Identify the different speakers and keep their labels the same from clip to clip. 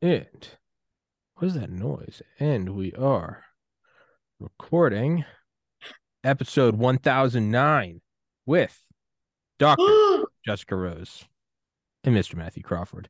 Speaker 1: And what is that noise? And we are recording episode 1009 with Dr. Jessica Rose and Mr. Mathew Crawford.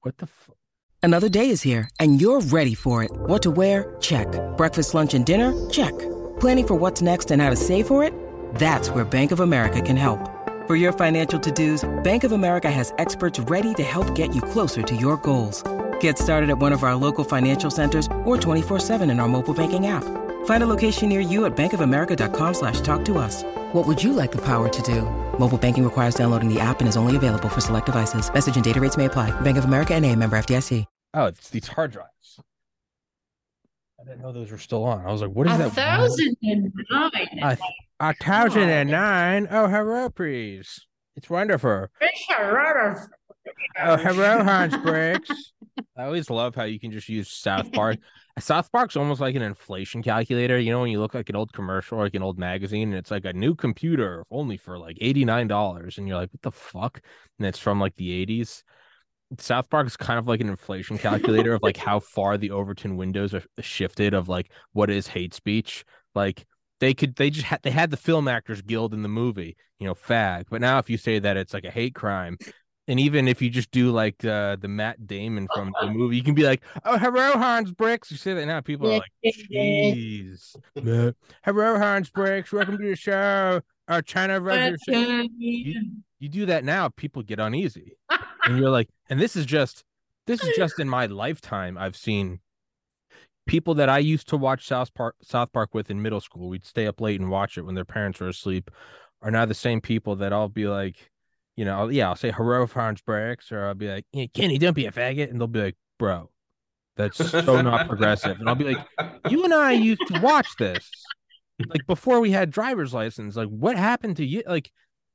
Speaker 1: What the fuck?
Speaker 2: Another day is here, and you're ready for it. What to wear? Check. Breakfast, lunch, and dinner? Check. Planning for what's next and how to save for it? That's where Bank of America can help. For your financial to dos, Bank of America has experts ready to help get you closer to your goals. Get started at one of our local financial centers or 24-7 in our mobile banking app. Find a location near you at bankofamerica.com slash talk to us. What would you like the power to do? Mobile banking requires downloading the app and is only available for select devices. Message and data rates may apply. Bank of America and a member FDIC.
Speaker 1: Oh, it's these hard drives. I didn't know those were still on. I was like, what is
Speaker 3: a
Speaker 1: that?
Speaker 3: thousand and nine.
Speaker 1: A, a thousand and nine. Oh, hello, please. It's wonderful. Oh, hello, Hans Brix. I always love how you can just use South Park. South Park's almost like an inflation calculator. You know, when you look like an old commercial, like an old magazine, and it's like a new computer only for like $89. And you're like, what the fuck? And it's from like the 80s. South Park is kind of like an inflation calculator of like how far the Overton windows are shifted of like what is hate speech. Like they could they just had they had the film actors guild in the movie, you know, fag. But now if you say that it's like a hate crime, and even if you just do like uh, the Matt Damon from the movie, you can be like, "Oh, hello, Hans Brix." You say that now, people are like, "Jeez, hello, Hans Brix. Welcome to the show." Our China Roger. show." You, you do that now, people get uneasy, and you're like, and this is just this is just in my lifetime. I've seen people that I used to watch South Park South Park with in middle school. We'd stay up late and watch it when their parents were asleep. Are now the same people that I'll be like, you know, I'll, yeah, I'll say hello, Hans Brix, or I'll be like, hey, Kenny, don't be a faggot, and they'll be like, bro, that's so not progressive, and I'll be like, you and I used to watch this like before we had driver's license. Like, what happened to you? Like,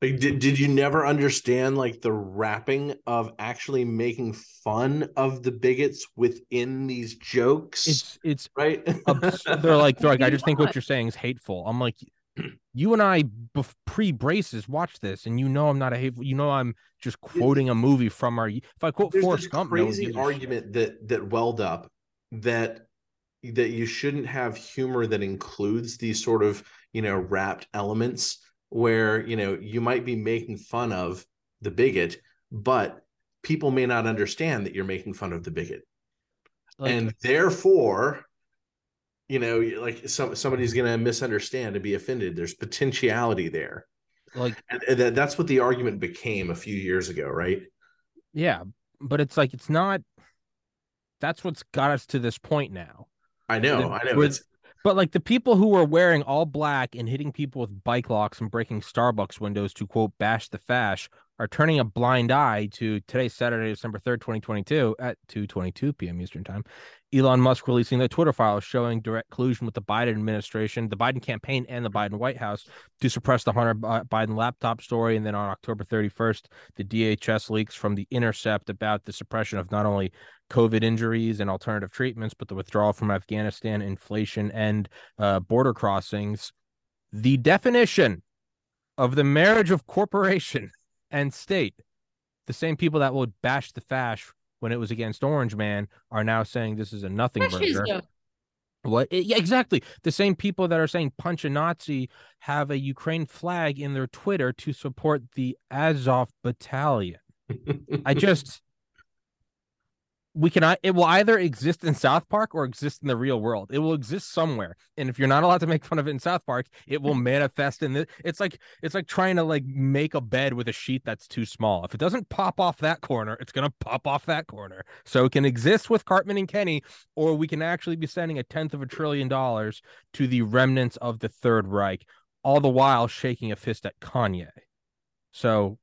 Speaker 4: Like, did, did you never understand like the wrapping of actually making fun of the bigots within these jokes?
Speaker 1: it's it's
Speaker 4: right.
Speaker 1: abs- they're like they're like I just think what you're saying is hateful. I'm like you and I bef- pre braces watch this and you know I'm not a hateful you know I'm just quoting a movie from our if I quote
Speaker 4: There's
Speaker 1: Forrest
Speaker 4: this
Speaker 1: Gump
Speaker 4: crazy
Speaker 1: gives a shit.
Speaker 4: argument that that welled up that that you shouldn't have humor that includes these sort of you know wrapped elements where you know you might be making fun of the bigot but people may not understand that you're making fun of the bigot.
Speaker 1: Like,
Speaker 4: and therefore you know like some somebody's going to misunderstand and be offended. There's potentiality there.
Speaker 1: Like
Speaker 4: and, and that, that's what the argument became a few years ago right?
Speaker 1: Yeah but it's like it's not that's what's got us to this point now.
Speaker 4: I know
Speaker 1: The-
Speaker 4: i know. it's
Speaker 1: But like the people who were wearing all black and hitting people with bike locks and breaking Starbucks windows to quote bash the fash are turning a blind eye to today, Saturday, December 3rd, 2022 at 2:22 p.m. Eastern Time. Elon Musk releasing the Twitter file showing direct collusion with the Biden administration, the Biden campaign, and the Biden White House to suppress the Hunter Biden laptop story. And then on October 31st, the DHS leaks from the Intercept about the suppression of not only COVID injuries and alternative treatments, but the withdrawal from Afghanistan, inflation, and uh, border crossings. The definition of the marriage of corporation and state, the same people that would bash the fash when it was against Orange Man are now saying this is a nothing burger. What? Yeah, exactly. The same people that are saying punch a Nazi have a Ukraine flag in their Twitter to support the Azov battalion. I just we cannot it will either exist in South Park or exist in the real world. It will exist somewhere. And if you're not allowed to make fun of it in South Park, it will manifest in the it's like it's like trying to like make a bed with a sheet that's too small. If it doesn't pop off that corner, it's going to pop off that corner. So it can exist with Cartman and Kenny or we can actually be sending a tenth of a trillion dollars to the remnants of the Third Reich, all the while shaking a fist at Kanye. So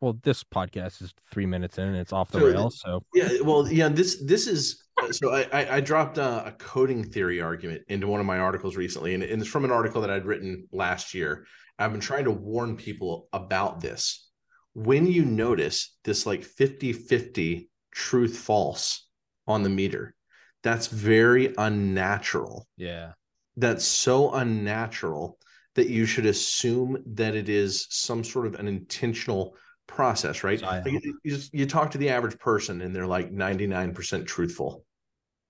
Speaker 1: well, this podcast is three minutes in and it's off the
Speaker 4: So-
Speaker 1: rails. So.
Speaker 4: yeah well yeah this this is uh, so i i, I dropped a, a coding theory argument into one of my articles recently and, and it's from an article that i'd written last year. I've been trying to warn people about this. When you notice this like 50 50 truth false on the meter that's very unnatural.
Speaker 1: Yeah,
Speaker 4: that's so unnatural that you should assume that it is some sort of an intentional process, right? Like you, you, just, you talk to the average person and they're like 99% truthful,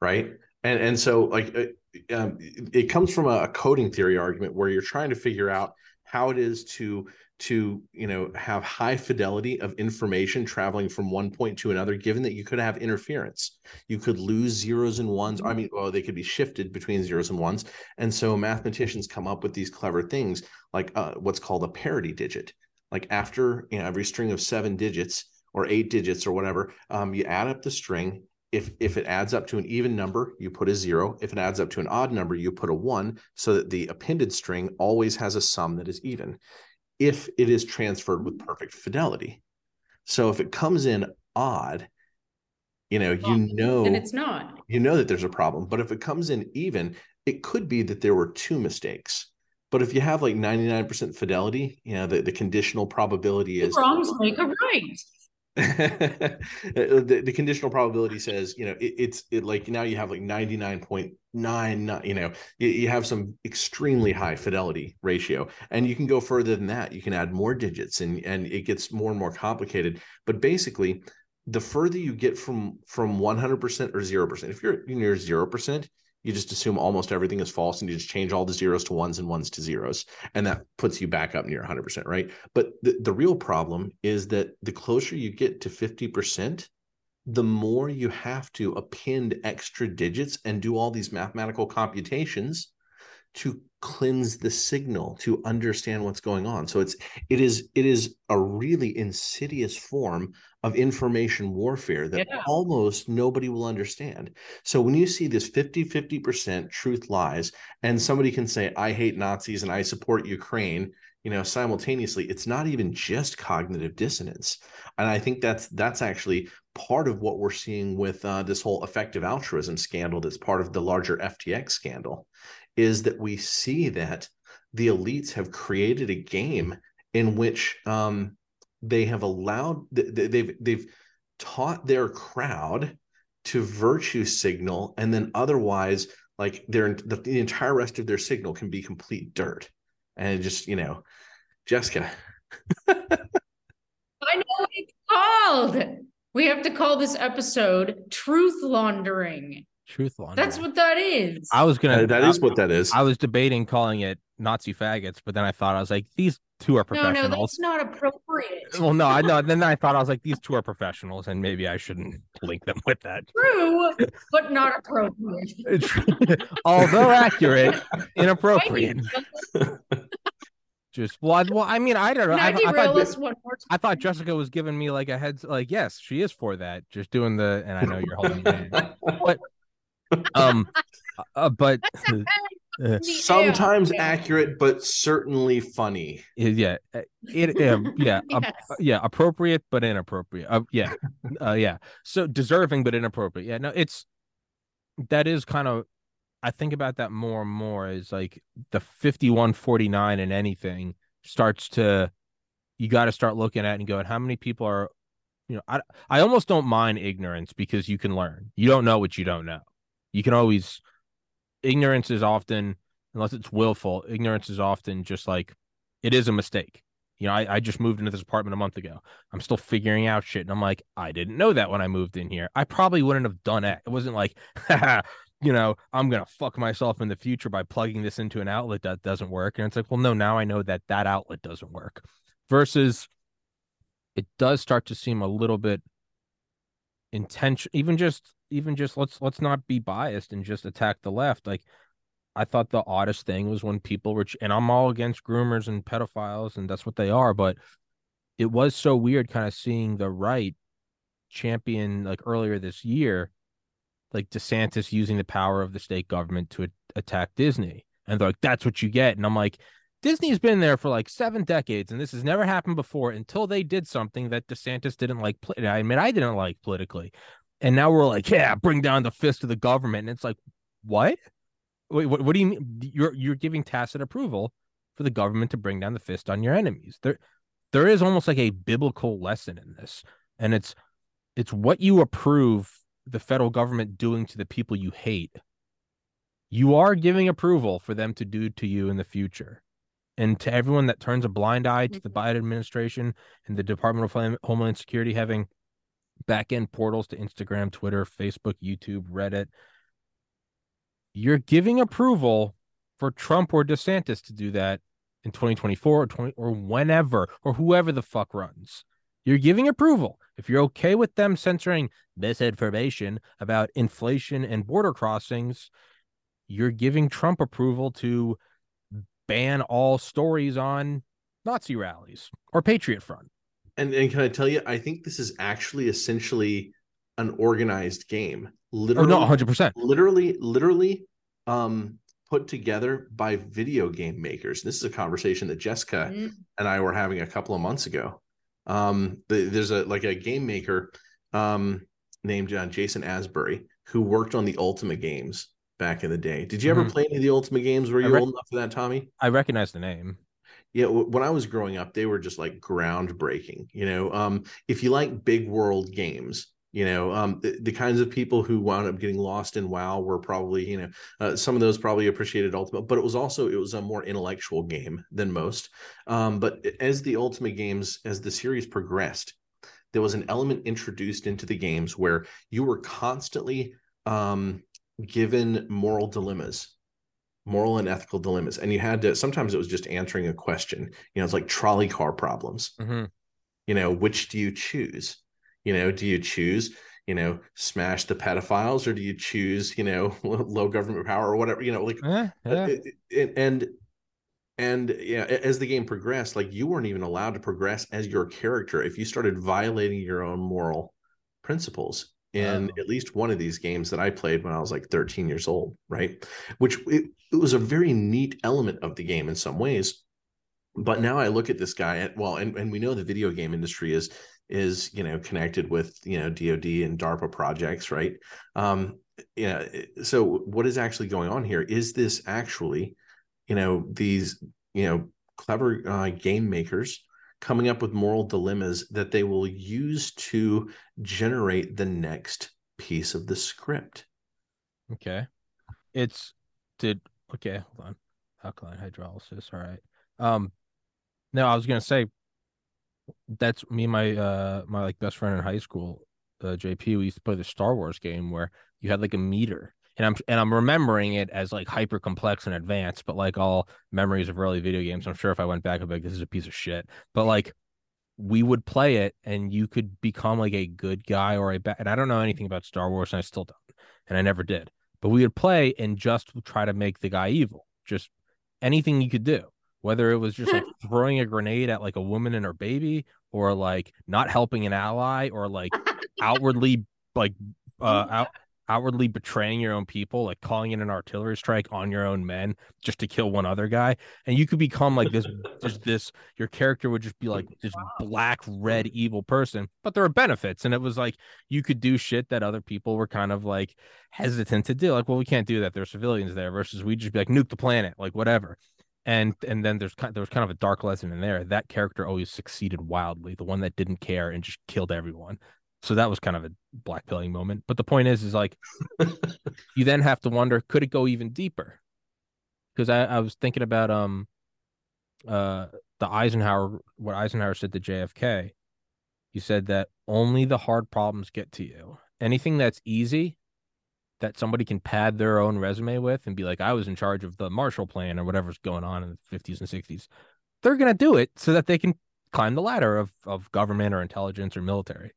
Speaker 4: right? And and so like uh, um, it comes from a coding theory argument where you're trying to figure out how it is to to you know have high fidelity of information traveling from one point to another given that you could have interference. You could lose zeros and ones. I mean well they could be shifted between zeros and ones. And so mathematicians come up with these clever things like uh, what's called a parity digit like after you know every string of seven digits or eight digits or whatever um, you add up the string if if it adds up to an even number you put a zero if it adds up to an odd number you put a one so that the appended string always has a sum that is even if it is transferred with perfect fidelity. So if it comes in odd, you know, you know,
Speaker 3: and it's not,
Speaker 4: you know that there's a problem. But if it comes in even, it could be that there were two mistakes. But if you have like 99% fidelity, you know, the, the conditional probability is
Speaker 3: wrongs make a right.
Speaker 4: Uh, the, the, conditional probability says you know it, it's it like now you have like 99.9 you know you, you, have some extremely high fidelity ratio. And you can go further than that. You can add more digits and and it gets more and more complicated. But basically the further you get from from 100% or 0% if you're near 0% you just assume almost everything is false and you just change all the zeros to ones and ones to zeros. And that puts you back up near 100% right? But the, the real problem is that the closer you get to 50% the more you have to append extra digits and do all these mathematical computations to cleanse the signal to understand what's going on. So it's it is it is a really insidious form of information warfare that yeah. almost nobody will understand so when you see this 50 50% truth lies and somebody can say i hate nazis and i support ukraine you know simultaneously it's not even just cognitive dissonance and i think that's that's actually part of what we're seeing with uh, this whole effective altruism scandal that's part of the larger ftx scandal is that we see that the elites have created a game in which um, they have allowed they've they've taught their crowd to virtue signal and then otherwise like their the, the entire rest of their signal can be complete dirt. And just you know jessica
Speaker 3: i know what it's called. We have to call this episode truth laundering
Speaker 1: Truth laundering.
Speaker 3: That's what that is.
Speaker 1: I was gonna.
Speaker 4: Uh, that is what that is.
Speaker 1: I was debating calling it Nazi faggots, but then I thought I was like, these two are professionals.
Speaker 3: No, no, that's not appropriate.
Speaker 1: Well, no, I know. Then I thought I was like, these two are professionals, and maybe I shouldn't link them with that.
Speaker 3: True, but not appropriate.
Speaker 1: Although accurate, inappropriate. Just well, I, well, I mean, I don't know. I, I, thought, I, thought, Jessica was giving me like a heads, like yes, she is for that. Just doing the, and I know you're holding but um, uh, but
Speaker 4: sometimes accurate, but certainly funny.
Speaker 1: Yeah, it, it um, yeah, yes. uh, yeah, appropriate but inappropriate. Uh, yeah, uh, yeah. So deserving but inappropriate. Yeah, no, it's that is kind of. I think about that more and more. Is like the fifty-one forty-nine and anything starts to. You got to start looking at and going, how many people are you know, I I almost don't mind ignorance because you can learn. You don't know what you don't know you can always ignorance is often unless it's willful ignorance is often just like it is a mistake. You know I, I just moved into this apartment a month ago. I'm still figuring out shit and i'm like i didn't know that when i moved in here. I probably wouldn't have done it. It wasn't like you know i'm gonna fuck myself in the future by plugging this into an outlet that doesn't work. And it's like well no now i know that that outlet doesn't work. Versus it does start to seem a little bit intention even just even just let's let's not be biased and just attack the left. Like i thought the oddest thing was when people were and i'm all against groomers and pedophiles and that's what they are but it was so weird kind of seeing the right champion like earlier this year like desantis using the power of the state government to attack disney. And they're like that's what you get. And i'm like Disney's been there for like seven decades, and this has never happened before until they did something that DeSantis didn't like. I mean, I didn't like politically, and now we're like, yeah, bring down the fist of the government, and it's like, what? Wait, what, what do you mean? You're you're giving tacit approval for the government to bring down the fist on your enemies. There, there is almost like a biblical lesson in this, and it's it's what you approve the federal government doing to the people you hate. You are giving approval for them to do to you in the future And to everyone that turns a blind eye to the mm-hmm. Biden administration and the Department of Homeland Security having back end portals to Instagram, Twitter, Facebook, YouTube, Reddit, you're giving approval for Trump or DeSantis to do that in 2024 or 20 or whenever or whoever the fuck runs. You're giving approval. If you're okay with them censoring misinformation about inflation and border crossings, you're giving Trump approval to ban all stories on Nazi rallies or Patriot Front.
Speaker 4: And and can I tell you, I think this is actually essentially an organized game. Literally,
Speaker 1: oh, no, 100%.
Speaker 4: Literally, literally um put together by video game makers. This is a conversation that Jessica mm-hmm. and I were having a couple of months ago. Um, the, there's a like a game maker um, named uh, Jason Asbury who worked on the Ultima games back in the day. Did you mm-hmm. ever play any of the Ultima games? Were you rec- old enough for that, Tommy?
Speaker 1: I recognize the name.
Speaker 4: Yeah, when I was growing up, they were just like groundbreaking. You know, um, if you like big world games, you know um, the, the, kinds of people who wound up getting lost in wow were probably you know uh, some of those probably appreciated Ultima but it was also it was a more intellectual game than most um, but as the Ultima games as the series progressed there was an element introduced into the games where you were constantly um, given moral dilemmas moral and ethical dilemmas. And you had to sometimes it was just answering a question. You know it's like trolley car problems. Mm-hmm. you know which do you choose? You know, do you choose, you know, smash the pedophiles or do you choose, you know, low government power or whatever, you know, like, yeah, uh, yeah. and, and yeah, as the game progressed, like you weren't even allowed to progress as your character if you started violating your own moral principles in at least one of these games that I played when I was like 13 years old, right? Which it, it was a very neat element of the game in some ways. But now I look at this guy at well, and, and we know the video game industry is is you know connected with you know DoD and DARPA projects, right? Um, yeah. So what is actually going on here? Is this actually, you know, these you know clever uh, game makers coming up with moral dilemmas that they will use to generate the next piece of the script?
Speaker 1: Okay, it's did okay. Hold on, alkaline hydrolysis. All right. Um, no, I was gonna say that's me and my uh my like best friend in high school, uh, JP. We used to play the Star Wars game where you had like a meter, and I'm and I'm remembering it as like hyper complex and advanced, but like all memories of early video games. I'm sure if I went back, I'd be like, this is a piece of shit. But like we would play it, and you could become like a good guy or a bad. And I don't know anything about Star Wars, and I still don't, and I never did. But we would play and just try to make the guy evil, just anything you could do whether it was just like throwing a grenade at like a woman and her baby or like not helping an ally or like outwardly like uh out outwardly betraying your own people like calling in an artillery strike on your own men just to kill one other guy and you could become like this just this your character would just be like this black red mm. evil person but there are benefits and it was like you could do shit that other people were kind of like hesitant to do like well we can't do that there's civilians there versus we just be like nuke the planet like whatever and and then there's kind there was kind of a dark lesson in there. That character always succeeded wildly, the one that didn't care and just killed everyone. So that was kind of a black pilling moment. But the point is, is like you then have to wonder, could it go even deeper? Because I, I was thinking about um uh the Eisenhower what Eisenhower said to JFK. He said that only the hard problems get to you. Anything that's easy that somebody can pad their own resume with and be like, I was in charge of the Marshall Plan or whatever's going on in the 50s and 60s, they're going to do it so that they can climb the ladder of, of government or intelligence or military.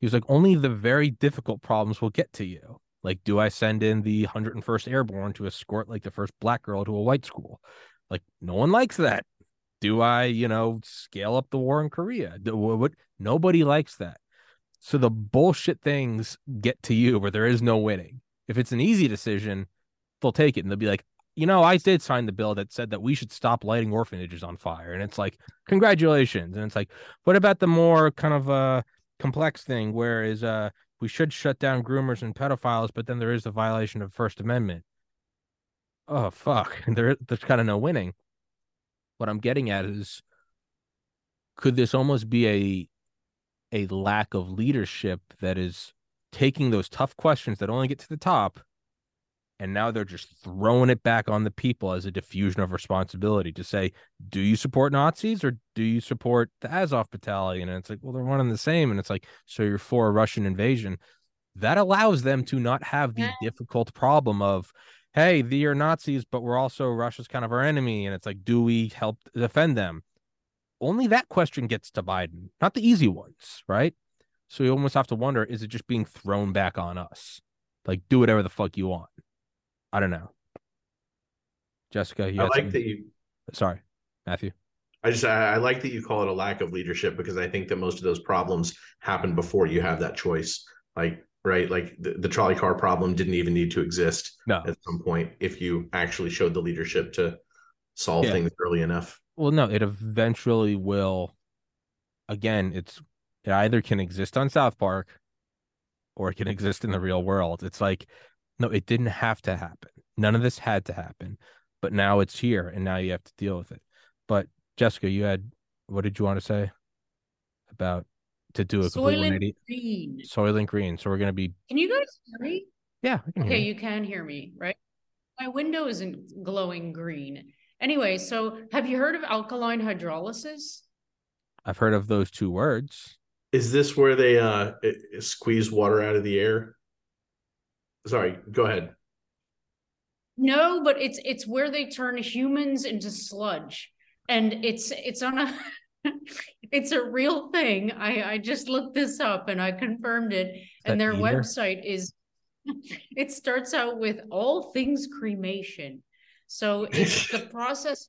Speaker 1: He was like, only the very difficult problems will get to you. Like, do I send in the 101st Airborne to escort like the first black girl to a white school? Like, no one likes that. Do I, you know, scale up the war in Korea? Do, what? Nobody likes that. So the bullshit things get to you where there is no winning. If it's an easy decision, they'll take it and they'll be like, you know, I did sign the bill that said that we should stop lighting orphanages on fire. And it's like, congratulations. And it's like, what about the more kind of uh complex thing where is uh we should shut down groomers and pedophiles, but then there is a violation of First Amendment. Oh fuck. There there's kind of no winning. What I'm getting at is could this almost be a a lack of leadership that is taking those tough questions that only get to the top And now they're just throwing it back on the people as a diffusion of responsibility to say, do you support Nazis or do you support the Azov battalion? And it's like, well, they're one and the same. And it's like, so you're for a Russian invasion. That allows them to not have the
Speaker 3: Yeah.
Speaker 1: difficult problem of, hey, they're Nazis, but we're also Russia's kind of our enemy. And it's like, do we help defend them? Only that question gets to Biden, not the easy ones, right? So you almost have to wonder, is it just being thrown back on us? Like, do whatever the fuck you want. I don't know. Jessica, you
Speaker 4: I like
Speaker 1: something-
Speaker 4: that you.
Speaker 1: Sorry, Mathew.
Speaker 4: I just I, I like that you call it a lack of leadership because I think that most of those problems happen before you have that choice. Like right, like the, the trolley car problem didn't even need to exist
Speaker 1: No.
Speaker 4: at some point if you actually showed the leadership to solve
Speaker 1: Yeah.
Speaker 4: things early enough.
Speaker 1: Well, no, it eventually will. Again, it's it either can exist on South Park or it can exist in the real world. It's like, no, it didn't have to happen. None of this had to happen, but now it's here and now you have to deal with it. But Jessica, you had what did you want to say about to do a complete
Speaker 3: Soylent
Speaker 1: 180?
Speaker 3: Green.
Speaker 1: Soylent Green. So we're gonna be
Speaker 3: Can you guys hear me?
Speaker 1: yeah, I can hear
Speaker 3: Okay,
Speaker 1: you.
Speaker 3: you can hear me, right? My window isn't glowing green. Anyway, so have you heard of alkaline hydrolysis?
Speaker 1: I've heard of those two words.
Speaker 4: Is this where they uh i- i- squeeze water out of the air? Sorry, go ahead.
Speaker 3: No, but it's it's where they turn humans into sludge. And it's it's on a it's a real thing. I I just looked this up and I confirmed it. And their
Speaker 1: Eater?
Speaker 3: website is it starts out with all things cremation. So it's the process,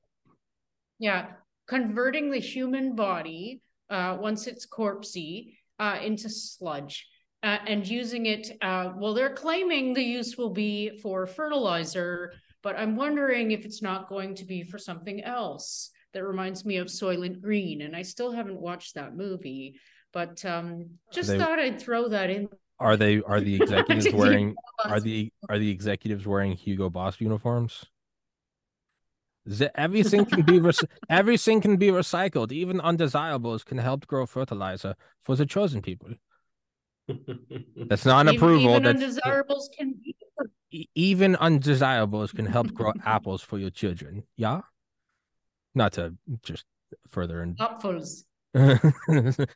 Speaker 3: yeah, converting the human body uh, once it's corpsey uh, into sludge uh, and using it. Uh, well, they're claiming the use will be for fertilizer, but I'm wondering if it's not going to be for something else. That reminds me of Soylent Green, and I still haven't watched that movie, but um, just
Speaker 1: they-
Speaker 3: thought I'd throw that in.
Speaker 1: Are they are the executives wearing are the are the executives wearing Hugo Boss uniforms? The, everything can be rec- everything can be recycled. Even undesirables can help grow fertilizer for the chosen people. That's not an
Speaker 3: Even-
Speaker 1: approval.
Speaker 3: Even
Speaker 1: That's
Speaker 3: undesirables can
Speaker 1: even undesirables can help grow apples for your children. Yeah, not to just further and
Speaker 3: Apfels.
Speaker 1: Apfels,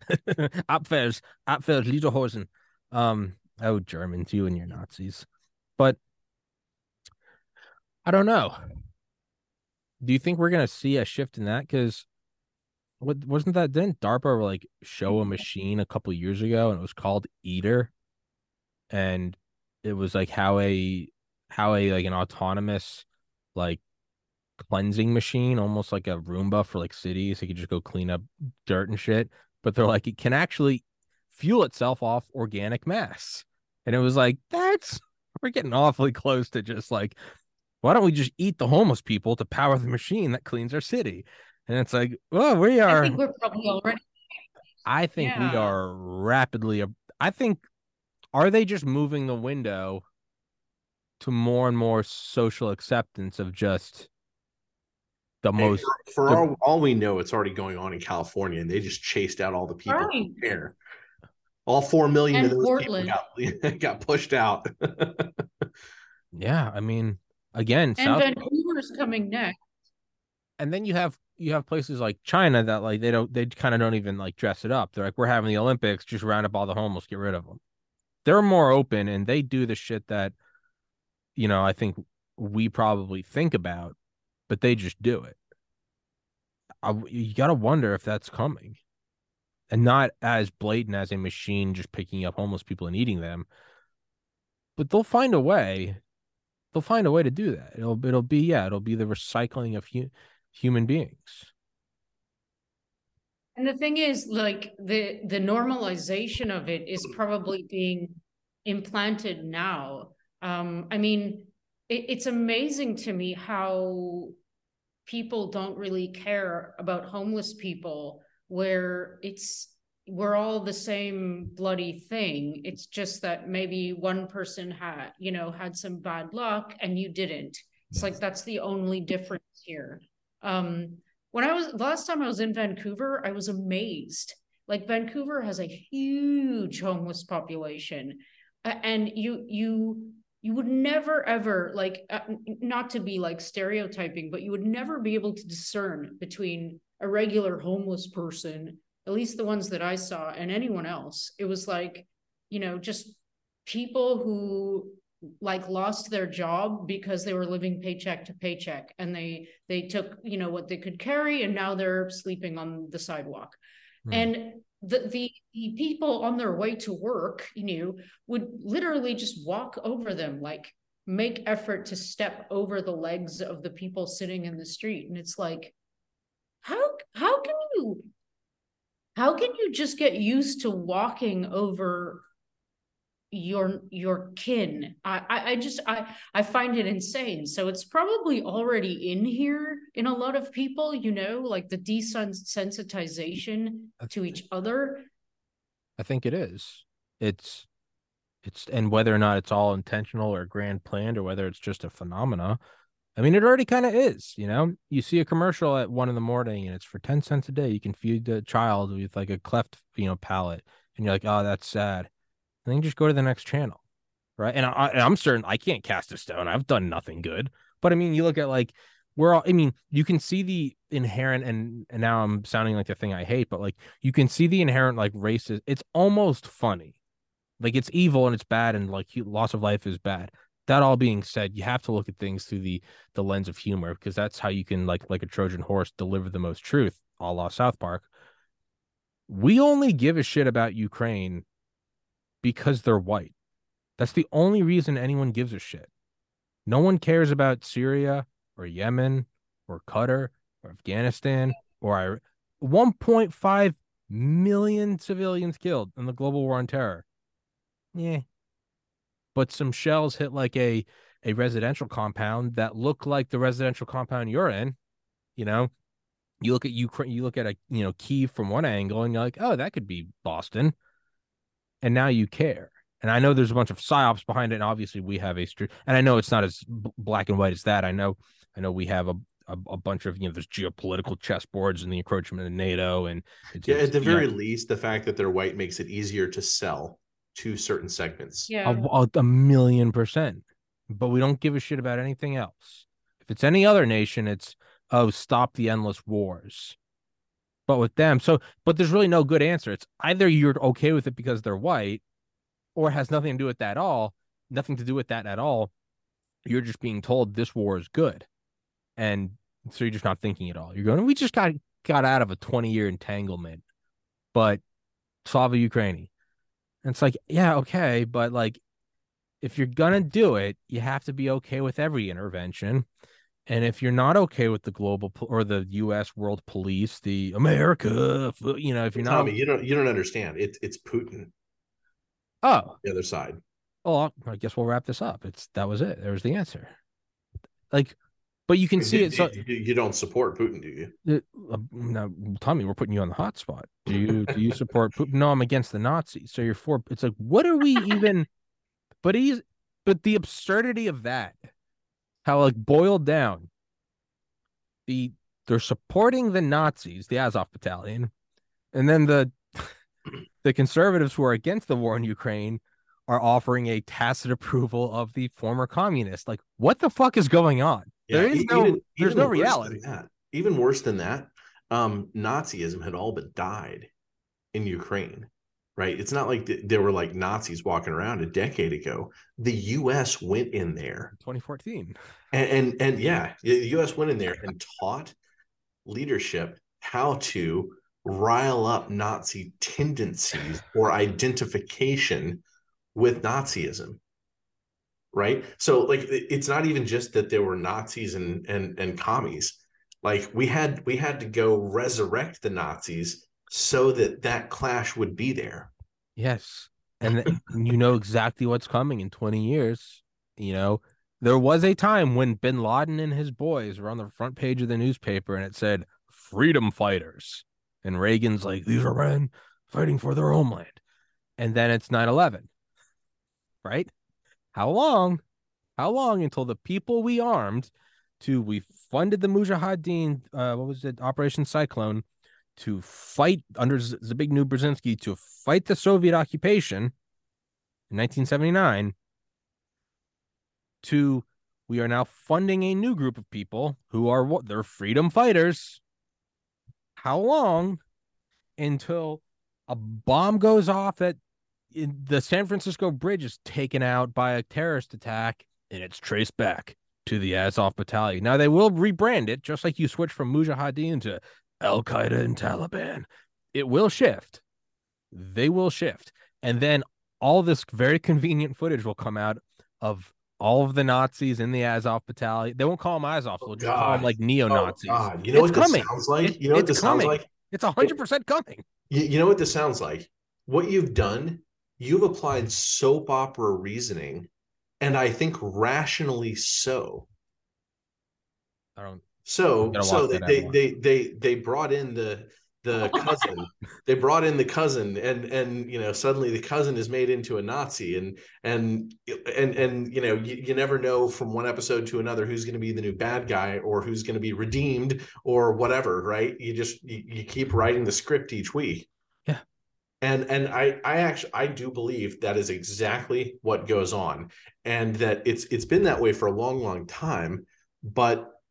Speaker 1: Apfels, Lederhosen. Um, oh, Germans, you and your Nazis. But I don't know. Do you think we're gonna see a shift in that? Because what wasn't that? Didn't DARPA like show a mm-hmm. machine a couple years ago, and it was called Eater, and it was like how a how a like an autonomous like cleansing machine, almost like a Roomba for like cities. It could just go clean up dirt and shit. But they're like, it can actually fuel itself off organic mass. And it was like, that's we're getting awfully close to just like, why don't we just eat the homeless people to power the machine that cleans our city? And it's like, well, we are.
Speaker 3: I
Speaker 1: are.
Speaker 3: think we're probably already.
Speaker 1: I think we are rapidly. I think are they just moving the window to more and more social acceptance of just the
Speaker 4: Hey,
Speaker 1: most
Speaker 4: for, for
Speaker 1: the-
Speaker 4: all, all we know, it's already going on in California, and they just chased out all the people
Speaker 3: Right.
Speaker 4: there. All four million
Speaker 3: And
Speaker 4: of those
Speaker 3: Portland.
Speaker 4: people got, got pushed out.
Speaker 1: yeah. I mean, again,
Speaker 3: And
Speaker 1: South
Speaker 3: Vancouver's coming next.
Speaker 1: and then you have you have places like China that like they don't they kind of don't even like dress it up. They're like we're having the Olympics, just round up all the homeless, get rid of them. They're more open and they do the shit that you know I think we probably think about, but they just do it. I, you got to wonder if that's coming, and not as blatant as a machine just picking up homeless people and eating them. But they'll find a way. They'll find a way to do that. It'll it'll be yeah, it'll be the recycling of hu- human beings.
Speaker 3: And the thing is, like the the normalization of it is probably being implanted now. Um, I mean, it, it's amazing to me how people don't really care about homeless people, where it's we're all the same bloody thing. It's just that maybe one person had, you know, had some bad luck and you didn't. It's like that's the only difference here. Um, when I was last time I was in Vancouver, I was amazed. Like Vancouver has a huge homeless population, A- and you you you would never ever like uh, not to be like stereotyping but you would never be able to discern between a regular homeless person at least the ones that i saw and anyone else it was like you know just people who like lost their job because they were living paycheck to paycheck and they they took you know what they could carry and now they're sleeping on the sidewalk mm. and the, the, the people on their way to work, you know, would literally just walk over them, like make effort to step over the legs of the people sitting in the street. And it's like, how how can you how can you just get used to walking over your your kin. I, I just i i find it insane. So it's probably already in here in a lot of people you know like the desensitization to each other.
Speaker 1: I think it is. It's it's and whether or not it's all intentional or grand planned or whether it's just a phenomena i mean it already kind of is you know? You see a commercial at one in the morning and it's for 10 cents a day. You can feed the child with like a cleft you know palate and you're like oh that's sad and then just go to the next channel, right? And I, I'm certain I can't cast a stone. I've done nothing good, but I mean, you look at like we're all. I mean, you can see the inherent, and and now I'm sounding like the thing I hate, but like you can see the inherent like racist. It's almost funny, like it's evil and it's bad, and like loss of life is bad. That all being said, you have to look at things through the the lens of humor because that's how you can like like a Trojan horse deliver the most truth, a la South Park. We only give a shit about Ukraine because they're white. That's the only reason anyone gives a shit. No one cares about Syria or Yemen or Qatar or Afghanistan or 1.5 million civilians killed in the global war on terror. Yeah. But some shells hit like a a residential compound that look like the residential compound you're in. You know, you look at Ukraine, you look at a you know Kiev from one angle, and you're like, oh, that could be Boston and now you care. And I know there's a bunch of psyops behind it, and obviously we have a street. And I know it's not as b- black and white as that. I know, I know we have a a, a, bunch of you know there's geopolitical chessboards and the encroachment of NATO and
Speaker 4: yeah at the very least the fact that they're white makes it easier to sell to certain segments
Speaker 3: yeah
Speaker 1: a, a, million percent but we don't give a shit about anything else if it's any other nation it's oh stop the endless wars but with them, so but there's really no good answer. It's either you're okay with it because they're white, or has nothing to do with that at all, nothing to do with that at all. You're just being told this war is good. And so you're just not thinking at all. You're going, we just got got out of a 20 year entanglement, but Slava Ukraini. And it's like, yeah, okay, but like if you're gonna do it, you have to be okay with every intervention. And if you're not okay with the global or the U.S. world police, the America, you know, if you're
Speaker 4: Tommy,
Speaker 1: not,
Speaker 4: you don't you don't understand. It's it's Putin.
Speaker 1: Oh,
Speaker 4: the other side.
Speaker 1: Oh, I guess we'll wrap this up. It's that was it. There's the answer. Like, but you can see
Speaker 4: you,
Speaker 1: it. So
Speaker 4: you don't support Putin, do you?
Speaker 1: Uh, now, Tommy, we're putting you on the hot spot. Do you do you support Putin? No, I'm against the Nazis. So you're for. It's like, what are we even? But he's. But the absurdity of that how like boiled down the they're supporting the Nazis, the Azov battalion, and then the the conservatives who are against the war in Ukraine are offering a tacit approval of the former communist. Like, what the fuck is going on? Yeah, there is even, no, there's even no reality.
Speaker 4: Even worse than that, um, Nazism had all but died in Ukraine right? It's not like there were like Nazis walking around a decade ago. The U.S. went in there,
Speaker 1: 2014,
Speaker 4: and and, and yeah, the U.S. went in there and taught leadership how to rile up Nazi tendencies or identification with Nazism. Right. So like it's not even just that there were Nazis and and and commies. Like we had we had to go resurrect the Nazis so that that clash would be there.
Speaker 1: Yes. And you know exactly what's coming in 20 years. You know, there was a time when bin Laden and his boys were on the front page of the newspaper and it said freedom fighters. And Reagan's like, these are men fighting for their homeland. And then it's 9 11. Right? How long? How long until the people we armed to, we funded the Mujahideen, uh, what was it, Operation Cyclone, to fight under Zbigniew Brzezinski to fight the Soviet occupation in 1979 to we are now funding a new group of people who are they're freedom fighters. How long until a bomb goes off at the San Francisco bridge is taken out by a terrorist attack and it's traced back to the Azov battalion. Now they will rebrand it just like you switch from Mujahideen to Al Qaeda and Taliban. It will shift. They will shift. And then all this very convenient footage will come out of all of the Nazis in the Azov battalion. They won't call them Azov. They'll just call them like neo Nazis.
Speaker 4: Oh, you know it's what coming. this sounds like? It, you know what this coming. sounds like?
Speaker 1: It's hundred percent coming.
Speaker 4: You, you know what this sounds like? What you've done, you've applied soap opera reasoning, and I think rationally so.
Speaker 1: I don't.
Speaker 4: So so they, they, they they they brought in the the cousin. They brought in the cousin and and you know suddenly the cousin is made into a nazi and and and and you know you, you never know from one episode to another who's going to be the new bad guy or who's going to be redeemed or whatever right? You just you, you keep writing the script each week.
Speaker 1: Yeah.
Speaker 4: And and i i actually i do believe that is exactly what goes on and that it's it's been that way for a long long time but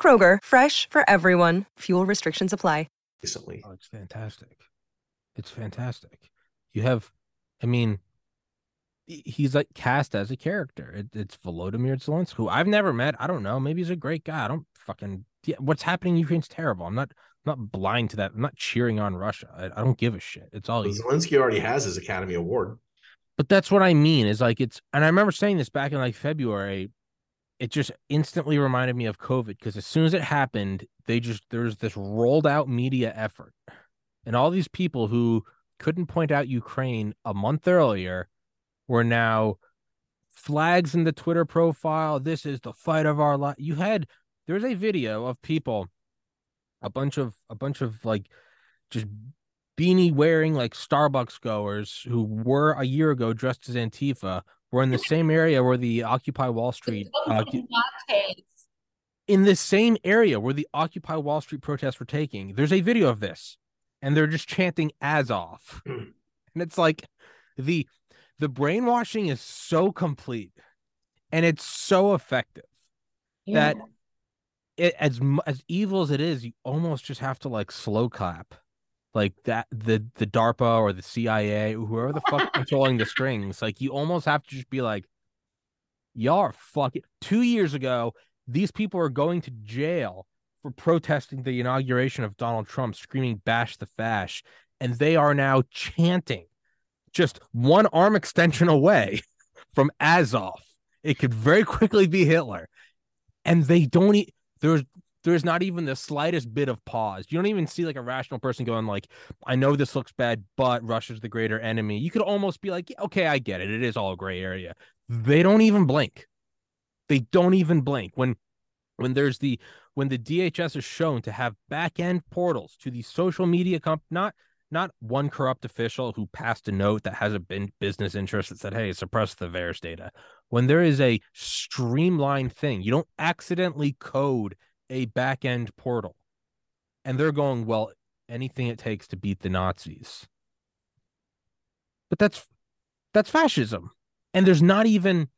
Speaker 5: Kroger, fresh for everyone. Fuel restrictions apply
Speaker 4: recently.
Speaker 1: Oh, it's fantastic. It's fantastic. You have, I mean, he's like cast as a character. It, it's Volodymyr Zelensky, who I've never met. I don't know. Maybe he's a great guy. I don't fucking. Yeah, what's happening in Ukraine's terrible. I'm not. I'm not blind to that. I'm not cheering on Russia. I, I don't give a shit. It's all.
Speaker 4: Zelensky already has his Academy Award.
Speaker 1: But that's what I mean. Is like it's, and I remember saying this back in like February it just instantly reminded me of COVID because as soon as it happened, they just there's this rolled out media effort. And all these people who couldn't point out Ukraine a month earlier were now flags in the Twitter profile. This is the fight of our life. You had there's a video of people, a bunch of a bunch of like just beanie wearing like Starbucks goers who were a year ago dressed as Antifa we're in the same area where the Occupy Wall Street uh, in the same area where the Occupy Wall Street protests were taking. There's a video of this, and they're just chanting Azov, and it's like the the brainwashing is so complete, and it's so effective yeah. that it as as evil as it is, you almost just have to like slow clap like that the the DARPA or the CIA, whoever the fuck controlling the strings, like you almost have to just be like, y'all are fucking. Two years ago, these people are going to jail for protesting the inauguration of Donald Trump, screaming "Bash the Fash," and they are now chanting, just one arm extension away from Azov. It could very quickly be Hitler, and they don't. E- there's there's not even the slightest bit of pause. You don't even see like a rational person going like, I know this looks bad, but Russia's the greater enemy. You could almost be like, okay, I get it. It is all gray area. They don't even blink. They don't even blink. When when there's the when the DHS is shown to have back end portals to the social media comp not not one corrupt official who passed a note that has a business interest that said, hey, suppress the VAERS data. When there is a streamlined thing, you don't accidentally code a back end portal. And they're going, well, anything it takes to beat the Nazis. But that's that's fascism. And there's not even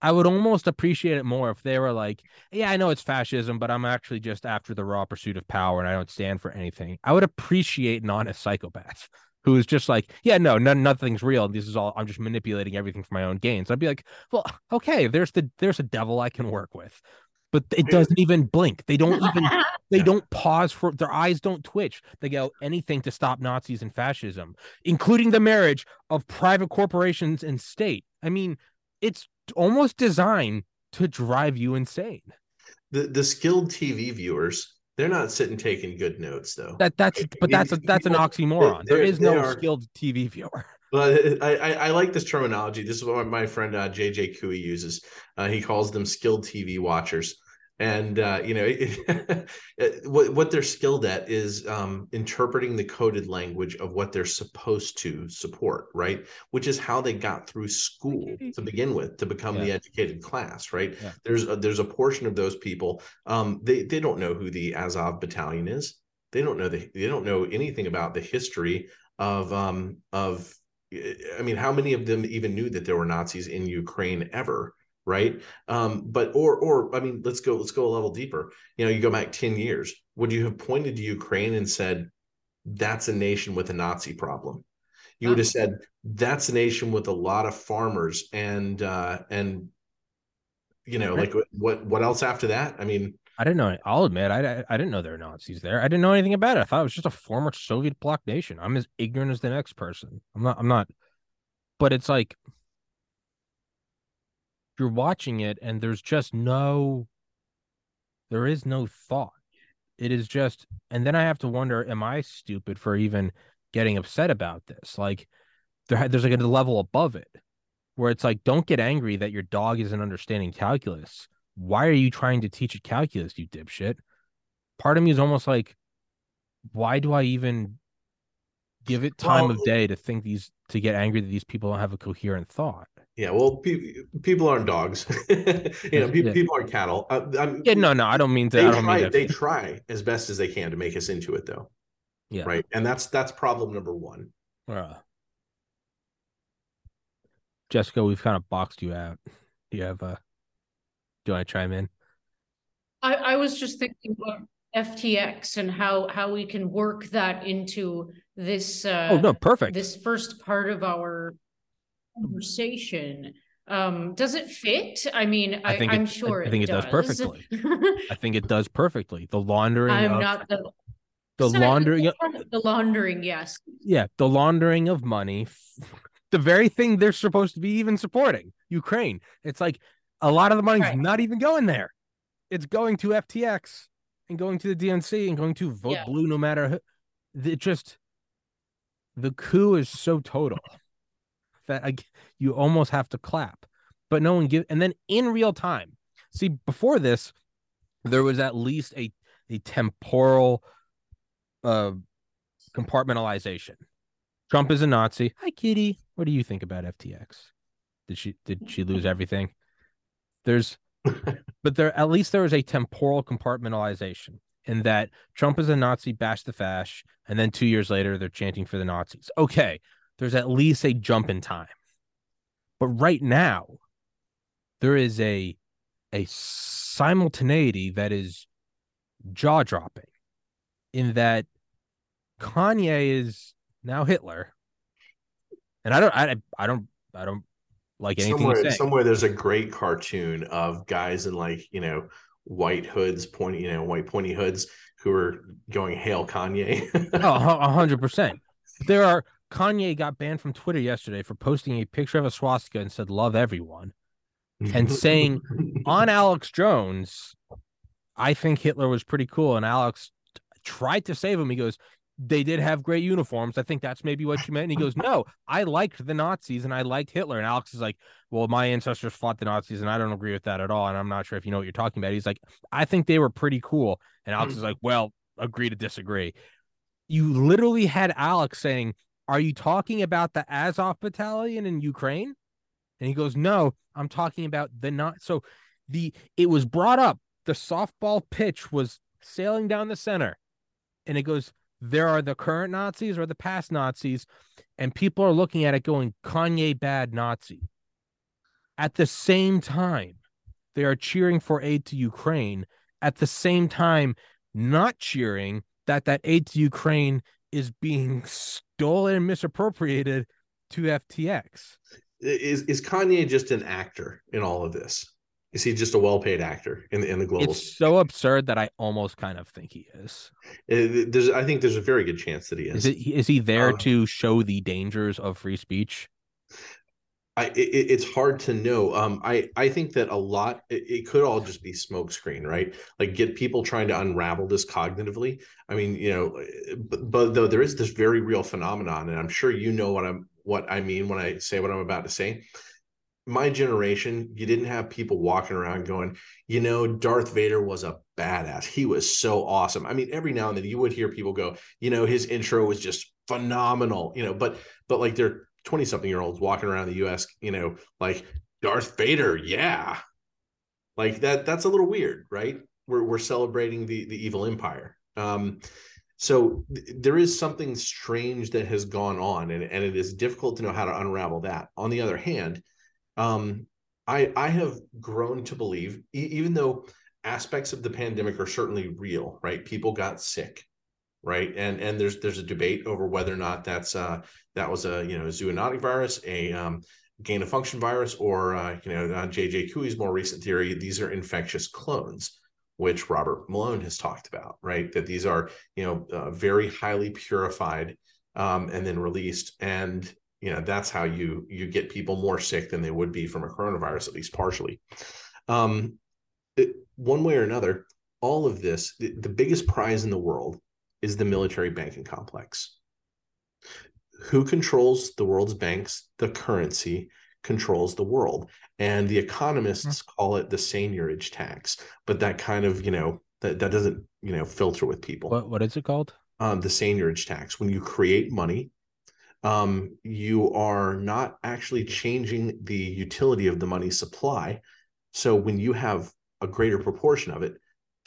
Speaker 1: I would almost appreciate it more if they were like, yeah, I know it's fascism, but I'm actually just after the raw pursuit of power and I don't stand for anything. I would appreciate an honest psychopath who is just like, yeah, no, no, nothing's real. This is all I'm just manipulating everything for my own gains. I'd be like, well, okay, there's the there's a devil I can work with but it doesn't even blink. They don't even they don't pause for their eyes don't twitch. They go anything to stop Nazis and fascism, including the marriage of private corporations and state. I mean, it's almost designed to drive you insane.
Speaker 4: The the skilled TV viewers, they're not sitting taking good notes though.
Speaker 1: That that's but that's a, that's an oxymoron. There is no skilled TV viewer.
Speaker 4: But I, I, I, like this terminology. This is what my friend uh, JJ Couey uses. Uh, he calls them skilled TV watchers and uh, you know what what they're skilled at is um, interpreting the coded language of what they're supposed to support right which is how they got through school to begin with to become yeah. the educated class right yeah. there's a, there's a portion of those people um, they they don't know who the azov battalion is they don't know the, they don't know anything about the history of um of i mean how many of them even knew that there were nazis in ukraine ever right? Um, but or or i mean let's go let's go a level deeper. You know you go back 10 years would you have pointed to ukraine and said that's a nation with a nazi problem you would have said that's a nation with a lot of farmers and uh and you know like what what else after that? I mean
Speaker 1: i didn't know i'll admit i i didn't know there were nazis there. I didn't know anything about it. I thought it was just a former soviet bloc nation. I'm as ignorant as the next person. I'm not i'm not but it's like you're watching it and there's just no there is no thought. It is just and then i have to wonder am i stupid for even getting upset about this? Like there, there's like a level above it where it's like don't get angry that your dog isn't understanding calculus why are you trying to teach it calculus you dipshit part of me is almost like why do i even give it time well, of day to think these to get angry that these people don't have a coherent thought
Speaker 4: yeah, well, pe- people aren't dogs. you know, pe- yeah. people aren't cattle.
Speaker 1: I, yeah, no, no, I don't mean to.
Speaker 4: They
Speaker 1: try.
Speaker 4: Mean they try as best as they can to make us into it, though. Yeah. Right, and that's that's problem number one. Uh,
Speaker 1: Jessica, we've kind of boxed you out. Do you have a? Do I chime in?
Speaker 3: I, I was just thinking about FTX and how how we can work that into this. Uh,
Speaker 1: oh no, perfect.
Speaker 3: This first part of our conversation um does it fit i mean i, I think am sure
Speaker 1: i think it,
Speaker 3: it
Speaker 1: does. does. perfectly i think it does perfectly the laundering
Speaker 3: i'm
Speaker 1: of,
Speaker 3: not the
Speaker 1: the laundering
Speaker 3: the laundering yes
Speaker 1: yeah the laundering of money the very thing they're supposed to be even supporting ukraine it's like a lot of the money's right. not even going there it's going to ftx and going to the dnc and going to vote yeah. blue no matter who it just the coup is so total that I, you almost have to clap, but no one give. And then in real time, see before this, there was at least a a temporal uh compartmentalization. Trump is a Nazi. Hi, Kitty. What do you think about FTX? Did she did she lose everything? There's, but there at least there is a temporal compartmentalization in that Trump is a Nazi, bash the fash, and then two years later they're chanting for the Nazis. Okay, there's at least a jump in time. But right now, there is a a simultaneity that is jaw dropping in that Kanye is now Hitler. And I don't I I don't I don't like anything
Speaker 4: somewhere, somewhere there's a great cartoon of guys in like, you know, white hoods, pointy, you know, white pointy hoods who are going hail Kanye.
Speaker 1: oh, a hundred percent. There are Kanye got banned from Twitter yesterday for posting a picture of a swastika and said "love everyone," and saying on Alex Jones, "I think Hitler was pretty cool." And Alex tried to save him. He goes, "They did have great uniforms. I think that's maybe what you meant." And he goes, "No, I liked the Nazis and I liked Hitler." And Alex is like, "Well, my ancestors fought the Nazis, and I don't agree with that at all. And I'm not sure if you know what you're talking about." He's like, "I think they were pretty cool." And Alex hmm. is like, "Well, agree to disagree." You literally had Alex saying are you talking about the Azov battalion in Ukraine? And he goes, No, I'm talking about the not. So the it was brought up. The softball pitch was sailing down the center, and it goes, There are the current Nazis or the past Nazis, and people are looking at it going, Kanye bad Nazi. At the same time, they are cheering for aid to Ukraine. At the same time, not cheering that that aid to Ukraine is being stolen and misappropriated to FTX.
Speaker 4: Is is Kanye just an actor in all of this? Is he just a well-paid actor in the in the global?
Speaker 1: It's so absurd that I almost kind of think he is.
Speaker 4: Uh, there's, I think there's a very good chance that he is.
Speaker 1: Is, it, is he there um, to show the dangers of free speech?
Speaker 4: I, it, it's hard to know. Um, I I think that a lot it, it, could all just be smokescreen, right? Like get people trying to unravel this cognitively. I mean, you know, but, but, though there is this very real phenomenon, and I'm sure you know what I'm what I mean when I say what I'm about to say. My generation, you didn't have people walking around going, you know, Darth Vader was a badass. He was so awesome. I mean, every now and then you would hear people go, you know, his intro was just phenomenal, you know, but but like they're 20 something year olds walking around the US, you know, like Darth Vader, yeah. Like that that's a little weird, right? We're we're celebrating the the evil empire. Um so th- there is something strange that has gone on and, and it is difficult to know how to unravel that. On the other hand, um I I have grown to believe e- even though aspects of the pandemic are certainly real, right? People got sick right? And and there's there's a debate over whether or not that's uh, that was a you know zoonotic virus, a um, gain of function virus, or uh, you know uh, JJ Couey's more recent theory. These are infectious clones, which Robert Malone has talked about, right? That these are you know uh, very highly purified um, and then released, and you know that's how you you get people more sick than they would be from a coronavirus, at least partially. Um, it, one way or another, all of this, the, the biggest prize in the world is the military banking complex. Who controls the world's banks? The currency controls the world. And the economists mm-hmm. call it the seigniorage tax, but that kind of, you know, that, that doesn't, you know, filter with people.
Speaker 1: What what is it called?
Speaker 4: Um, the seigniorage tax. When you create money, um, you are not actually changing the utility of the money supply. So when you have a greater proportion of it,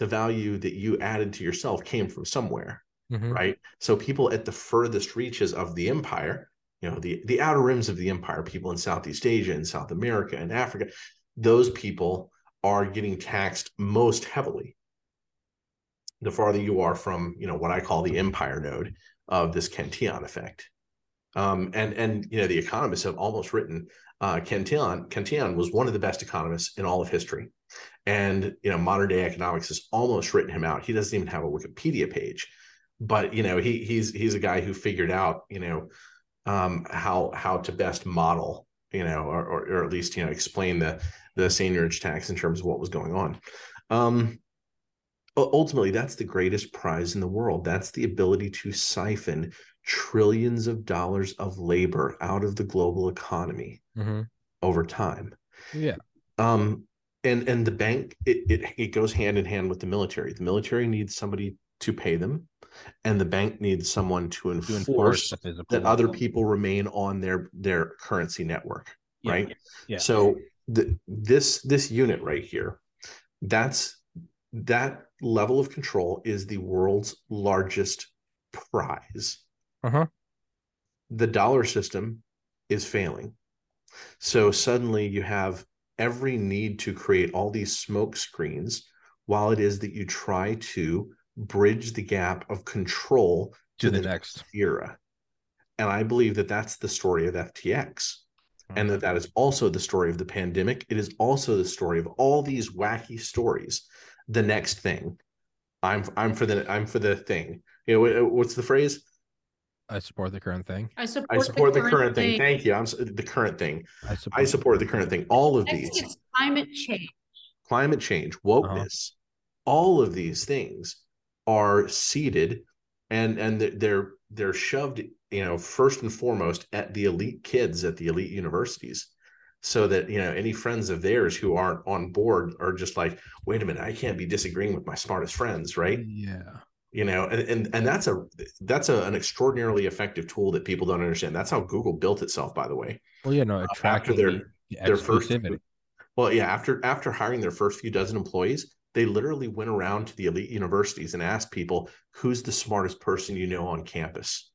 Speaker 4: the value that you added to yourself came from somewhere mm-hmm. right so people at the furthest reaches of the empire you know the the outer rims of the empire people in southeast asia and south america and africa those people are getting taxed most heavily the farther you are from you know what i call the empire node of this cantillon effect um, and and you know the economists have almost written uh, Cantillon Cantillon was one of the best economists in all of history. And you know modern day economics has almost written him out. He doesn't even have a wikipedia page. But you know he he's he's a guy who figured out you know um, how how to best model you know or, or, or at least you know explain the the seigniorage tax in terms of what was going on. Um ultimately that's the greatest prize in the world. That's the ability to siphon trillions of dollars of labor out of the global economy mm-hmm. over time.
Speaker 1: Yeah.
Speaker 4: Um and and the bank it, it it goes hand in hand with the military. The military needs somebody to pay them and the bank needs someone to enforce, to enforce that other people remain on their their currency network yeah, right? Yeah, so the, this this unit right here that's that level of control is the world's largest prize uh-huh. the dollar system is failing so suddenly you have every need to create all these smoke screens while it is that you try to bridge the gap of control
Speaker 1: to, to the, the, next
Speaker 4: era. And I believe that that's the story of FTX. And that that is also the story of the pandemic. It is also the story of all these wacky stories. The next thing, I'm I'm for the I'm for the thing. You know what's the phrase?
Speaker 1: I support the current thing.
Speaker 3: I support,
Speaker 4: I support the, current, the current thing. thing. Thank you. I'm the current thing. I support, I support the current thing. All of these.
Speaker 3: Climate change.
Speaker 4: Climate change, wokeness, uh-huh. all of these things are seeded and and they're they're shoved you know first and foremost at the elite kids at the elite universities so that you know any friends of theirs who aren't on board are just like wait a minute i can't be disagreeing with my smartest friends right
Speaker 1: yeah
Speaker 4: you know and and, and that's a that's a, an extraordinarily effective tool that people don't understand. That's how google built itself by the way
Speaker 1: well you know uh, after their their first
Speaker 4: well yeah after after hiring their first few dozen employees they literally went around to the elite universities and asked people who's the smartest person you know on campus?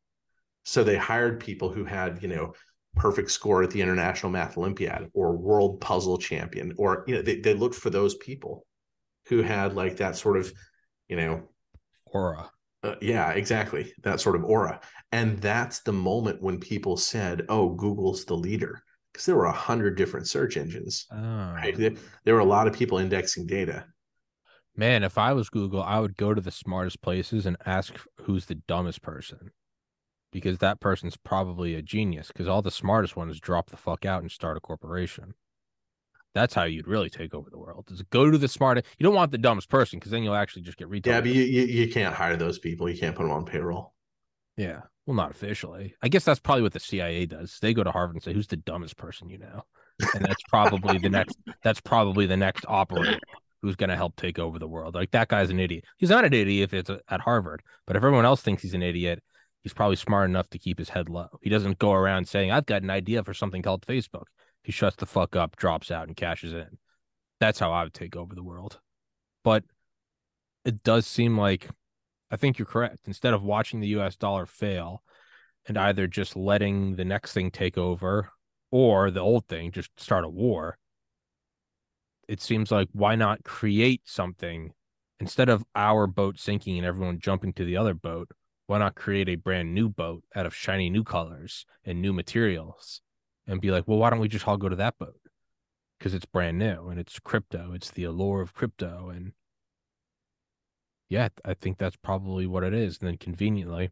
Speaker 4: So they hired people who had you know perfect score at the international math olympiad or world puzzle champion or you know they, they looked for those people who had like that sort of you know
Speaker 1: aura
Speaker 4: uh, yeah exactly that sort of aura and that's the moment when people said oh google's the leader because there were a hundred different search engines oh. right? there, there were a lot of people indexing data
Speaker 1: Man, if I was Google, I would go to the smartest places and ask who's the dumbest person. Because that person's probably a genius. Because all the smartest ones drop the fuck out and start a corporation. That's how you'd really take over the world. Is go to the smartest. You don't want the dumbest person because then you'll actually just get retail.
Speaker 4: Yeah, but you, you, you can't hire those people. You can't put them on payroll.
Speaker 1: Yeah. Well, not officially. I guess that's probably what the CIA does. They go to Harvard and say, "Who's the dumbest person you know?" And that's probably the next. That's probably the next operator who's going to help take over the world. Like that guy's an idiot. He's not an idiot if it's at Harvard, but if everyone else thinks he's an idiot, he's probably smart enough to keep his head low. He doesn't go around saying, "I've got an idea for something called Facebook." He shuts the fuck up, drops out, and cashes in. That's how I would take over the world. But it does seem like I think you're correct. Instead of watching the US dollar fail and either just letting the next thing take over or the old thing just start a war, it seems like why not create something instead of our boat sinking and everyone jumping to the other boat? Why not create a brand new boat out of shiny new colors and new materials and be like, well, why don't we just all go to that boat? Because it's brand new and it's crypto. It's the allure of crypto. And yeah, I think that's probably what it is. And then conveniently,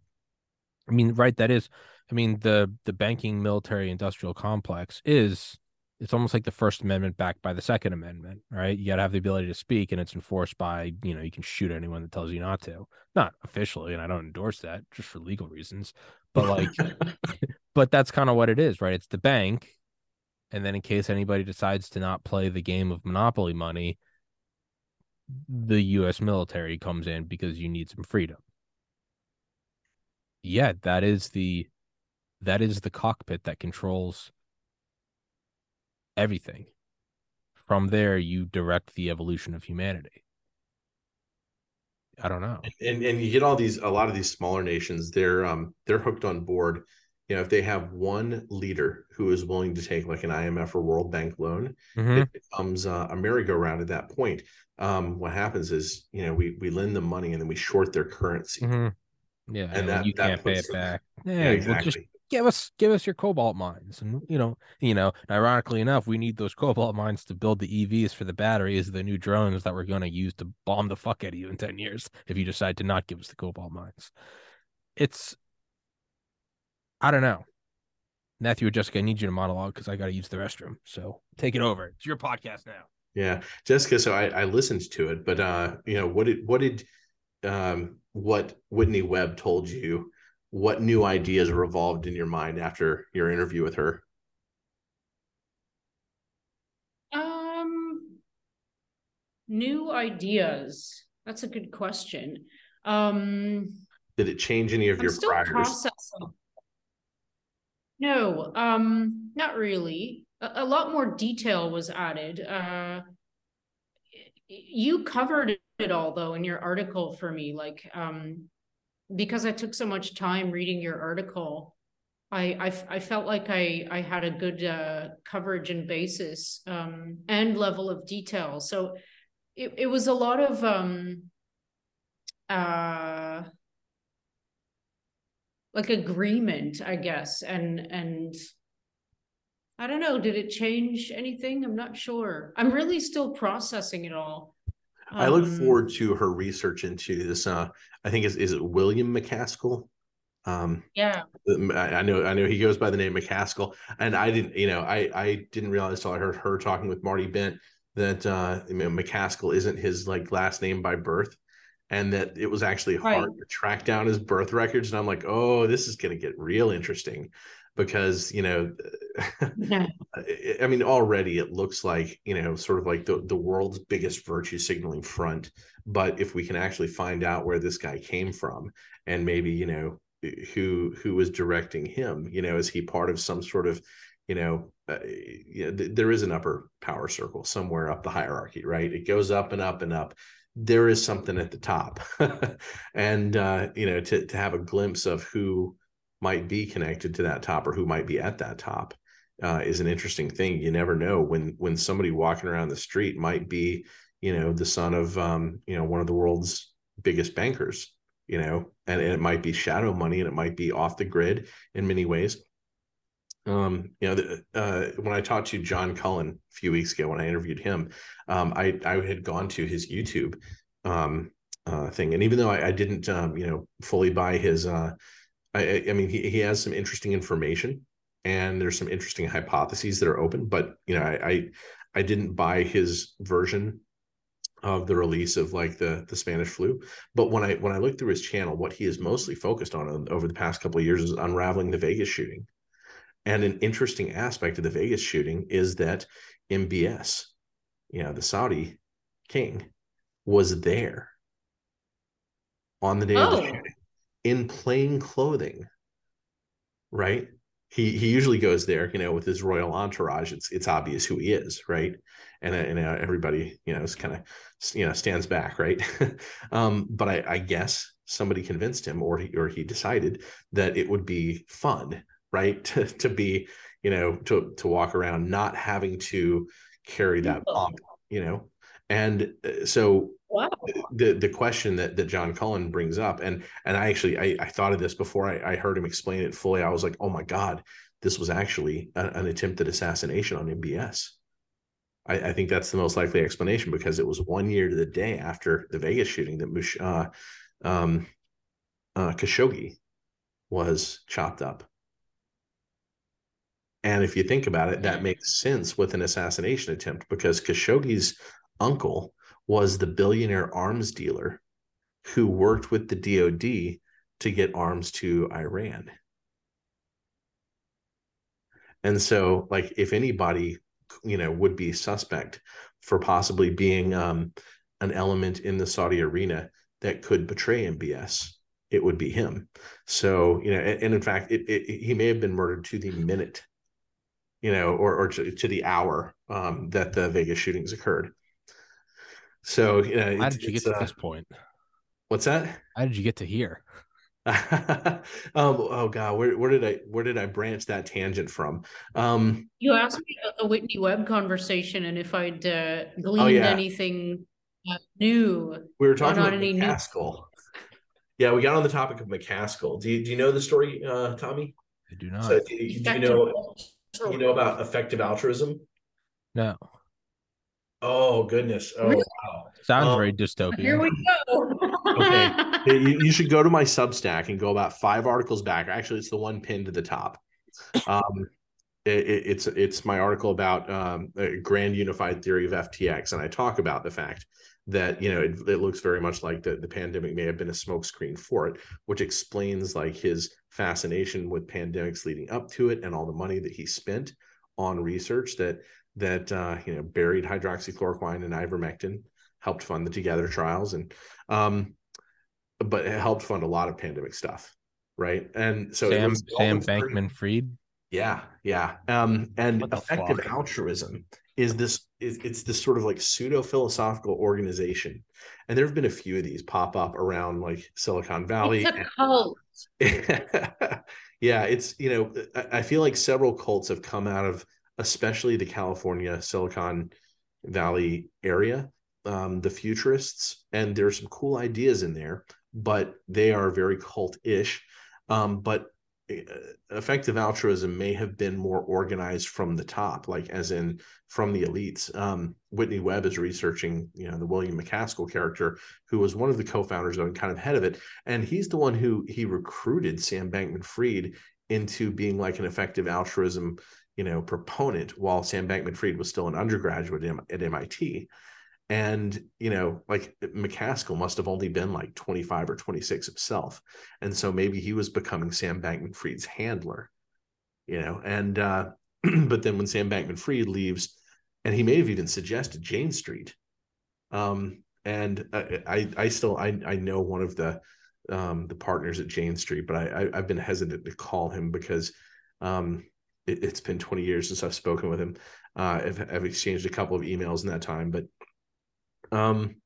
Speaker 1: I mean, right, that is, I mean, the the banking military industrial complex is it's almost like the First Amendment backed by the Second Amendment, right? You got to have the ability to speak, and it's enforced by, you know, you can shoot anyone that tells you not to. Not officially, and I don't endorse that just for legal reasons, but like, but that's kind of what it is, right? It's the bank, and then in case anybody decides to not play the game of monopoly money, the US military comes in because you need some freedom. Yeah, that is the that is the cockpit that controls everything. From there you direct the evolution of humanity. I don't know.
Speaker 4: And and you get all these a lot of these smaller nations, they're um they're hooked on board. You know, if they have one leader who is willing to take like an IMF or World Bank loan, mm-hmm. it becomes uh, a merry-go-round at that point um, what happens is you know we we lend them money and then we short their currency.
Speaker 1: Mm-hmm. Yeah, and that, you that can't pay it back. Yeah, yeah exactly. Well, give us give us your cobalt mines, and you know you know. Ironically enough, we need those cobalt mines to build the EVs for the batteries, the new drones that we're going to use to bomb the fuck out of you in ten years if you decide to not give us the cobalt mines. It's I don't know. Matthew or Jessica, I need you to monologue because I got to use the restroom. So take it over. It's your podcast now.
Speaker 4: Yeah, Jessica. So I, I listened to it, but uh, you know, what did what did um, what Whitney Webb told you? What new ideas revolved in your mind after your interview with her?
Speaker 3: Um, new ideas. That's a good question. Um,
Speaker 4: did it change any of I'm your still priors? Processing.
Speaker 3: No, um, not really a, lot more detail was added. Uh, you covered it all though in your article for me, like um, because I took so much time reading your article. I, I, I felt like I, I had a good uh, coverage and basis um, and level of detail. So it, it was a lot of um, uh, like agreement, I guess, and and I don't know. Did it change anything? I'm not sure. I'm really still processing it all.
Speaker 4: Um, I look um, forward to her research into this. Uh, I think is is it William MacAskill?
Speaker 3: Um, yeah,
Speaker 4: I, I, know. I know he goes by the name MacAskill, and I didn't. You know, I I didn't realize until I heard her talking with Marty Bent that uh, you know, MacAskill isn't his like last name by birth, and that it was actually hard right. to track down his birth records. And I'm like, oh, this is going to get real interesting because you know yeah. i mean already it looks like you know sort of like the, the world's biggest virtue signaling front. But if we can actually find out where this guy came from and maybe you know who who was directing him you know is he part of some sort of you know, uh, you know th- there is an upper power circle somewhere up the hierarchy right? It goes up and up and up. There is something at the top. And uh you know to to have a glimpse of who might be connected to that top or who might be at that top uh, is an interesting thing. You never know when when somebody walking around the street might be, you know, the son of um, you know one of the world's biggest bankers. You know, and, and it might be shadow money, and it might be off the grid in many ways. Um, you know, the, uh, when I talked to John Cullen a few weeks ago when I interviewed him, um, I I had gone to his YouTube um, uh, thing, and even though I, I didn't, um, you know, fully buy his uh, I, I mean, he, he has some interesting information and there's some interesting hypotheses that are open, but you know, I, I, I didn't buy his version of the release of like the the Spanish flu. But when I when I look through his channel, what he is mostly focused on uh, over the past couple of years is unraveling the Vegas shooting. And an interesting aspect of the Vegas shooting is that MBS, you know, the Saudi king, was there on the day oh. of the oh. shooting in plain clothing. Right? He he usually goes there, you know, with his royal entourage. It's it's obvious who he is, right? And and uh, everybody, you know, is kind of you know stands back, right? um, but I, I guess somebody convinced him, or he or he decided that it would be fun right to, to be you know to to walk around not having to carry that pomp you know and uh, so wow. the the question that that John Cullen brings up and and I actually I, I thought of this before I, I heard him explain it fully. I was like oh my god this was actually a, an attempted assassination on MBS I, I, think that's the most likely explanation because it was one year to the day after the Vegas shooting that Mush, uh, um, uh, Khashoggi was chopped up. And if you think about it, that makes sense with an assassination attempt because Khashoggi's uncle was the billionaire arms dealer who worked with the DoD to get arms to Iran. And so, like, if anybody, you know, would be suspect for possibly being um, an element in the Saudi arena that could betray MBS, it would be him. So, you know, and, and in fact, it, it, he may have been murdered to the minute you know, or or to, to the hour um, that the Vegas shootings occurred. So, you know,
Speaker 1: how did you get to uh, this point?
Speaker 4: What's that?
Speaker 1: How did you get to here?
Speaker 4: um, oh god, where where did I where did I branch that tangent from? Um,
Speaker 3: you asked me about the Whitney Webb conversation and if I'd uh, gleaned oh, yeah. anything uh, new.
Speaker 4: We were talking about MacAskill. New... Yeah, we got on the topic of MacAskill. Do you do you know the story, uh, Tommy?
Speaker 1: I do not. So,
Speaker 4: do, do you know? You know about effective altruism?
Speaker 1: No.
Speaker 4: Oh goodness! Oh wow!
Speaker 1: Sounds um, very dystopian.
Speaker 3: Here we go.
Speaker 4: okay, you, you, should go to my Substack and go about five articles back. Actually, it's the one pinned to the top. Um, it, it, it's it's my article about um, a grand unified theory of FTX, and I talk about the fact that you know it, it looks very much like the, the pandemic may have been a smokescreen for it, which explains like his fascination with pandemics leading up to it and all the money that he spent on research that that uh, you know buried hydroxychloroquine and ivermectin helped fund the together trials and um but it helped fund a lot of pandemic stuff right and so
Speaker 1: sam, sam bankman fried
Speaker 4: yeah yeah um and effective fuck? altruism is this is it's this sort of like pseudo philosophical organization and there have been a few of these pop up around like silicon valley
Speaker 3: it's a cult.
Speaker 4: yeah it's you know i feel like several cults have come out of especially the california silicon valley area um, the futurists and there's some cool ideas in there but they are very cult-ish um, but uh, effective altruism may have been more organized from the top, like as in from the elites. Um, Whitney Webb is researching, you know, the William MacAskill character, who was one of the co-founders and kind of head of it, and he's the one who he recruited Sam Bankman-Fried into being like an effective altruism, you know, proponent while Sam Bankman-Fried was still an undergraduate at MIT and you know like macaskill must have only been like 25 or 26 himself. And so maybe he was becoming sam bankman fried's handler you know? And uh but then when sam bankman fried leaves and he may have even suggested jane street um and I, I i still i i know one of the um the partners at jane street but i, I have been hesitant to call him because um it, has been 20 years since i've spoken with him. Uh I've, I've exchanged a couple of emails in that time but um,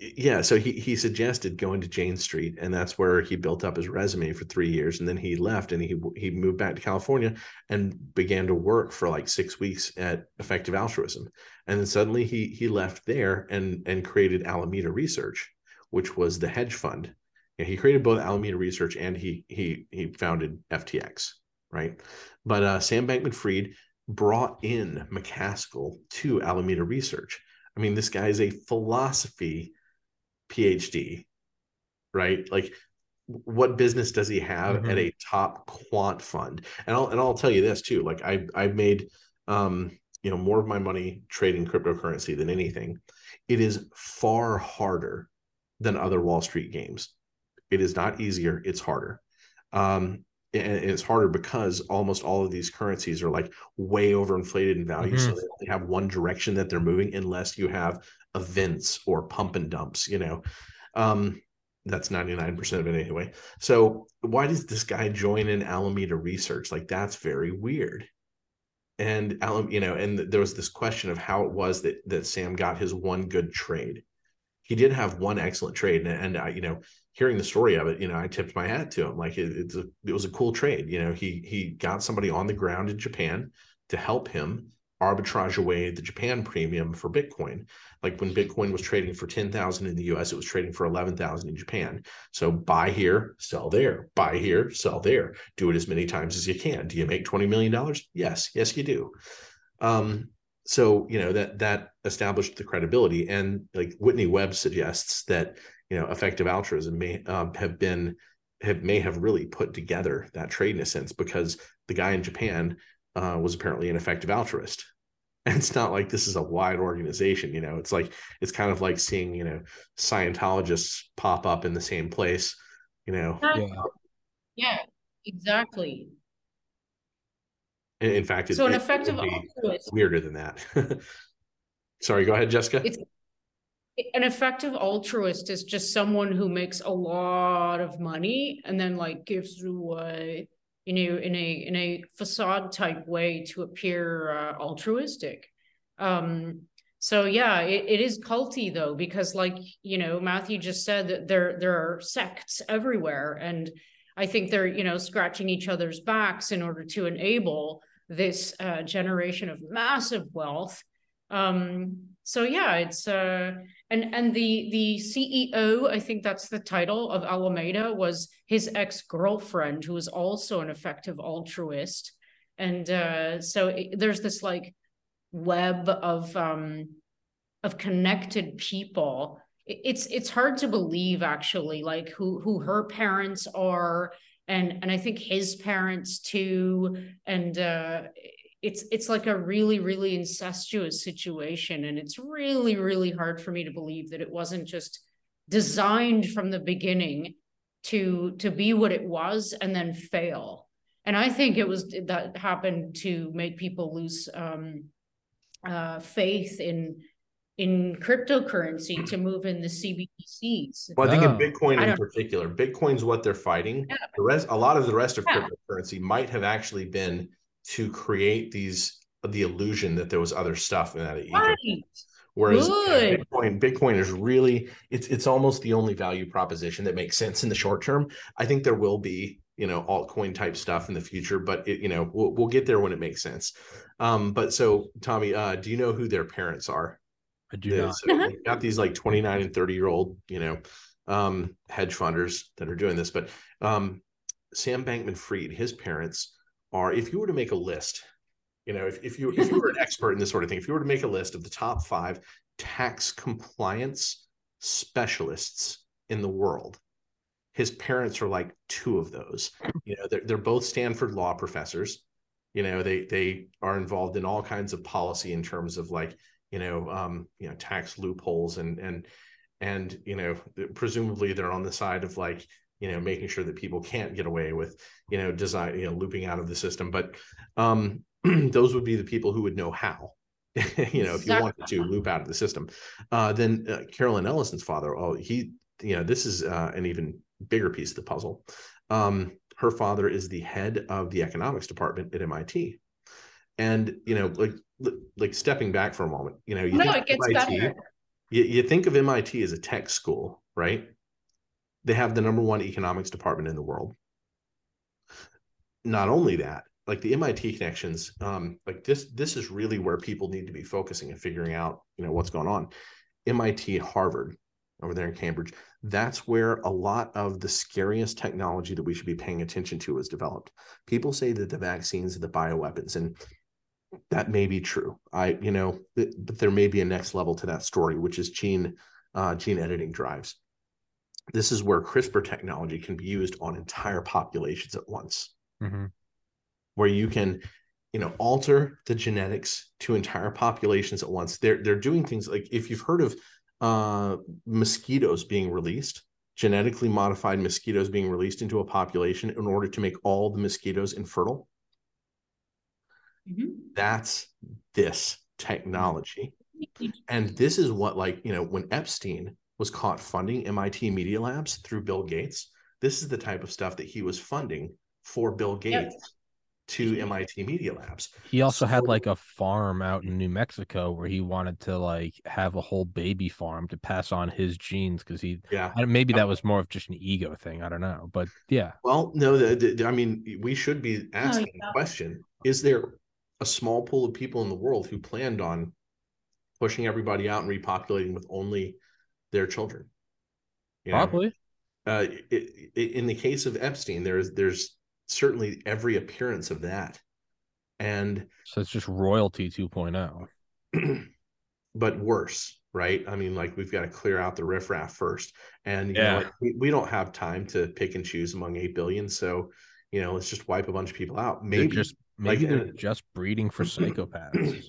Speaker 4: yeah, so he he suggested going to Jane Street, and that's where he built up his resume for three years, and then he left and he he moved back to California and began to work for like six weeks at Effective Altruism, and then suddenly he he left there and and created Alameda Research, which was the hedge fund. And he created both Alameda Research and he he he founded FTX, right? But uh, Sam Bankman-Fried brought in MacAskill to Alameda Research I mean, this guy is a philosophy PhD, right? Like, what business does he have mm-hmm. at a top quant fund? And I'll and I'll tell you this too. Like, I I've made um you know more of my money trading cryptocurrency than anything it is far harder than other wall street games it is not easier it's harder um, it's harder because almost all of these currencies are like way overinflated in value mm-hmm. so they only have one direction that they're moving unless you have events or pump and dumps you know um, that's 99% of it anyway so why does this guy join in alameda research like that's very weird and Alam, you know, and there was this question of how it was that that Sam got his one good trade. He did have one excellent trade, and, and I, you know, hearing the story of it, you know, I tipped my hat to him. Like it, it's a, it was a cool trade. You know, he he got somebody on the ground in Japan to help him arbitrage away the Japan premium for Bitcoin. Like when Bitcoin was trading for 10,000 in the US, it was trading for 11,000 in Japan. So buy here, sell there, buy here, sell there. Do it as many times as you can. Do you make $20 million? Yes, yes, you do. Um, so you know that that established the credibility and like whitney webb suggests that you know effective altruism may um, have been have may have really put together that trade in a sense because the guy in japan uh, was apparently an effective altruist. And it's not like this is a wide organization, you know. It's like it's kind of like seeing, you know, Scientologists pop up in the same place, you know.
Speaker 3: Yeah, yeah exactly.
Speaker 4: In, in fact,
Speaker 3: so it, an effective altruist
Speaker 4: weirder than that. Sorry, go ahead, Jessica. It's,
Speaker 3: an effective altruist is just someone who makes a lot of money and then like gives away you know, in a in a facade type way to appear uh, altruistic. Um, so yeah, it, it is culty though, because like you know, Matthew just said that there there are sects everywhere, and I think they're you know scratching each other's backs in order to enable this uh, generation of massive wealth. Um, so yeah, it's uh, and and the the CEO, I think that's the title of Alameda, was his ex girlfriend, who was also an effective altruist, and uh, so it, there's this like web of um, of connected people. it's it's hard to believe actually, like who who her parents are, and and I think his parents too, and uh, it's it's like a really really incestuous situation and it's really really hard for me to believe that it wasn't just designed from the beginning to to be what it was and then fail and i think it was that happened to make people lose um, uh, faith in in cryptocurrency to move in the CBDCs.
Speaker 4: Well, I think oh. in Bitcoin in particular, Bitcoin's what they're fighting. Yeah. The rest, a lot of the rest of yeah. cryptocurrency might have actually been to create these the illusion that there was other stuff in that right. Whereas Bitcoin, Bitcoin is really it's it's almost the only value proposition that makes sense in the short term. I think there will be you know altcoin type stuff in the future, but it, you know we'll we'll get there when it makes sense. Um, but so Tommy, uh, do you know who their parents are?
Speaker 1: I do not.
Speaker 4: So got these like twenty nine and thirty year old you know um, hedge funders that are doing this, but um, Sam Bankman Fried, his parents are if you were to make a list, you know, if, if you if you were an expert in this sort of thing, if you were to make a list of the top five tax compliance specialists in the world, his parents are like two of those. You know, they're they're both Stanford law professors. You know, they they are involved in all kinds of policy in terms of like, you know, um, you know, tax loopholes and and and you know, presumably they're on the side of like you know making sure that people can't get away with you know design you know looping out of the system. But um those would be the people who would know how you know if you wanted to loop out of the system. Uh then uh, caroline ellison's father oh he you know this is uh, an even bigger piece of the puzzle. Um her father is the head of the economics department at mit and you know like like stepping back for a moment you know you
Speaker 3: no, it gets MIT, better.
Speaker 4: You, you think of mit as a tech school right they have the number one economics department in the world. Not only that, like the MIT connections, um, like this, this is really where people need to be focusing and figuring out, you know, what's going on. MIT, Harvard, over there in Cambridge, that's where a lot of the scariest technology that we should be paying attention to is developed. People say that the vaccines are the bioweapons, and that may be true. I, you know, but there may be a next level to that story, which is gene uh, gene editing drives this is where CRISPR technology can be used on entire populations at once, mm-hmm. where you can you know alter the genetics to entire populations at once they're they're doing things like if you've heard of uh mosquitoes being released genetically modified mosquitoes being released into a population in order to make all the mosquitoes infertile
Speaker 3: Mhm.
Speaker 4: that's this technology and this is what like you know when epstein was caught funding mit media labs through bill gates this is the type of stuff that he was funding for bill gates
Speaker 3: Yep.
Speaker 4: to mit media labs
Speaker 1: He also had like a farm out in New Mexico where he wanted to like have a whole baby farm to pass on his genes because he
Speaker 4: yeah
Speaker 1: maybe that was more of just an ego thing. I don't know, but yeah,
Speaker 4: well no the, the- i mean we should be asking
Speaker 3: yeah.
Speaker 4: the question is there a small pool of people in the world who planned on pushing everybody out and repopulating with only their children You know?
Speaker 1: probably.
Speaker 4: uh, i- i- in the case of Epstein, there's there's certainly every appearance of that, and
Speaker 1: So it's just royalty oh. 2.0.
Speaker 4: but worse, right? I mean, like we've got to clear out the riffraff first, and you
Speaker 1: Yeah.
Speaker 4: know, like, we, we don't have time to pick and choose among eight billion, so you know, let's just wipe a bunch of people out.
Speaker 1: They're
Speaker 4: Maybe
Speaker 1: just maybe
Speaker 4: like,
Speaker 1: they're
Speaker 4: uh,
Speaker 1: just breeding for psychopaths.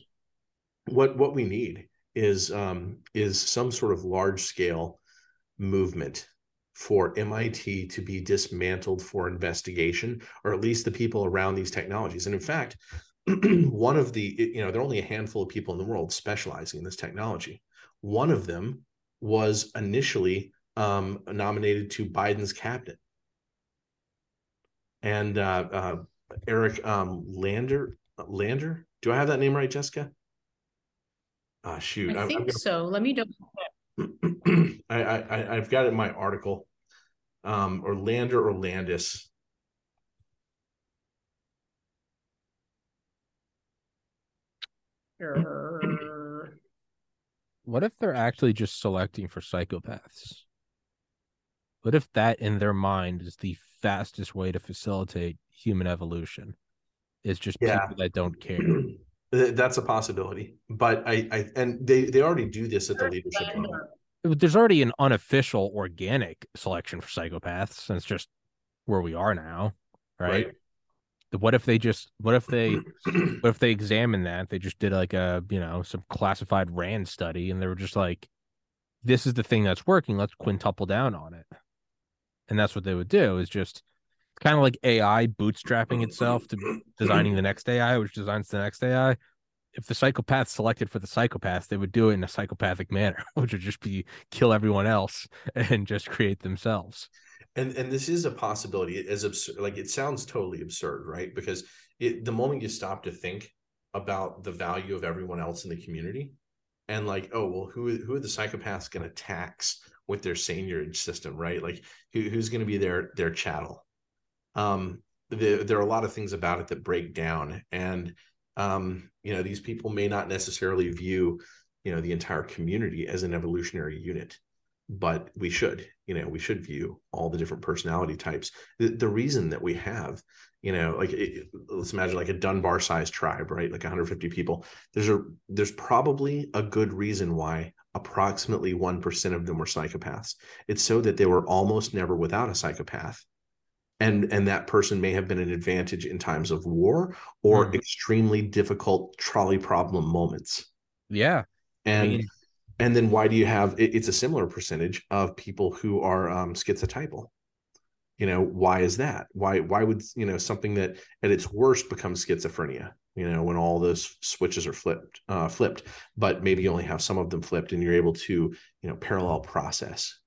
Speaker 4: what what we need is um is some sort of large scale movement for MIT to be dismantled for investigation or at least the people around these technologies. And in fact one of the you know there are only a handful of people in the world specializing in this technology. One of them was initially um nominated to Biden's cabinet. And uh, uh Eric um Lander Lander? Do I have that name right Jessica Ah, shoot.
Speaker 3: I
Speaker 4: I'm- I'm
Speaker 3: think so. Let me double.
Speaker 4: gonna- I, I, I- I've got it in my article. Um, Orlander or Landis.
Speaker 3: check.
Speaker 1: What if they're actually just selecting for psychopaths? What if that in their mind is the fastest way to facilitate human evolution? Is just
Speaker 4: Yeah.
Speaker 1: people that don't care.
Speaker 4: Th- That's a possibility, but I, I, and they, they already do this at the leadership level.
Speaker 1: There's already an unofficial organic selection for psychopaths, and it's just where we are now, right? What if they just what if they what if they examine that? They just did like a, you know, some classified RAND study and they were just like, this is the thing that's working. Let's quintuple down on it. And that's what they would do is just kind of like AI bootstrapping itself to designing the next AI, which designs the next AI. If the psychopath selected for the psychopaths, they would do it in a psychopathic manner, which would just be kill everyone else and just create themselves.
Speaker 4: and and this is a possibility It is absurd like it sounds totally absurd right because it the moment you stop to think about the value of everyone else in the community and like oh well who who are the psychopaths going to tax with their seigniorage system right like who, who's going to be their their chattel um there, there are a lot of things about it that break down. And um you know these people may not necessarily view you know the entire community as an evolutionary unit but we should you know we should view all the different personality types. The, the reason that we have you know like it, let's imagine like a dunbar sized tribe right? Like 150 people. There's a there's probably a good reason why approximately 1% of them were psychopaths. It's so that they were almost never without a psychopath and and that person may have been an advantage in times of war or
Speaker 1: Mhm.
Speaker 4: extremely difficult trolley problem moments
Speaker 1: Yeah.
Speaker 4: and
Speaker 1: mean-
Speaker 4: and then why do you have it, it's a similar percentage of people who are um schizotypal you know why is that why why would you know something that at its worst becomes schizophrenia you know when all those switches are flipped uh flipped but maybe you only have some of them flipped and you're able to you know parallel process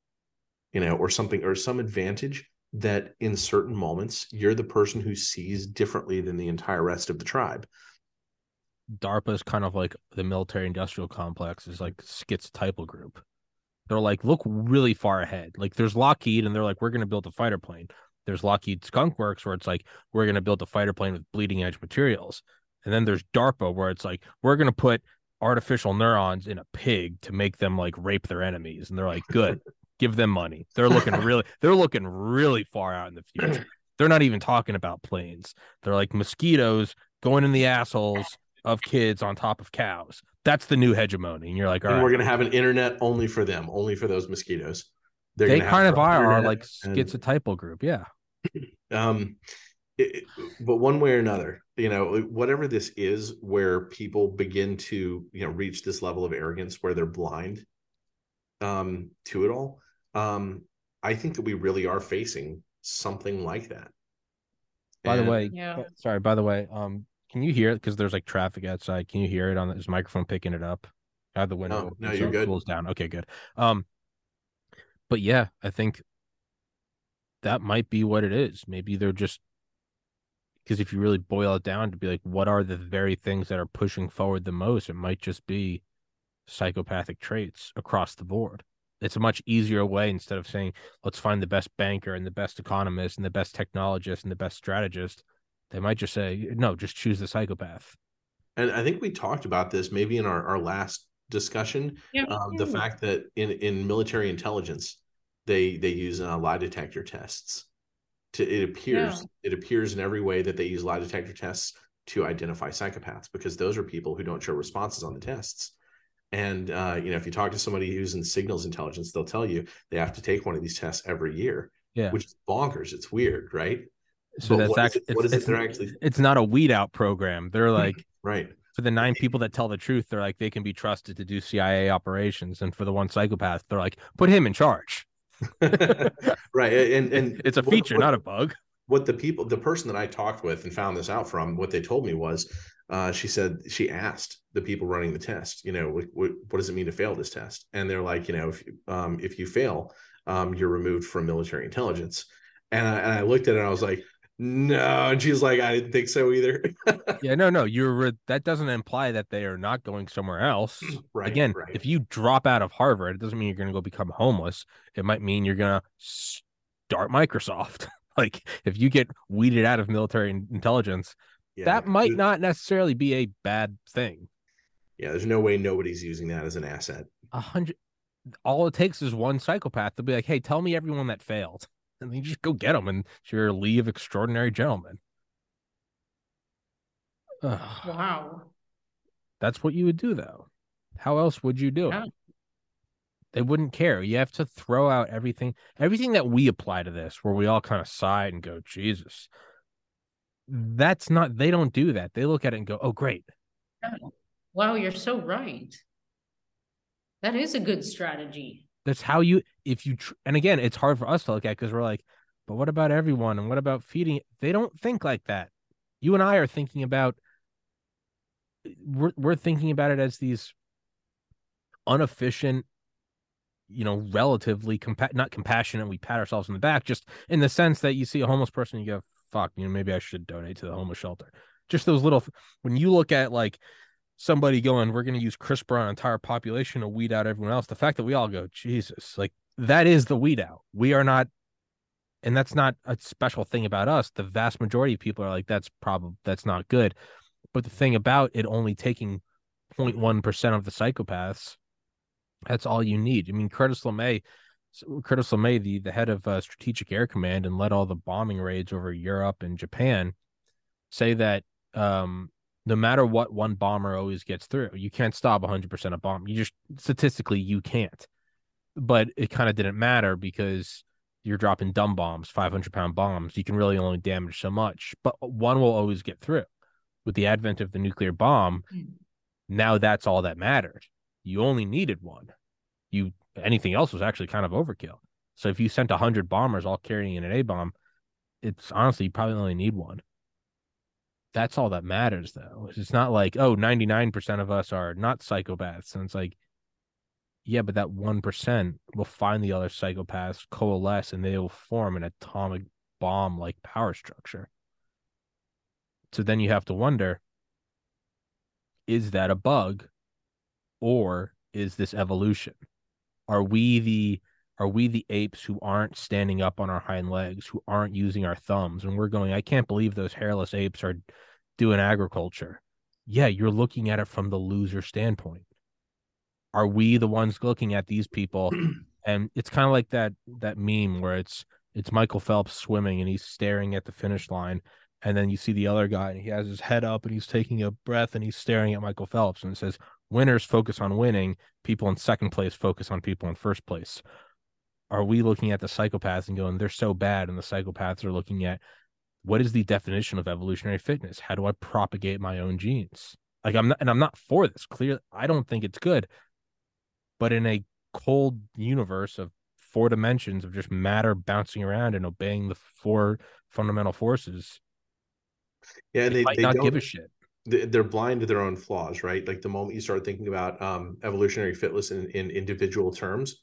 Speaker 4: you know or something or some advantage that in certain moments you're the person who sees differently than the entire rest of the tribe
Speaker 1: DARPA is kind of like the military industrial complex is like schizotypal group. They're like, look really far ahead. Like there's Lockheed and they're like, we're going to build a fighter plane. There's Lockheed Skunk Works where it's like, we're going to build a fighter plane with bleeding edge materials. And then there's DARPA where it's like, we're going to put artificial neurons in a pig to make them like rape their enemies. And they're like, good, give them money. They're looking really, they're looking really far out in the future. They're not even talking about planes. They're like mosquitoes going in the assholes of kids on top of cows. That's the new hegemony. And you're like, all
Speaker 4: and
Speaker 1: right.
Speaker 4: we're going to have an internet only for them only for those mosquitoes They're
Speaker 1: they kind of are
Speaker 4: internet
Speaker 1: like
Speaker 4: and-
Speaker 1: schizotypal group. Yeah.
Speaker 4: um it, but one way or another, you know, whatever this is, where people begin to, you know, reach this level of arrogance where they're blind um, to it all, um, I think that we really are facing something like that.
Speaker 1: By
Speaker 4: And-
Speaker 1: the way,
Speaker 3: Yeah.
Speaker 1: uh, sorry. By the way, um, can you hear it? Because there's like traffic outside. Can you hear it on the, is the microphone picking it up? I have the window.
Speaker 4: No,
Speaker 1: open,
Speaker 4: no,
Speaker 1: so
Speaker 4: you're good.
Speaker 1: Cools down. Okay, good. Um, but yeah, I think that might be what it is. Maybe they're just because if you really boil it down to be like, what are the very things that are pushing forward the most? It might just be psychopathic traits across the board. It's a much easier way instead of saying, let's find the best banker and the best economist and the best technologist and the best strategist. They might just say, no, just choose the psychopath.
Speaker 4: And I think we talked about this maybe in our, our last discussion.
Speaker 3: Yeah.
Speaker 4: Um, the fact that in, in military intelligence, they they use uh, lie detector tests. To it appears it appears in every way that they use lie detector tests to identify psychopaths because those are people who don't show responses on the tests. And uh, you know, if you talk to somebody who's in signals intelligence, they'll tell you they have to take one of these tests every year,
Speaker 1: Yeah.
Speaker 4: which is bonkers. It's weird, right?
Speaker 1: So
Speaker 4: But
Speaker 1: that's
Speaker 4: what is
Speaker 1: actually
Speaker 4: it- what
Speaker 1: it's,
Speaker 4: it they're actually-
Speaker 1: it's not a weed out program. They're like
Speaker 4: Right.
Speaker 1: for the nine people that tell the truth, they're like they can be trusted to do CIA operations, and for the one psychopath, they're like put him in charge.
Speaker 4: right. And and
Speaker 1: It's a
Speaker 4: what-
Speaker 1: feature,
Speaker 4: what-
Speaker 1: not a bug.
Speaker 4: What the people the person that i talked with and found this out from what they told me was uh, she said she asked the people running the test you know what, what, what does it mean to fail this test and they're like you know if you- um, if you fail um, you're removed from military intelligence and I, and I looked at it and i was like no and she's like i didn't think so either
Speaker 1: Yeah, no, no, you're re- that doesn't imply that they are not going somewhere else.
Speaker 4: right
Speaker 1: Again,
Speaker 4: right
Speaker 1: if you drop out of Harvard, it doesn't mean you're going to go become homeless. It might mean you're going to start Microsoft. like if you get weeded out of military intelligence,
Speaker 4: yeah,
Speaker 1: that might not necessarily be a bad thing.
Speaker 4: yeah there's no way nobody's using that as an asset
Speaker 1: A hundred, all it takes is one psychopath to be like, "Hey, tell me everyone that failed," and then you just go get them, and it's your League of Extraordinary Gentlemen. Ugh,
Speaker 3: Wow.
Speaker 1: that's what you would do, though. How else would you do
Speaker 3: Yeah.
Speaker 1: it? They wouldn't care. You have to throw out everything, everything that we apply to this, where we all kind of sigh and go, "Jesus." That's not. They don't do that. They look at it and go, "Oh, great."
Speaker 3: Wow, you're so right. That is a good strategy.
Speaker 1: that's how you if you tr- and again it's hard for us to look at because we're like but what about everyone and what about feeding they don't think like that you and i are thinking about we're, we're thinking about it as these inefficient you know relatively compa- not compassionate we pat ourselves in the back just in the sense that you see a homeless person you go fuck you know maybe i should donate to the homeless shelter just those little when you look at like somebody going, we're going to use CRISPR on an entire population to weed out everyone else. The fact that we all go, Jesus, like that is the weed out. We are not, and that's not a special thing about us. The vast majority of people are like, that's probably that's not good. But the thing about it only taking 0.1% of the psychopaths, that's all you need. I mean, Curtis LeMay, Curtis LeMay, the, the head of uh, Strategic Air Command and led all the bombing raids over Europe and Japan, say that um, no matter what, one bomber always gets through. You can't stop 100% of bomb. You just statistically you can't. But it kind of didn't matter because you're dropping dumb bombs, 500 pound bombs. You can really only damage so much, but one will always get through. With the advent of the nuclear bomb,
Speaker 3: Mm.
Speaker 1: now that's all that mattered. You only needed one. You anything else was actually kind of overkill. So if you sent 100 bombers all carrying an A bomb, it's honestly you probably only need one. That's all that matters though. It's not like oh 99% of us are not psychopaths. And it's like yeah but that 1% will find the other psychopaths coalesce and they will form an atomic bomb like power structure. So then you have to wonder is that a bug or is this evolution? Are we the are we the apes who aren't standing up on our hind legs who aren't using our thumbs? And we're going i can't believe those hairless apes are doing agriculture. Yeah you're looking at it from the loser standpoint. Are we the ones looking at these people? And it's kind of like that that meme where it's it's michael phelps swimming and he's staring at the finish line. And then you see the other guy and he has his head up and he's taking a breath and he's staring at michael phelps and it says winners focus on winning people in second place focus on people in first place are we looking at the psychopaths and going they're so bad and the psychopaths are looking at what is the definition of evolutionary fitness? How do I propagate my own genes? Like I'm not, and I'm not for this. Clearly, I don't think it's good. But in a cold universe of four dimensions of just matter bouncing around and obeying the four fundamental forces,
Speaker 4: yeah, they,
Speaker 1: might
Speaker 4: they
Speaker 1: not
Speaker 4: don't
Speaker 1: give a shit.
Speaker 4: They- they're blind to their own flaws, right? Like the moment you start thinking about um, evolutionary fitness in, in individual terms,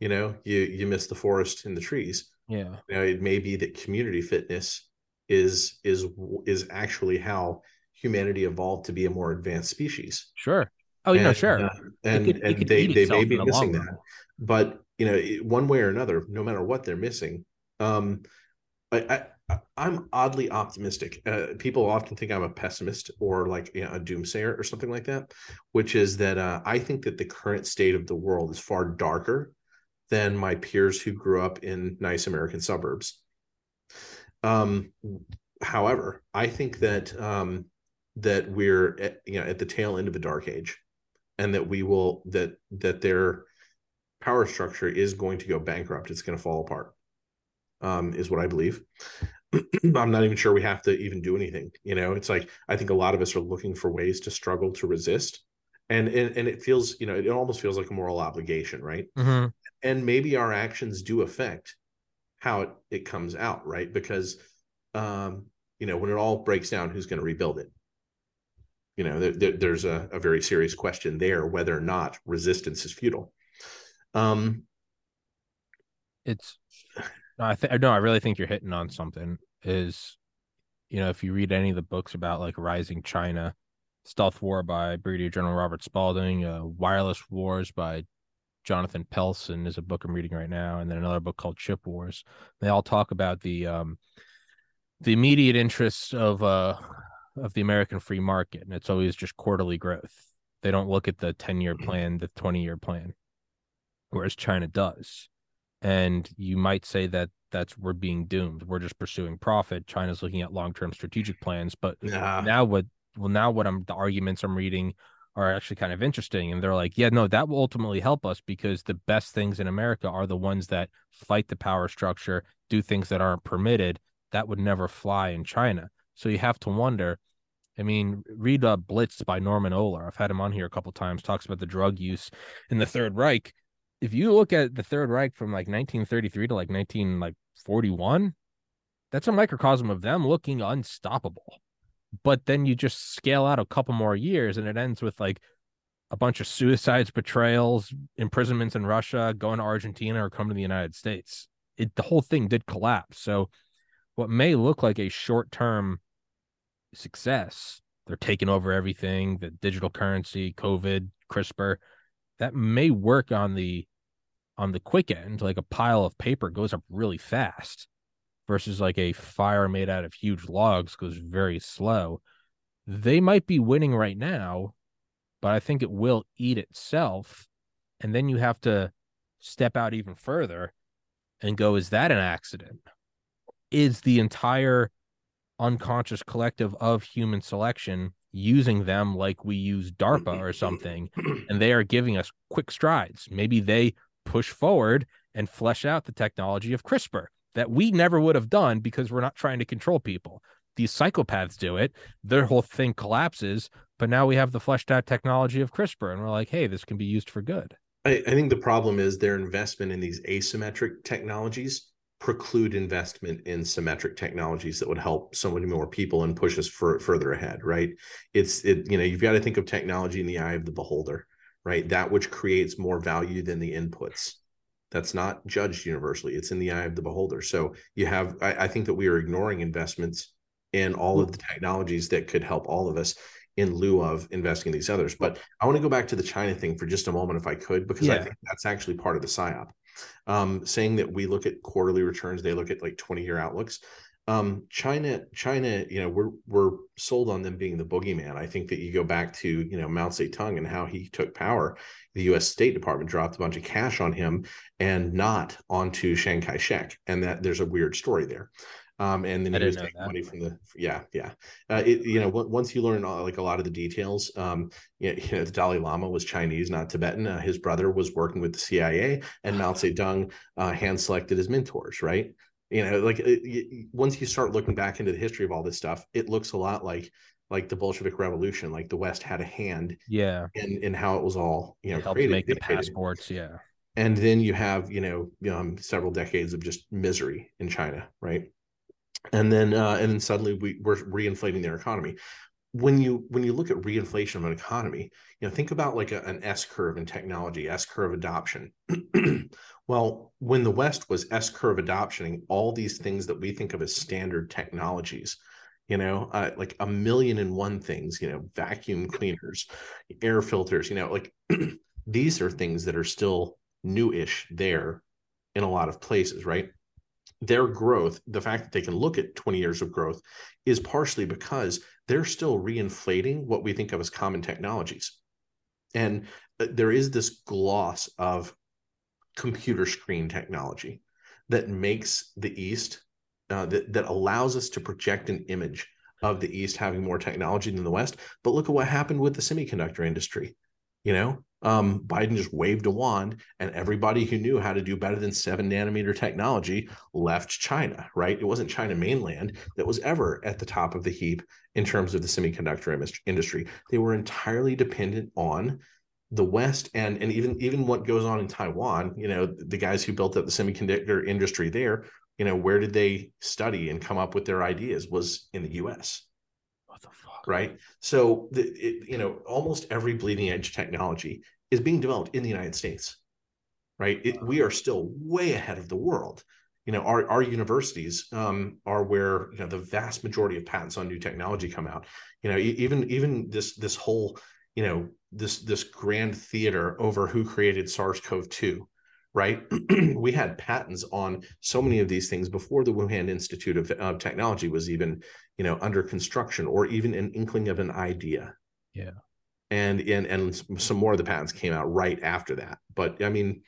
Speaker 4: you know, you you miss the forest and the trees.
Speaker 1: Yeah.
Speaker 4: You know, it may be that community fitness is is is actually how humanity evolved to be a more advanced species.
Speaker 1: Sure. Oh, you know,
Speaker 4: And,
Speaker 1: sure.
Speaker 4: uh, and
Speaker 1: could-
Speaker 4: and they they may be missing that,
Speaker 1: run.
Speaker 4: but you know, one way or another, no matter what they're missing, um, I- I'm oddly optimistic. Uh, people often think I'm a pessimist or like you know, a doomsayer or something like that, which is that uh, I think that the current state of the world is far darker than my peers who grew up in nice American suburbs. Um, however, I think that um, that we're at, you know at the tail end of a dark age, and that we will that that their power structure is going to go bankrupt. It's going to fall apart. Um, is what I believe. I'm not even sure we have to even do anything. You know, it's like I think a lot of us are looking for ways to struggle to resist, and and, and it feels you know it almost feels like a moral obligation, right?
Speaker 1: Mhm.
Speaker 4: and maybe our actions do affect how it, it comes out right because um you know when it all breaks down who's going to rebuild it you know there, there- there's a, a very serious question there whether or not resistance is futile um
Speaker 1: It's no, I think no, I really think you're hitting on something. Is you know, if you read any of the books about like rising China, Stealth War by Brigadier General Robert Spalding, uh, Wireless Wars by Jonathan Pelson is a book I'm reading right now, and then another book called Chip Wars. They all talk about the um the immediate interests of uh of the American free market, and it's always just quarterly growth. They don't look at the 10 year plan, the 20 year plan, whereas China does. And you might say that that's we're being doomed. We're just pursuing profit. China's looking at long term strategic plans, but
Speaker 4: nah,
Speaker 1: now what well now what i'm the arguments i'm reading are actually kind of interesting and they're like yeah no that will ultimately help us because the best things in america are the ones that fight the power structure do things that aren't permitted that would never fly in china so you have to wonder i mean read uh, blitz by norman ohler i've had him on here a couple times talks about the drug use in the third reich if you look at the third reich from like 1933 to like 19 like 41 that's a microcosm of them looking unstoppable but then you just scale out a couple more years and it ends with like a bunch of suicides, betrayals, imprisonments in Russia, going to Argentina or coming to the United States. It the whole thing did collapse. So what may look like a short-term success, they're taking over everything, the digital currency, COVID, CRISPR, that may work on the on the quick end, like a pile of paper goes up really fast versus like a fire made out of huge logs goes very slow. They might be winning right now, but I think it will eat itself. And then you have to step out even further and go, is that an accident? Is the entire unconscious collective of human selection using them like we use DARPA or something? And they are giving us quick strides. Maybe they push forward and flesh out the technology of CRISPR that we never would have done because we're not trying to control people. These psychopaths do it, their whole thing collapses, but now we have the fleshed out technology of CRISPR, and we're like, hey, this can be used for good.
Speaker 4: I, I think the problem is their investment in these asymmetric technologies preclude investment in symmetric technologies that would help so many more people and push us for, further ahead right it's it you know you've got to think of technology in the eye of the beholder right? That which creates more value than the inputs. That's not judged universally. It's in the eye of the beholder. So you have i, I think that we are ignoring investments in all of the technologies that could help all of us in lieu of investing in these others. But i want to go back to the china thing for just a moment if i could because i think that's actually part of the psyop. Um, saying that we look at quarterly returns they look at like 20 year outlooks um, china china you know we're we're sold on them being the boogeyman. I think that you go back to you know mao zedong and how he took power the us state department dropped a bunch of cash on him and not onto chiang kai-shek and that there's a weird story there. Um, and then he was taking money from the yeah yeah. Uh, it, you know on- once you learn uh, like a lot of the details um, you know, you know, the dalai lama was chinese not tibetan. Uh, his brother was working with the cia and mao zedong uh, hand selected his mentors right You know, like it, once you start looking back into the history of all this stuff, it looks a lot like like the Bolshevik Revolution. Like the West had a hand,
Speaker 1: yeah,
Speaker 4: in in how it was all you know
Speaker 1: helped
Speaker 4: created,
Speaker 1: make the passports. Yeah,
Speaker 4: and then you have you know um, several decades of just misery in China, right? And then uh, and then suddenly we we're reinflating their economy. When you when you look at reinflation of an economy, you know think about like a, an S curve in technology, S curve adoption. well, when the West was S curve adoptioning all these things that we think of as standard technologies, you know, uh, like a million and one things, you know, vacuum cleaners, air filters, you know, like these are things that are still newish there in a lot of places, right? Their growth, the fact that they can look at 20 years of growth, is partially because they're still reinflating what we think of as common technologies. And uh, there is this gloss of computer screen technology that makes the East, uh, that, that allows us to project an image of the East having more technology than the West. But look at what happened with the semiconductor industry. You know, um, Biden just waved a wand, and everybody who knew how to do better than seven nanometer technology left China, right? It wasn't China mainland that was ever at the top of the heap in terms of the semiconductor industry. They were entirely dependent on the West and and even even what goes on in Taiwan. You know, the guys who built up the semiconductor industry there. You know, where did they study and come up with their ideas? Was in the U.S.
Speaker 1: What the fuck?
Speaker 4: Right. So, the, it, you know, almost every bleeding edge technology is being developed in the United States, right? It, we are still way ahead of the world. You know, our, our universities um, are where you know the vast majority of patents on new technology come out. You know, even even this this whole you know this this grand theater over who created SARS-CoV-2, right? we had patents on so many of these things before the Wuhan Institute of, Technology was even you know under construction or even an inkling of an idea.
Speaker 1: Yeah
Speaker 4: and and and some more of the patents came out right after that. But I mean,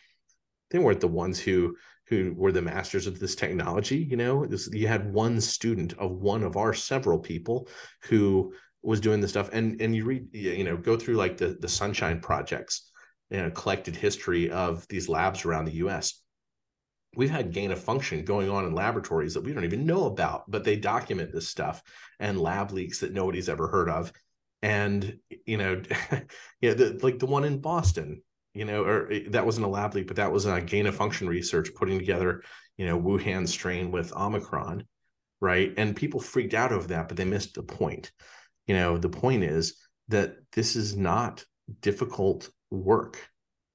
Speaker 4: they weren't the ones who who were the masters of this technology. You know, this, you had one student of one of our several people who was doing this stuff, and and you read, you know, go through like the the Sunshine projects, you know, collected history of these labs around the U.S. We've had gain of function going on in laboratories that we don't even know about, but they document this stuff and lab leaks that nobody's ever heard of. And you know yeah the, like the one in boston you know or eh, that wasn't a lab leak but that was a gain of function research putting together you know wuhan strain with omicron right? And people freaked out over that but they missed the point. You know the point is that this is not difficult work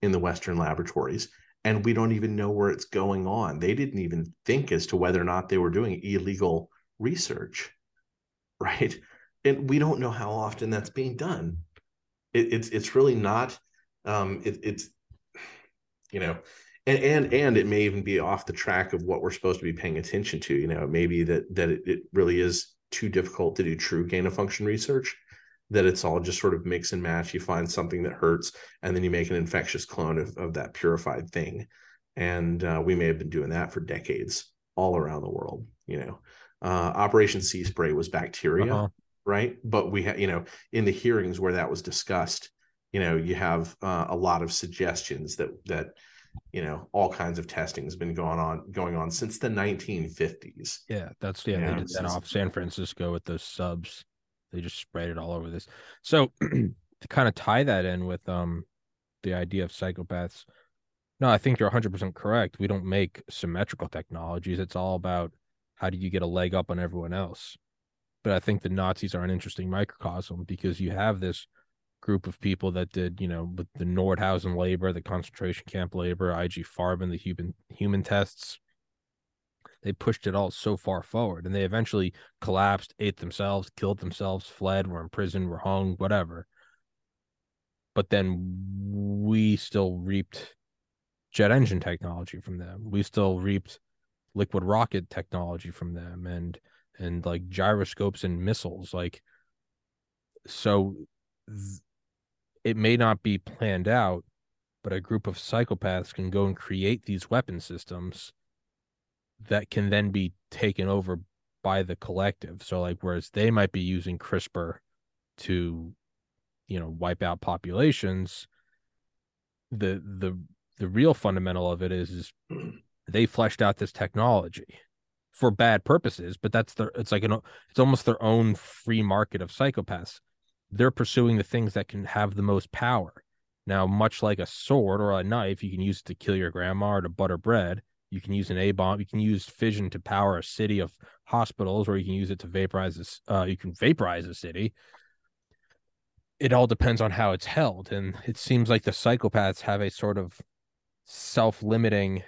Speaker 4: in the western laboratories and we don't even know where it's going on they didn't even think as to whether or not they were doing illegal research right and we don't know how often that's being done. It, it's it's really not. Um, it, it's you know, and and and it may even be off the track of what we're supposed to be paying attention to. You know, maybe that that it, it really is too difficult to do true gain of function research. That it's all just sort of mix and match. You find something that hurts, and then you make an infectious clone of, of that purified thing. And uh, we may have been doing that for decades all around the world. You know, uh, Operation Sea Spray was bacteria. Uh-huh right? But we have, you know, in the hearings where that was discussed, you know, you have uh, a lot of suggestions that that you know all kinds of testing has been going on going on since the 1950s.
Speaker 1: Yeah, that's yeah. they did that off San Francisco with those subs. They just spread it all over this. So to kind of tie that in with um the idea of psychopaths. No, I think you're 100% correct. We don't make symmetrical technologies. It's all about how do you get a leg up on everyone else but I think the Nazis are an interesting microcosm because you have this group of people that did, you know, with the Nordhausen labor, the concentration camp labor, IG Farben, the human human tests. They pushed it all so far forward, and they eventually collapsed, ate themselves, killed themselves, fled, were in prison, were hung, whatever. But then we still reaped jet engine technology from them. We still reaped liquid rocket technology from them, and and like gyroscopes and missiles like so th- it may not be planned out but a group of psychopaths can go and create these weapon systems that can then be taken over by the collective so like whereas they might be using crispr to you know wipe out populations the the the real fundamental of it is, is they fleshed out this technology for bad purposes, but that's their it's like an it's almost their own free market of psychopaths. They're pursuing the things that can have the most power. Now, much like a sword or a knife, you can use it to kill your grandma or to butter bread. You can use an A bomb. You can use fission to power a city of hospitals, or you can use it to vaporize this. Uh, you can vaporize a city. It all depends on how it's held, and it seems like the psychopaths have a sort of self-limiting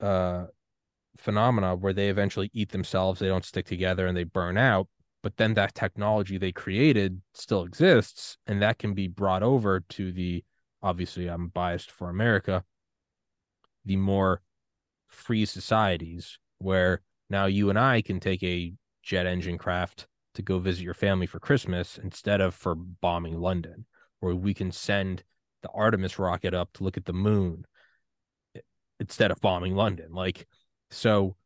Speaker 1: uh phenomena where they eventually eat themselves, they don't stick together and they burn out. But then that technology they created still exists, and that can be brought over to the obviously, I'm biased for America, the more free societies where now you and I can take a jet engine craft to go visit your family for Christmas instead of for bombing London, or we can send the Artemis rocket up to look at the moon instead of bombing London. Like, so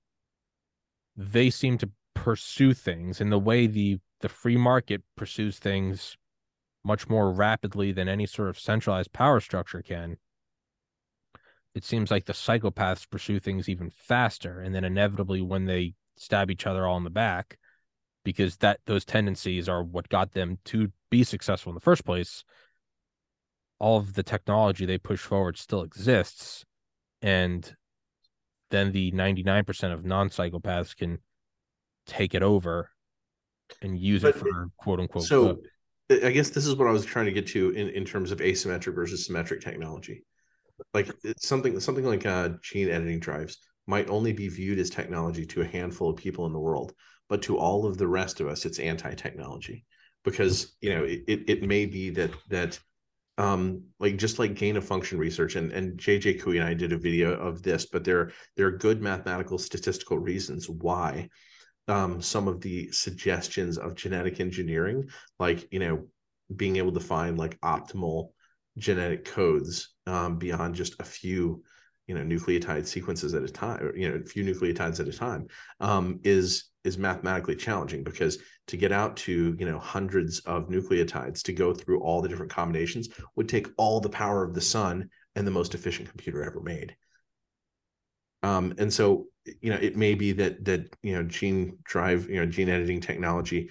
Speaker 1: they seem to pursue things in the way the the free market pursues things much more rapidly than any sort of centralized power structure can. It seems like the psychopaths pursue things even faster, and then inevitably, when they stab each other all in the back, because that those tendencies are what got them to be successful in the first place. All of the technology they push forward still exists, and then the 99% of non-psychopaths can take it over and use but, it for quote unquote
Speaker 4: so good. i guess this is what i was trying to get to in, in terms of asymmetric versus symmetric technology like something something like uh, gene editing drives might only be viewed as technology to a handful of people in the world but to all of the rest of us it's anti-technology. Because you know it, it may be that that um, like just like gain of function research and and JJ Couey and I did a video of this, but there there are good mathematical statistical reasons why um, some of the suggestions of genetic engineering, like you know being able to find like optimal genetic codes um, beyond just a few you know nucleotide sequences at a time or, you know a few nucleotides at a time um, is is mathematically challenging because to get out to you know hundreds of nucleotides to go through all the different combinations would take all the power of the sun and the most efficient computer ever made. Um, and so you know it may be that that you know gene drive you know gene editing technology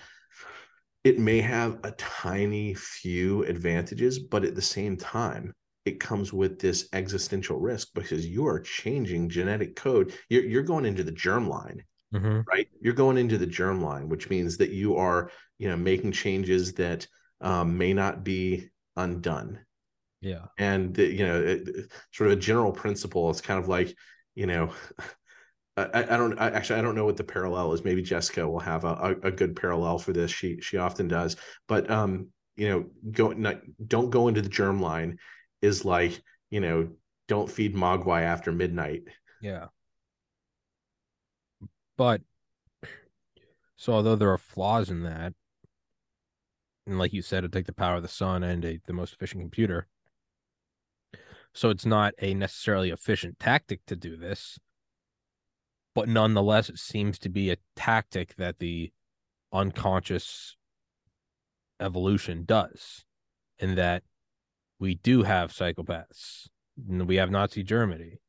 Speaker 4: it may have a tiny few advantages but at the same time it comes with this existential risk because you are changing genetic code. You're, you're going into the germline mm-hmm. right? You're going into the germline which means that you are you know making changes that um, may not be undone.
Speaker 1: Yeah.
Speaker 4: And you know it, sort of a general principle it's kind of like you know I, I don't I, actually I don't know what the parallel is. Maybe Jessica will have a, a, a, good parallel for this. She she often does. But um, you know, go not, don't go into the germline is like, you know, don't feed Mogwai after midnight.
Speaker 1: Yeah. But so although there are flaws in that, and like you said, it take the power of the sun and a, the most efficient computer. So it's not a necessarily efficient tactic to do this, but nonetheless, it seems to be a tactic that the unconscious evolution does, in that we do have psychopaths. We have Nazi Germany.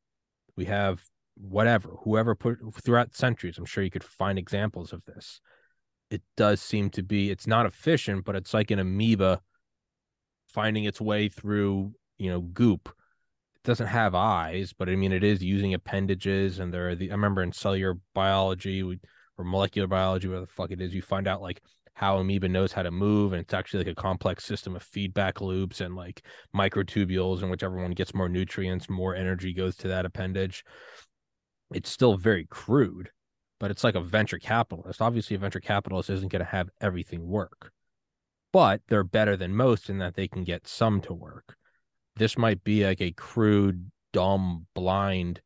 Speaker 1: We have whatever, whoever put throughout centuries. I'm sure you could find examples of this. It does seem to be, it's not efficient, but it's like an amoeba finding its way through, you know, goop. Doesn't have eyes, but I mean, it is using appendages. And there are the, I remember in cellular biology or molecular biology, where the fuck it is, you find out like how amoeba knows how to move and it's actually like a complex system of feedback loops and like microtubules and whichever one gets more nutrients more energy goes to that appendage it's still very crude but it's like a venture capitalist obviously a venture capitalist isn't going to have everything work but they're better than most in that they can get some to work this might be like a crude dumb blind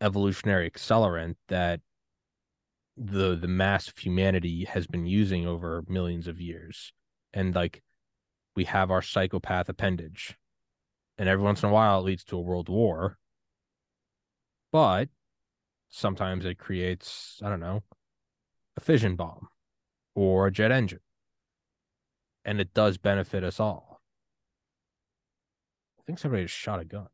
Speaker 1: evolutionary accelerant that the the mass of humanity has been using over millions of years. And like we have our psychopath appendage. And every once in a while it leads to a world war. But sometimes it creates i don't know a fission bomb or a jet engine. And it does benefit us all think somebody just shot a gun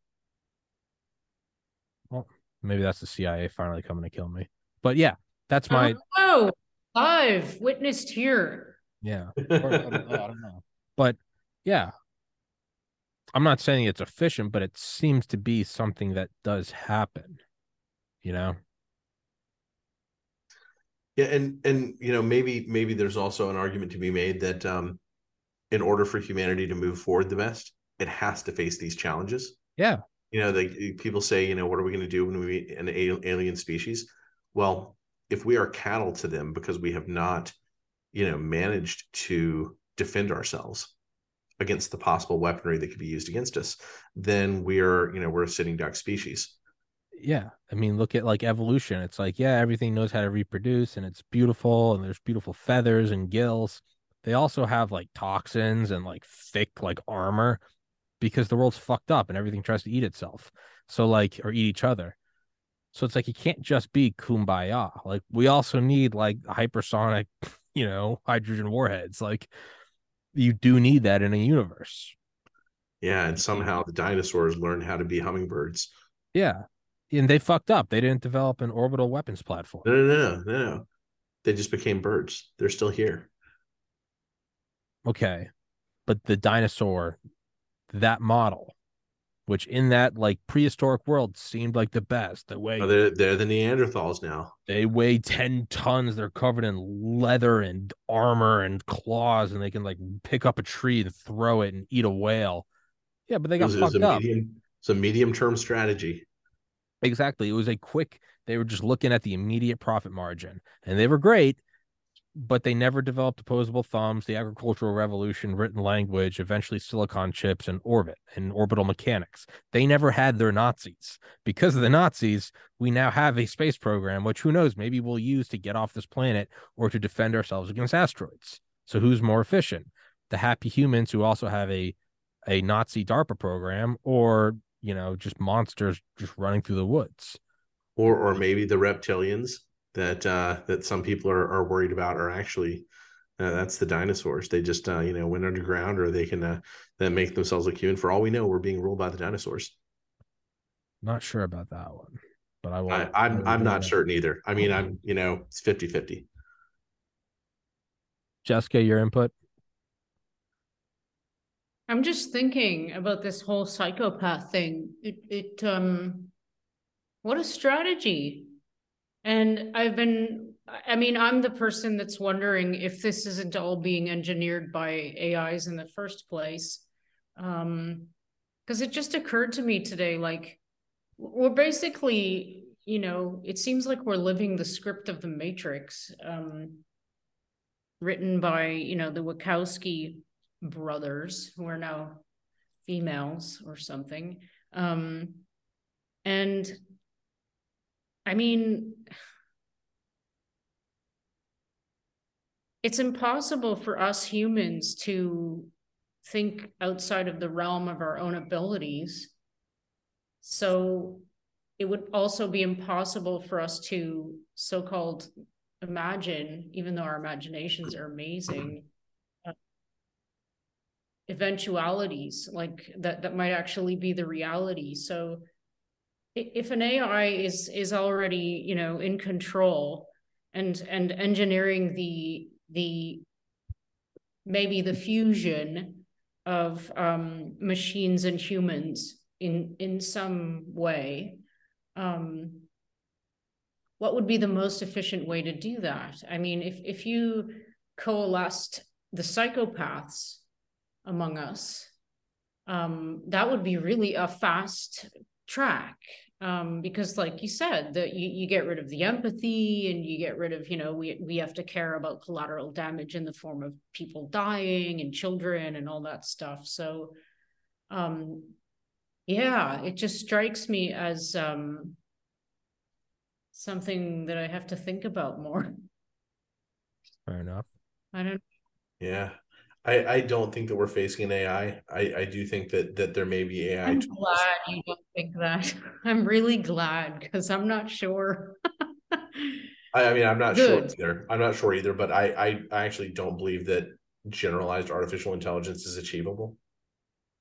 Speaker 1: well maybe that's the cia finally coming to kill me But yeah, that's my
Speaker 3: oh live witnessed here.
Speaker 1: yeah. Or, I don't know. But yeah, I'm not saying it's efficient, but it seems to be something that does happen. You know?
Speaker 4: Yeah, and and you know maybe maybe there's also an argument to be made that um, in order for humanity to move forward the best, it has to face these challenges.
Speaker 1: Yeah.
Speaker 4: You know, the people say, you know, what are we going to do when we meet an alien species? Well, if we are cattle to them because we have not, you know, managed to defend ourselves against the possible weaponry that could be used against us, then we are, you know, we're a sitting duck species
Speaker 1: yeah i mean look at like evolution it's like yeah everything knows how to reproduce and it's beautiful and there's beautiful feathers and gills they also have like toxins and like thick like armor because the world's fucked up and everything tries to eat itself so like or eat each other so it's like you can't just be kumbaya like we also need like hypersonic you know hydrogen warheads like you do need that in a universe
Speaker 4: yeah and somehow the dinosaurs learned how to be hummingbirds
Speaker 1: yeah and they fucked up. They didn't develop an orbital weapons platform.
Speaker 4: No, no, no, no, no. They just became birds. They're still here.
Speaker 1: Okay. But the dinosaur, that model, which in that like prehistoric world seemed like the best. The way
Speaker 4: oh, they're they're the Neanderthals now.
Speaker 1: They weigh 10 tons. They're covered in leather and armor and claws, and they can like pick up a tree and throw it and eat a whale. Yeah, but they got it was, fucked
Speaker 4: it
Speaker 1: up.
Speaker 4: Medium, it's a medium term strategy.
Speaker 1: Exactly. It was a quick, they were just looking at the immediate profit margin and they were great, but they never developed opposable thumbs, the agricultural revolution, written language, eventually silicon chips and orbit and orbital mechanics. They never had their Nazis. Because of the Nazis, we now have a space program, which who knows, maybe we'll use to get off this planet or to defend ourselves against asteroids. So who's more efficient? The happy humans who also have a a Nazi DARPA program or you know, just monsters just running through the woods.
Speaker 4: Or or maybe the reptilians that uh that some people are, are worried about are actually uh, that's the dinosaurs. They just uh, you know went underground or they can uh, then make themselves look human. For all we know, we're being ruled by the dinosaurs.
Speaker 1: Not sure about that one, but I will.
Speaker 4: I, I'm I'm not certain either. I mean, I'm you know it's 50 50.
Speaker 1: Jessica, your input.
Speaker 3: I'm just thinking about this whole psychopath thing. It, it, um, what a strategy. And I've been, I mean, I'm the person that's wondering if this isn't all being engineered by AIs in the first place. Um, because it just occurred to me today, like, we're basically, you know, it seems like we're living the script of the Matrix, um, written by, you know, the Wachowski brothers who are now females or something. Um, and I mean, it's impossible for us humans to think outside of the realm of our own abilities. So it would also be impossible for us to so called imagine, even though our imaginations are amazing, eventualities like that that might actually be the reality so if an ai is is already you know in control and and engineering the the maybe the fusion of um, machines and humans in in some way um, what would be the most efficient way to do that? I mean if if you coalesced the psychopaths among us, um, that would be really a fast track. Um, because like you said, that you, you get rid of the empathy and you get rid of, you know, we we have to care about collateral damage in the form of people dying and children and all that stuff. So um yeah, it just strikes me as um something that I have to think about more.
Speaker 1: Fair enough.
Speaker 3: I don't
Speaker 4: yeah I, I don't think that we're facing an AI. I, I do think that that there may be AI.
Speaker 3: I'm tools. glad you don't think that. I'm really glad because I'm not sure.
Speaker 4: I, I, mean, I'm not Good. sure either. I'm not sure either, but I, I I actually don't believe that generalized artificial intelligence is achievable.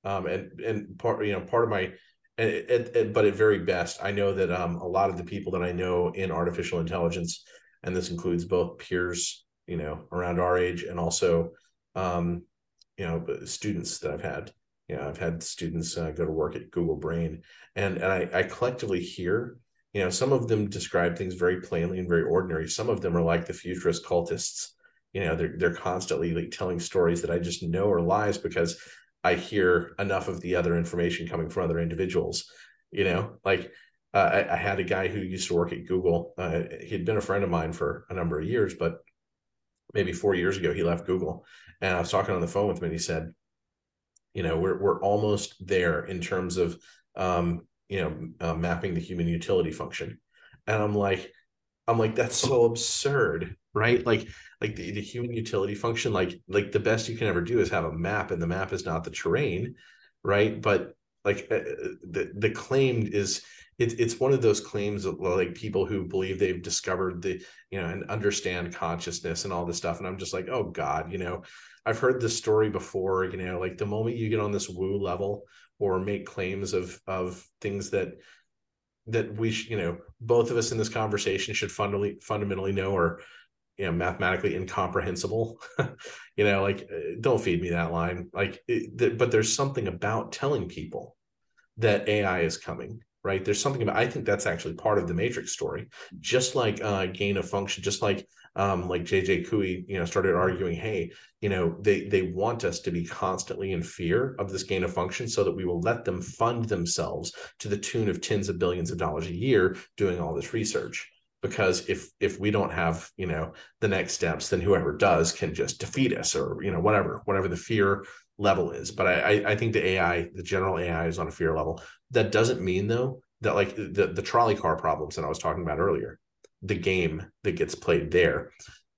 Speaker 4: Um, and and part you know part of my at, but at very best, I know that um, a lot of the people that I know in artificial intelligence, and this includes both peers, you know, around our age, and also, um, you know, students that I've had. You know, I've had students uh, go to work at Google Brain, and and I, I collectively hear, you know, some of them describe things very plainly and very ordinary. Some of them are like the futurist cultists. You know, they're they're constantly like telling stories that I just know are lies because I hear enough of the other information coming from other individuals. You know, like uh, I, I, had a guy who used to work at Google. Uh, he'd been a friend of mine for a number of years, but maybe four years ago he left Google, and I was talking on the phone with him, and he said, "You know, we're we're almost there in terms of um, you know uh, mapping the human utility function," and I'm like, I'm like, that's so absurd, right? Like like the, the human utility function like like the best you can ever do is have a map and the map is not the terrain right but like uh, uh the the claim is it, it's one of those claims of like people who believe they've discovered the you know and understand consciousness and all this stuff and i'm just like oh god you know? I've heard this story before you know like the moment you get on this woo level or make claims of of things that that we sh- you know both of us in this conversation should fundamentally fundamentally know or you know mathematically incomprehensible you know like uh, don't feed me that line. Like it, th- but there's something about telling people that ai is coming right? There's something about i think that's actually part of the matrix story. Just like uh gain of function just like um like jj couey you know started arguing hey you know they they want us to be constantly in fear of this gain of function so that we will let them fund themselves to the tune of tens of billions of dollars a year doing all this research. Because if if we don't have you know the next steps then whoever does can just defeat us or you know whatever whatever the fear level is but i i think the ai the general ai is on a fear level that doesn't mean though that like the the trolley car problems that i was talking about earlier the game that gets played there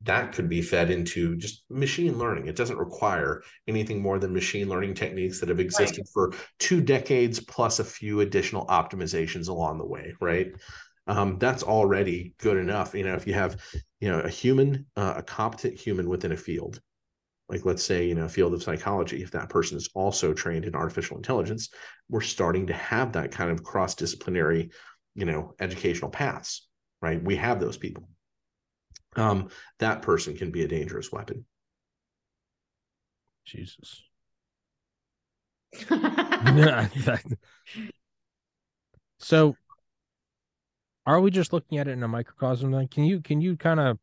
Speaker 4: that could be fed into just machine learning. It doesn't require anything more than machine learning techniques that have existed right. for two decades plus a few additional optimizations along the way, right? um, that's already good enough. You know, if you have, you know, a human, uh, a competent human within a field, like let's say, you know, field of psychology, if that person is also trained in artificial intelligence, we're starting to have that kind of cross disciplinary, you know, educational paths, right? We have those people. Um, that person can be a dangerous weapon.
Speaker 1: Jesus. so are we just looking at it in a microcosm then can you can you kind of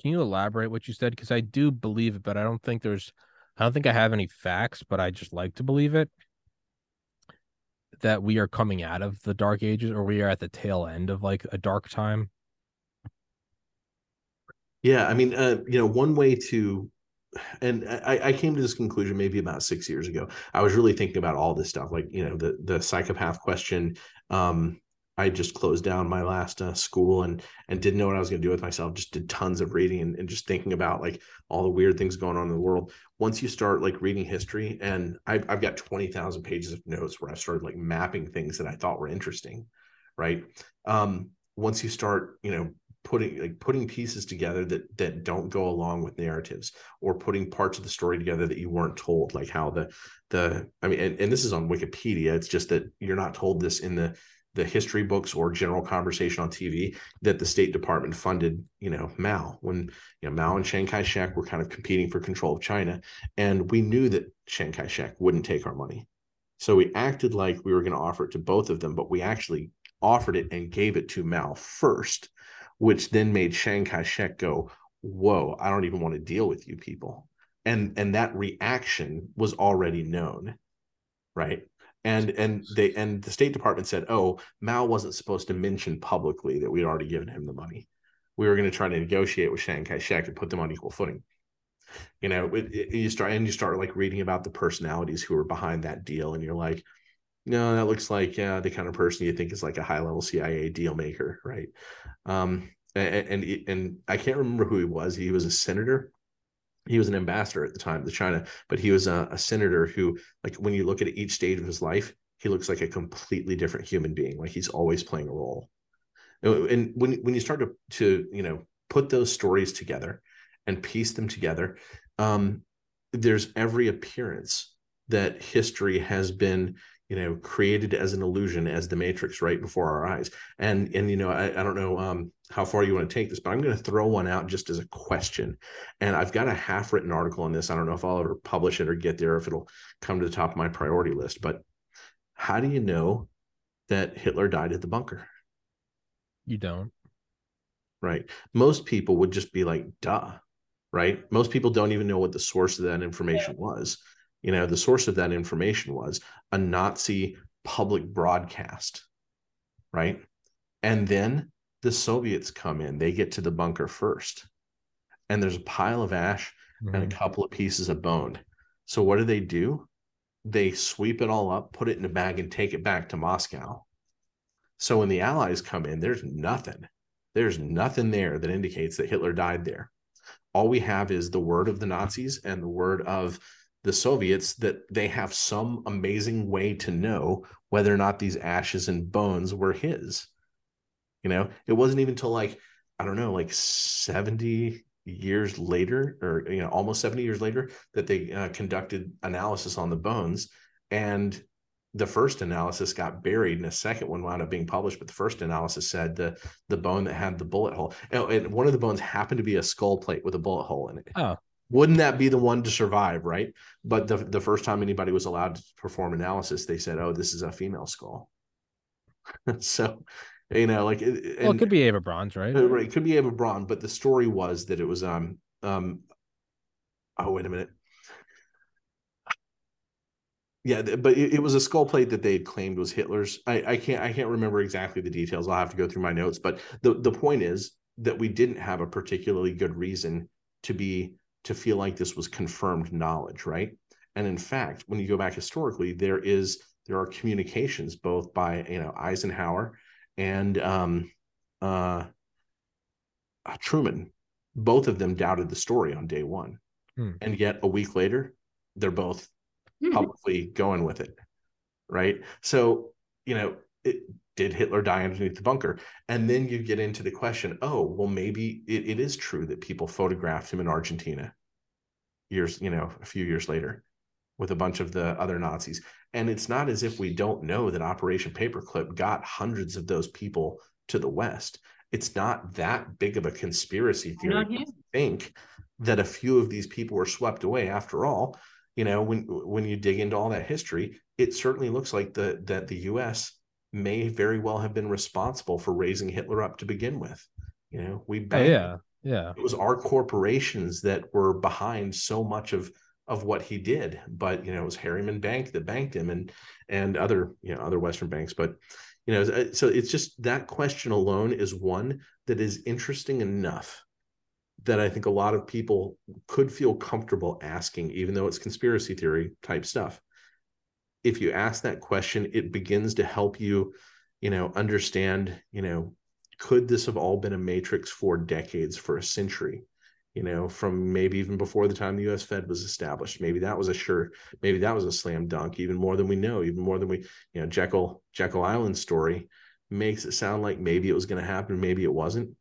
Speaker 1: can you elaborate what you said because i do believe it but i don't think there's i don't think i have any facts but i just like to believe it that we are coming out of the dark ages or we are at the tail end of like a dark time
Speaker 4: yeah i mean uh, you know one way to and I, I, came to this conclusion maybe about six years ago. I was really thinking about all this stuff, like you know the the psychopath question. Um, I just closed down my last uh, school and and didn't know what I was going to do with myself. Just did tons of reading and, and just thinking about like all the weird things going on in the world. Once you start like reading history, and I've, I've got twenty thousand pages of notes where I've started like mapping things that I thought were interesting, right? Um, once you start, you know, putting like putting pieces together that that don't go along with narratives or putting parts of the story together that you weren't told like how the the i mean and, and this is on wikipedia it's just that you're not told this in the the history books or general conversation on tv that the state department funded you know mao when you know mao and chiang kai-shek were kind of competing for control of china and we knew that chiang kai-shek wouldn't take our money so we acted like we were going to offer it to both of them but we actually offered it and gave it to mao first which then made Chiang Kai-shek go, "Whoa, I don't even want to deal with you people." And and that reaction was already known, right? And and they and the State Department said, "Oh, Mao wasn't supposed to mention publicly that we'd already given him the money. We were going to try to negotiate with Chiang Kai-shek and put them on equal footing." You know, it, it, you start and you start like reading about the personalities who were behind that deal, and you're like, no, that looks like uh, the kind of person you think is like a high level CIA deal maker, right? Um, and, and and I can't remember who he was. He was a senator. He was an ambassador at the time to China, but he was a, a senator who, like, when you look at each stage of his life, he looks like a completely different human being. Like he's always playing a role. And when when you start to to you know put those stories together and piece them together, um, there's every appearance that history has been you know created as an illusion as the matrix right before our eyes. And and you know i, I don't know um, how far you want to take this but i'm going to throw one out just as a question. And i've got a half written article on this. I don't know if i'll ever publish it or get there if it'll come to the top of my priority list but how do you know that hitler died at the bunker?
Speaker 1: You don't.
Speaker 4: Right. Most people would just be like duh right? Most people don't even know what the source of that information was. You know the source of that information was a nazi public broadcast right? And then the soviets come in. They get to the bunker first. And there's a pile of ash mm-hmm. and a mm-hmm. couple of pieces of bone. So what do they do? They sweep it all up put it in a bag and take it back to moscow. So when the allies come in there's nothing. There's nothing there that indicates that hitler died there. All we have is the word of the nazis and the word of the Soviets that they have some amazing way to know whether or not these ashes and bones were his. You know, it wasn't even until like, I don't know, like 70 years later, or, you know, almost 70 years later, that they uh, conducted analysis on the bones. And the first analysis got buried and a second one wound up being published but the first analysis said the the bone that had the bullet hole and one of the bones happened to be a skull plate with a bullet hole in it
Speaker 1: oh
Speaker 4: wouldn't that be the one to survive right? But the, the first time anybody was allowed to perform analysis they said oh this is a female skull. So you know like
Speaker 1: and, well it could be Eva Braun right?
Speaker 4: Uh, right it could be Eva Braun but the story was that it was um um oh wait a minute. Yeah but it, it was a skull plate that they had claimed was hitler's. I, I can't i can't remember exactly the details. I'll have to go through my notes but the the point is that we didn't have a particularly good reason to be to feel like this was confirmed knowledge, right? And in fact, when you go back historically, there is there are communications both by you know Eisenhower and um, uh, uh, Truman. Both of them doubted the story on day one, hmm. and yet a week later, they're both hmm. publicly going with it, right? So you know, it, did Hitler die underneath the bunker? And then you get into the question, oh, well, maybe it, it is true that people photographed him in Argentina years, you know, a few years later with a bunch of the other Nazis. And it's not as if we don't know that Operation Paperclip got hundreds of those people to the West. It's not that big of a conspiracy theory to think that a few of these people were swept away. After all, you know, when when you dig into all that history, it certainly looks like the that the U.S may very well have been responsible for raising Hitler up to begin with. You know, we
Speaker 1: oh, yeah, yeah.
Speaker 4: It was our corporations that were behind so much of of what he did, but you know, it was Harriman Bank that banked him, and and other you know other Western banks. But you know, uh, so it's just that question alone is one that is interesting enough that I think a lot of people could feel comfortable asking, even though it's conspiracy theory type stuff if you ask that question, it begins to help you, you know, understand, you know, could this have all been a matrix for decades, for a century? You know, from maybe even before the time the US Fed was established. Maybe that was a sure, maybe that was a slam dunk, even more than we know, even more than we, you know, Jekyll, Jekyll Island story makes it sound like maybe it was going to happen, maybe it wasn't.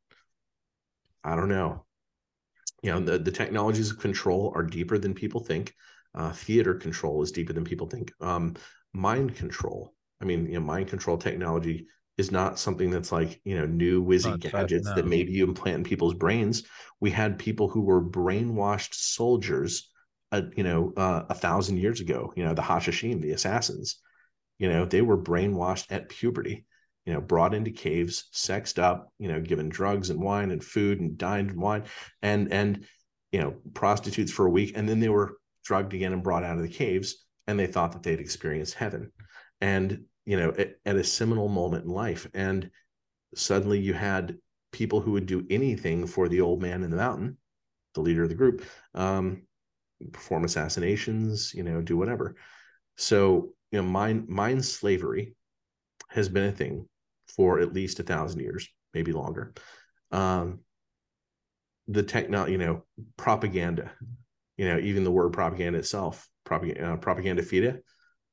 Speaker 4: I don't know. You know, the, the technologies of control are deeper than people think uh, theater control is deeper than people think. Um, mind control. I mean, you know, mind control technology is not something that's like you know new whizzy gadgets that maybe you implant in people's brains. We had people who were brainwashed soldiers, uh, you know, uh, a thousand years ago. You know, the Hashashin, the assassins. You know, they were brainwashed at puberty. You know, brought into caves, sexed up. You know, given drugs and wine and food and dined and wine and and you know prostitutes for a week, and then they were drugged again and brought out of the caves and they thought that they'd experienced heaven. And you know at, at, a seminal moment in life and suddenly you had people who would do anything for the old man in the mountain the leader of the group um, perform assassinations you know do whatever. So you know mind mind slavery has been a thing for at least a thousand years maybe longer. Um, the techno you know propaganda you know, even the word propaganda itself, propaganda, uh, propaganda fide,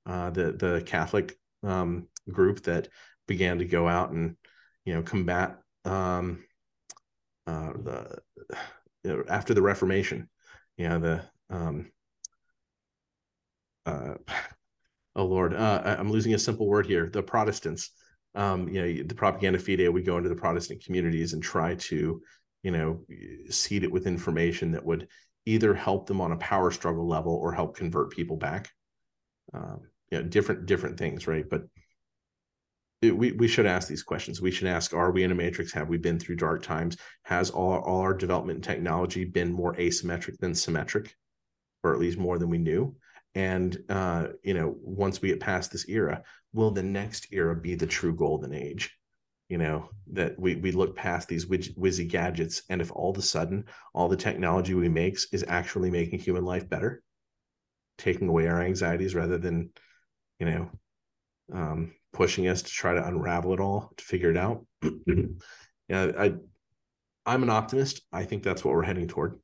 Speaker 4: uh, the the Catholic um, group that began to go out and you know combat um, uh, the you know, after the Reformation, you know the um, uh, oh Lord, uh, I'm losing a simple word here. The Protestants, um, you know, the propaganda fide, we go into the Protestant communities and try to, you know, seed it with information that would either help them on a power struggle level or help convert people back. Um, you know, different different things, right? But it, we we should ask these questions. We should ask: Are we in a matrix? Have we been through dark times? Has all all our development and technology been more asymmetric than symmetric, or at least more than we knew? And uh, you know, once we get past this era, will the next era be the true golden age? You know, that we we look past these whizzy gadgets, and if all of a sudden all the technology we makes is actually making human life better, taking away our anxieties rather than, you know, um, pushing us to try to unravel it all to figure it out. yeah, I I'm an optimist. I think that's what we're heading toward.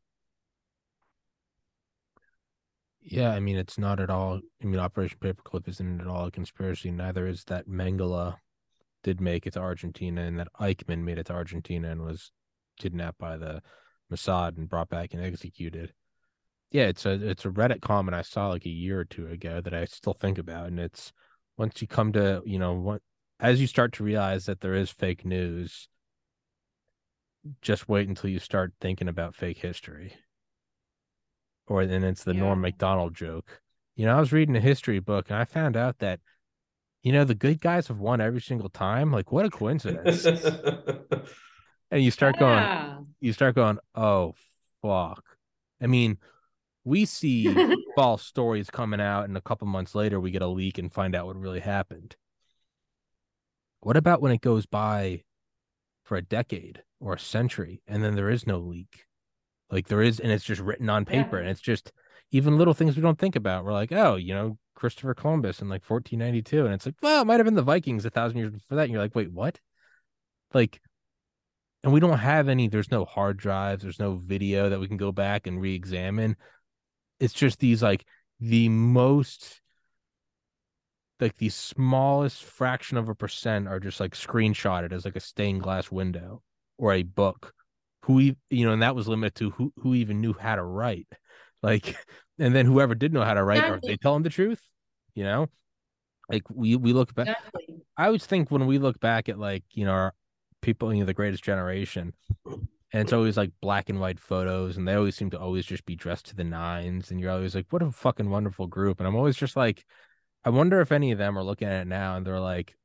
Speaker 1: Yeah, I mean it's not at all. I mean Operation Paperclip isn't at all a conspiracy. Neither is that Mengele did make it to Argentina, and that Eichmann made it to Argentina and was kidnapped by the Mossad and brought back and executed. Yeah, it's a it's a Reddit comment I saw like a year or two ago that I still think about, and it's once you come to you know what as you start to realize that there is fake news just wait until you start thinking about fake history or then it's the yeah. norm macdonald joke you know i was reading a history book and i found out that you know the good guys have won every single time? Like what a coincidence. And you start yeah. going you start going oh fuck. I mean we see false stories coming out and a couple months later we get a leak and find out what really happened. What about when it goes by for a decade or a century and then there is no leak? Like there is and it's just written on paper yeah. and it's just even little things we don't think about. We're like oh you know christopher columbus in like 1492 and it's like well it might have been the vikings a thousand years before that and you're like wait what? Like and we don't have any there's no hard drives there's no video that we can go back and re-examine. It's just these like the most like the smallest fraction of a percent are just like screenshotted as like a stained glass window or a book. Who you know and that was limited to who who even knew how to write. Like and then whoever did know how to write exactly. are they telling the truth you know like we we look back exactly. i always think when we look back at like you know our people you know the greatest generation and it's always like black and white photos and they always seem to always just be dressed to the nines and you're always like what a fucking wonderful group and i'm always just like i wonder if any of them are looking at it now and they're like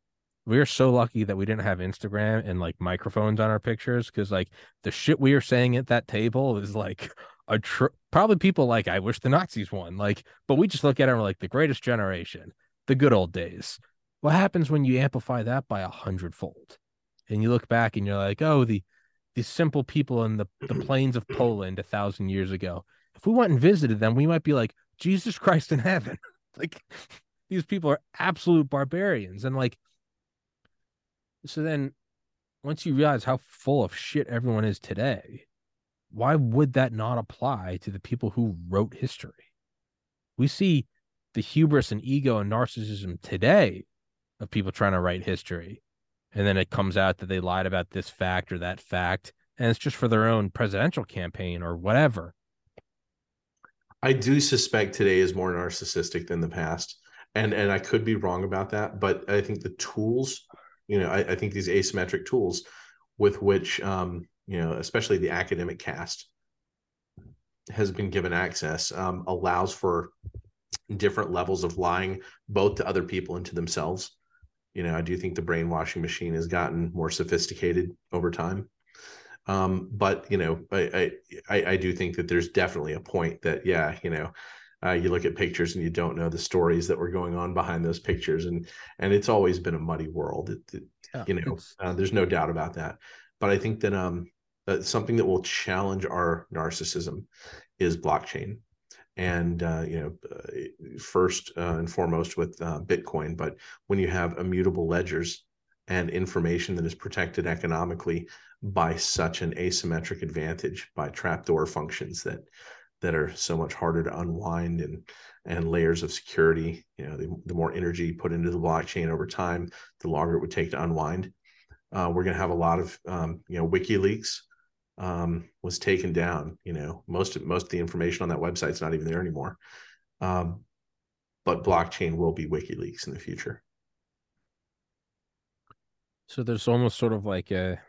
Speaker 1: we are so lucky that we didn't have instagram and like microphones on our pictures because like the shit we are saying at that table is like a tr- probably people like i wish the nazis won like but we just look at it and we're like the greatest generation the good old days what happens when you amplify that by a hundredfold and you look back and you're like oh the these simple people in the, the plains of Poland a thousand years ago. If we went and visited them, we might be like, Jesus Christ in heaven. like these people are absolute barbarians. And like, so then once you realize how full of shit everyone is today, why would that not apply to the people who wrote history? We see the hubris and ego and narcissism today of people trying to write history and then it comes out that they lied about this fact or that fact and it's just for their own presidential campaign or whatever
Speaker 4: i do suspect today is more narcissistic than the past and and i could be wrong about that but i think the tools you know i, I think these asymmetric tools with which um you know especially the academic cast has been given access um, allows for different levels of lying both to other people and to themselves you know, I do think the brainwashing machine has gotten more sophisticated over time. Um, but you know, I, I I do think that there's definitely a point that yeah, you know, uh, you look at pictures and you don't know the stories that were going on behind those pictures, and and it's always been a muddy world. It, it, yeah, you know, uh, there's no doubt about that. But I think that um, uh, something that will challenge our narcissism is blockchain. And uh, you know uh, first uh, and foremost with uh, bitcoin but when you have immutable ledgers and information that is protected economically by such an asymmetric advantage by trapdoor functions that that are so much harder to unwind and and layers of security you know the, the more energy put into the blockchain over time the longer it would take to unwind. Uh, we're going to have a lot of um, you know wikileaks um, was taken down. You know, most of most of the information on that website's not even there anymore. Um, but blockchain will be WikiLeaks in the future.
Speaker 1: So there's almost sort of like a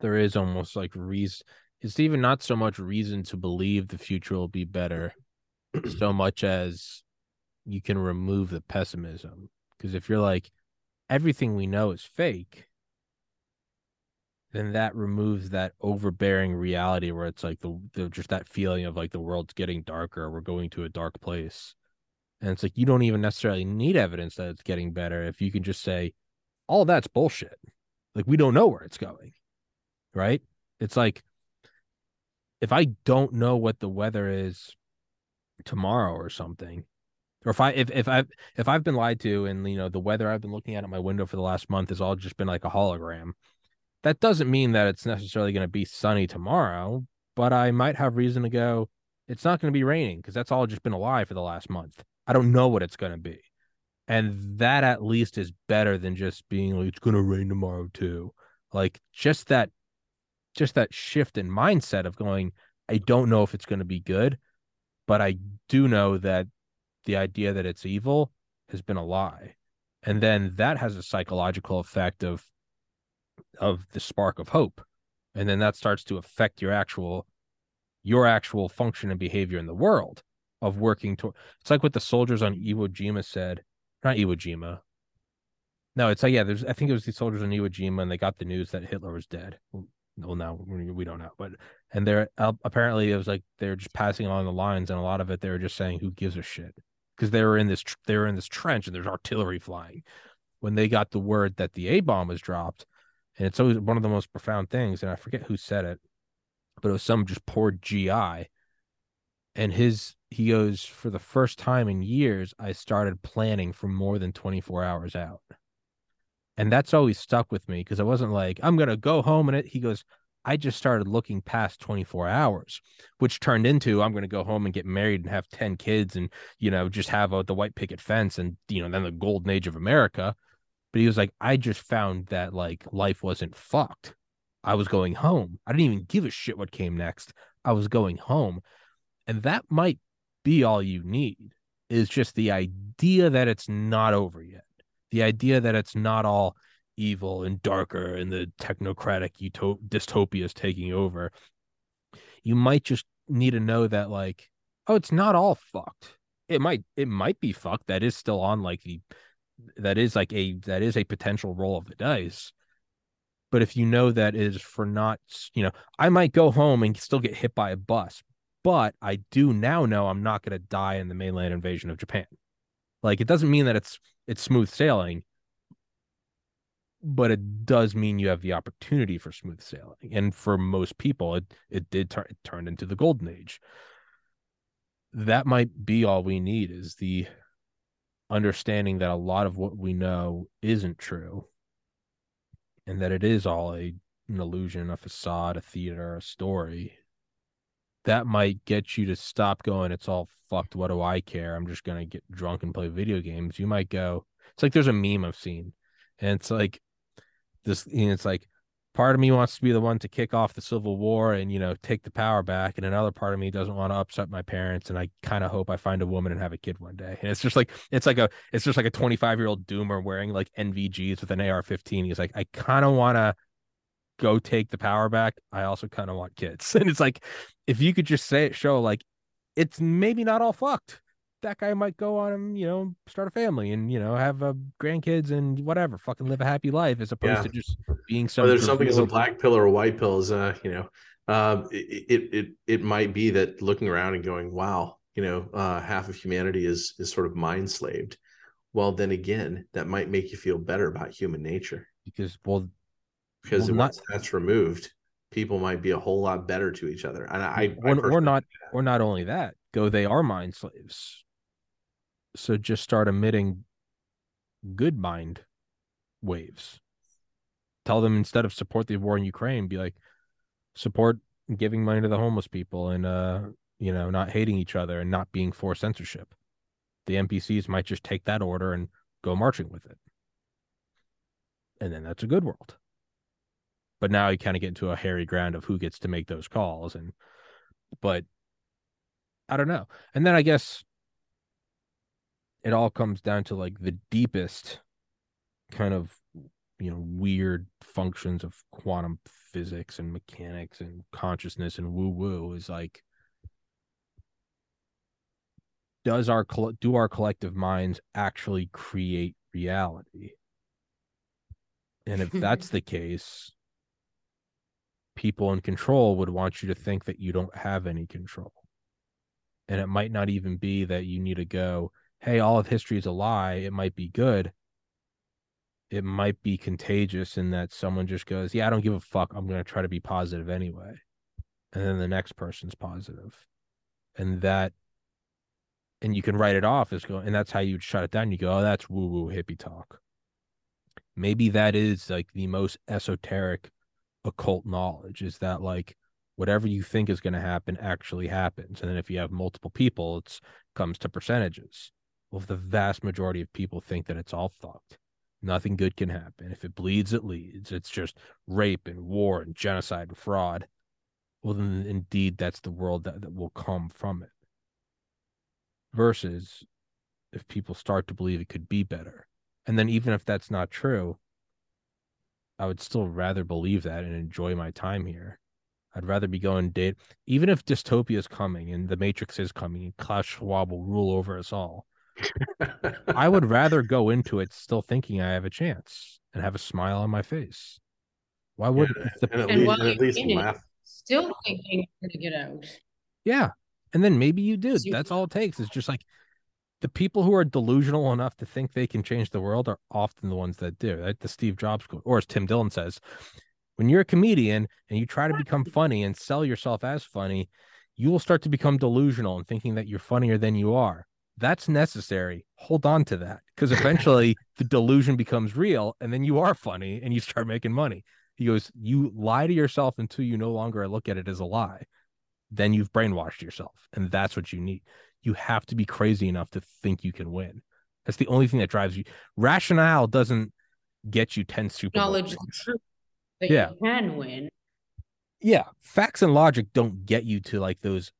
Speaker 1: there is almost like reason it's even not so much reason to believe the future will be better so much as you can remove the pessimism because if you're like everything we know is fake then that removes that overbearing reality where it's like the, the just that feeling of like the world's getting darker we're going to a dark place. And it's like you don't even necessarily need evidence that it's getting better if you can just say all that's bullshit. Like we don't know where it's going right? It's like if i don't know what the weather is tomorrow or something or if i if, if i if i've been lied to and you know the weather i've been looking at at my window for the last month has all just been like a hologram that doesn't mean that it's necessarily going to be sunny tomorrow, but I might have reason to go, it's not going to be raining because that's all just been a lie for the last month. I don't know what it's going to be. And that at least is better than just being like, it's going to rain tomorrow too. Like just that, just that shift in mindset of going, I don't know if it's going to be good, but I do know that the idea that it's evil has been a lie. And then that has a psychological effect of of the spark of hope. And then that starts to affect your actual your actual function and behavior in the world of working toward it's like what the soldiers on Iwo Jima said not Iwo Jima. No it's like yeah there's I think it was the soldiers on Iwo Jima and they got the news that Hitler was dead. Well, now we don't know but and they're uh, apparently it was like they're just passing along the lines and a lot of it they were just saying who gives a shit? Because they were in this they were in this trench and there's artillery flying. When they got the word that the A bomb was dropped and it's always one of the most profound things. And I forget who said it, but it was some just poor GI. And his, he goes, for the first time in years, I started planning for more than 24 hours out. And that's always stuck with me because I wasn't like, I'm going to go home and it. He goes, I just started looking past 24 hours, which turned into I'm going to go home and get married and have 10 kids and, you know, just have a, the white picket fence and, you know, then the golden age of America. But he was like, I just found that like life wasn't fucked. I was going home. I didn't even give a shit what came next. I was going home. And that might be all you need is just the idea that it's not over yet. The idea that it's not all evil and darker and the technocratic dystopia is taking over. You might just need to know that like, oh, it's not all fucked. It might it might be fucked. That is still on like the that is like a that is a potential roll of the dice. But if you know that is for not you know i might go home and still get hit by a bus but i do now know i'm not going to die in the mainland invasion of japan. Like it doesn't mean that it's it's smooth sailing but it does mean you have the opportunity for smooth sailing. And for most people it it did turn it turned into the golden age. That might be all we need is the understanding that a lot of what we know isn't true and that it is all a, an illusion, a facade, a theater, a story, that might get you to stop going, it's all fucked. What do I care? I'm just going to get drunk and play video games. You might go, it's like there's a meme I've seen, and it's like this, and it's like, part of me wants to be the one to kick off the civil war and you know take the power back and another part of me doesn't want to upset my parents and i kind of hope i find a woman and have a kid one day. And it's just like it's like a it's just like a 25 year old doomer wearing like nvgs with an ar-15 he's like i kind of want to go take the power back. I also kind of want kids. And it's like if you could just say it show like it's maybe not all fucked that guy might go on and you know start a family and you know have uh, grandkids and whatever fucking live a happy life as opposed yeah. to just being
Speaker 4: some there's something as a black pill or a white pill is uh you know uh, it, it it it might be that looking around and going wow you know uh half of humanity is is sort of mind slaved. Well then again that might make you feel better about human nature.
Speaker 1: Because well
Speaker 4: because well, once not, that's removed people might be a whole lot better to each other. And i, I
Speaker 1: or, or not or not only that go they are mind slaves so just start emitting good mind waves. Tell them instead of support the war in Ukraine, be like support giving money to the homeless people and uh you know not hating each other and not being for censorship. The NPCs might just take that order and go marching with it. And then that's a good world. But now you kind of get into a hairy ground of who gets to make those calls and but I don't know. And then I guess it all comes down to like the deepest kind of you know weird functions of quantum physics and mechanics and consciousness and woo woo is like does our do our collective minds actually create reality? And if that's the case people in control would want you to think that you don't have any control. And it might not even be that you need to go hey all of history is a lie it might be good it might be contagious in that someone just goes yeah i don't give a fuck i'm going to try to be positive anyway and then the next person's positive and that and you can write it off as going, and that's how you shut it down. You go, oh, that's woo woo hippie talk. Maybe that is like the most esoteric occult knowledge is that like whatever you think is going to happen actually happens. And then if you have multiple people, it comes to percentages. Well, if the vast majority of people think that it's all fucked, nothing good can happen. If it bleeds, it leads. It's just rape and war and genocide and fraud. Well, then indeed, that's the world that, that will come from it versus if people start to believe it could be better. And then even if that's not true, I would still rather believe that and enjoy my time here. I'd rather be going date, even if dystopia is coming and the Matrix is coming and Klaus Schwab will rule over us all. I would rather go into it still thinking I have a chance and have a smile on my face. Why would
Speaker 4: Yeah,
Speaker 1: the,
Speaker 4: and at
Speaker 3: And
Speaker 4: least, and at least
Speaker 3: in it,
Speaker 4: laugh.
Speaker 3: Still thinking you're gonna get out.
Speaker 1: yeah? And then maybe you do.
Speaker 3: You-
Speaker 1: That's all it takes. It's just like the people who are delusional enough to think they can change the world are often the ones that do. Like the Steve Jobs quote, or as Tim Dillon says, when you're a comedian and you try to become funny and sell yourself as funny, you will start to become delusional and thinking that you're funnier than you are. That's necessary. Hold on to that because eventually the delusion becomes real and then you are funny and you start making money. He goes, You lie to yourself until you no longer look at it as a lie. Then you've brainwashed yourself. And that's what you need. You have to be crazy enough to think you can win. That's the only thing that drives you. Rationale doesn't get you 10 Super
Speaker 3: Knowledge the truth that
Speaker 1: Yeah.
Speaker 3: you can win.
Speaker 1: yeah, facts and logic don't get you to like those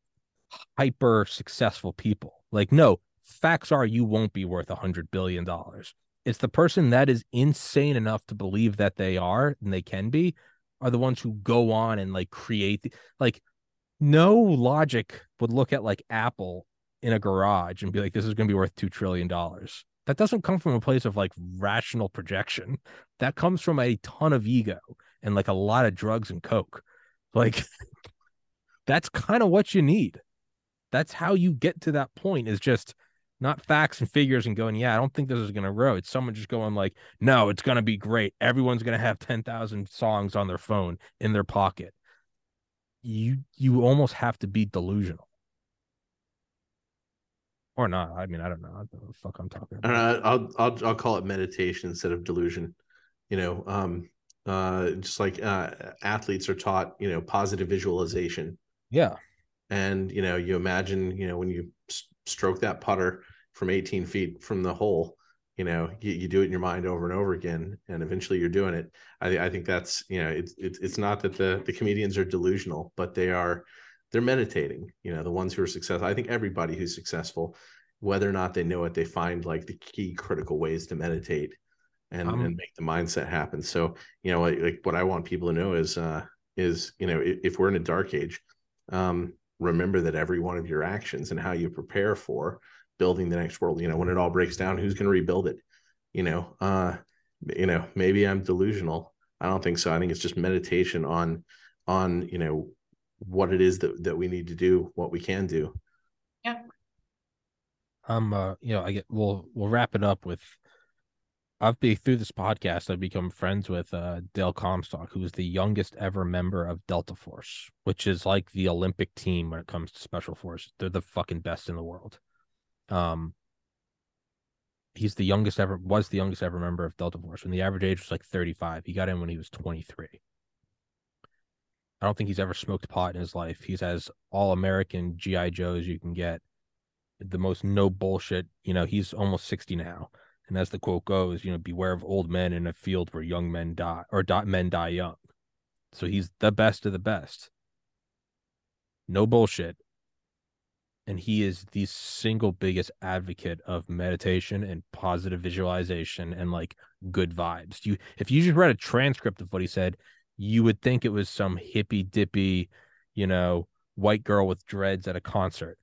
Speaker 1: hyper successful people. Like, no, facts are you won't be worth a hundred billion dollars. It's the person that is insane enough to believe that they are and they can be are the ones who go on and like create the, like no logic would look at like Apple in a garage and be like, this is going to be worth two trillion dollars. That doesn't come from a place of like rational projection. That comes from a ton of ego and like a lot of drugs and coke. Like that's kind of what you need. That's how you get to that point is just not facts and figures and going, yeah, I don't think this is going to grow. It's someone just going like, no, it's going to be great. Everyone's going to have 10,000 songs on their phone in their pocket. You you almost have to be delusional. Or not. I mean, I don't know. I don't know what the fuck I'm talking about.
Speaker 4: Uh, I'll I'll I'll call it meditation instead of delusion. You know, um, uh, just like uh, athletes are taught, you know, positive visualization,
Speaker 1: Yeah.
Speaker 4: And you know, you imagine, you know, when you s- stroke that putter from 18 feet from the hole, you know, you, you do it in your mind over and over again, and eventually you're doing it. I I think that's you know, it's it's it's not that the the comedians are delusional, but they are they're meditating. You know, the ones who are successful. I think everybody who's successful, whether or not they know it, they find like the key critical ways to meditate and,
Speaker 1: Um,
Speaker 4: and make the mindset happen. So, you know, like, like what I want people to know is uh is, you know, if, if we're in a dark age, um, remember that every one of your actions and how you prepare for building the next world, you know, when it all breaks down, who's going to rebuild it? You know, uh, you know, maybe I'm delusional. I don't think so. I think it's just meditation on on, you know, what it is that that we need to do, what we can do. Yeah.
Speaker 1: I'm uh you know, I get we'll we'll wrap it up with I've been through this podcast, I've become friends with uh Dale Comstock, who is the youngest ever member of Delta Force, which is like the Olympic team when it comes to special forces. They're the fucking best in the world. Um he's the youngest ever was the youngest ever member of Delta Force when the average age was like 35. He got in when he was 23. I don't think he's ever smoked pot in his life. He's as all American GI Joe as you can get. The most no bullshit. You know, he's almost 60 now. And as the quote goes, you know, beware of old men in a field where young men die or die, men die young. So he's the best of the best. No bullshit. and he is the single biggest advocate of meditation and positive visualization and like good vibes. You if you just read a transcript of what he said, you would think it was some hippy dippy, you know, white girl with dreads at a concert.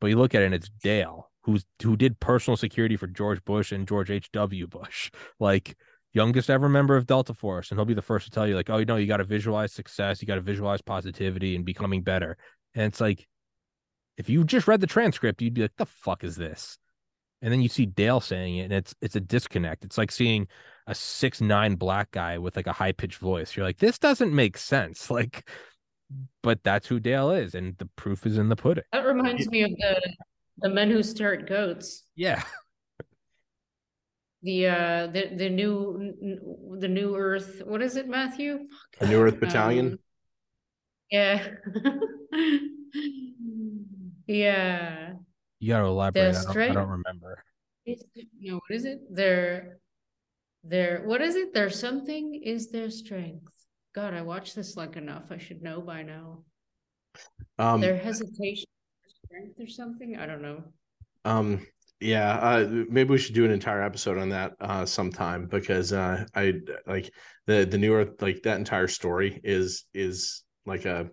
Speaker 1: But you look at it and it's Dale, who's who did personal security for George Bush and George H.W. Bush. Like youngest ever member of Delta Force. And he'll be the first to tell you, like, oh, you know, you got to visualize success, you got to visualize positivity and becoming better. And it's like, if you just read the transcript, you'd be like, the fuck is this? And then you see Dale saying it, and it's it's a disconnect. It's like seeing a six nine black guy with like a high pitched voice. You're like, this doesn't make sense. Like, but that's who Dale is, and the proof is in the pudding.
Speaker 3: That reminds me of the the men who stare at goats.
Speaker 1: Yeah.
Speaker 3: The uh the the new the new Earth. What is it, Matthew?
Speaker 4: The New Earth Battalion.
Speaker 3: Um, yeah. yeah.
Speaker 1: You got to elaborate. I don't, I don't remember.
Speaker 3: It's, no, what is it? Their, their, what is it? There's something is their strength. God, I watched this like enough. I should know by now.
Speaker 4: Um,
Speaker 3: Their hesitation, strength or something. I don't know.
Speaker 4: Um, yeah, uh, maybe we should do an entire episode on that uh, sometime because uh, I like the the newer like that entire story is is like a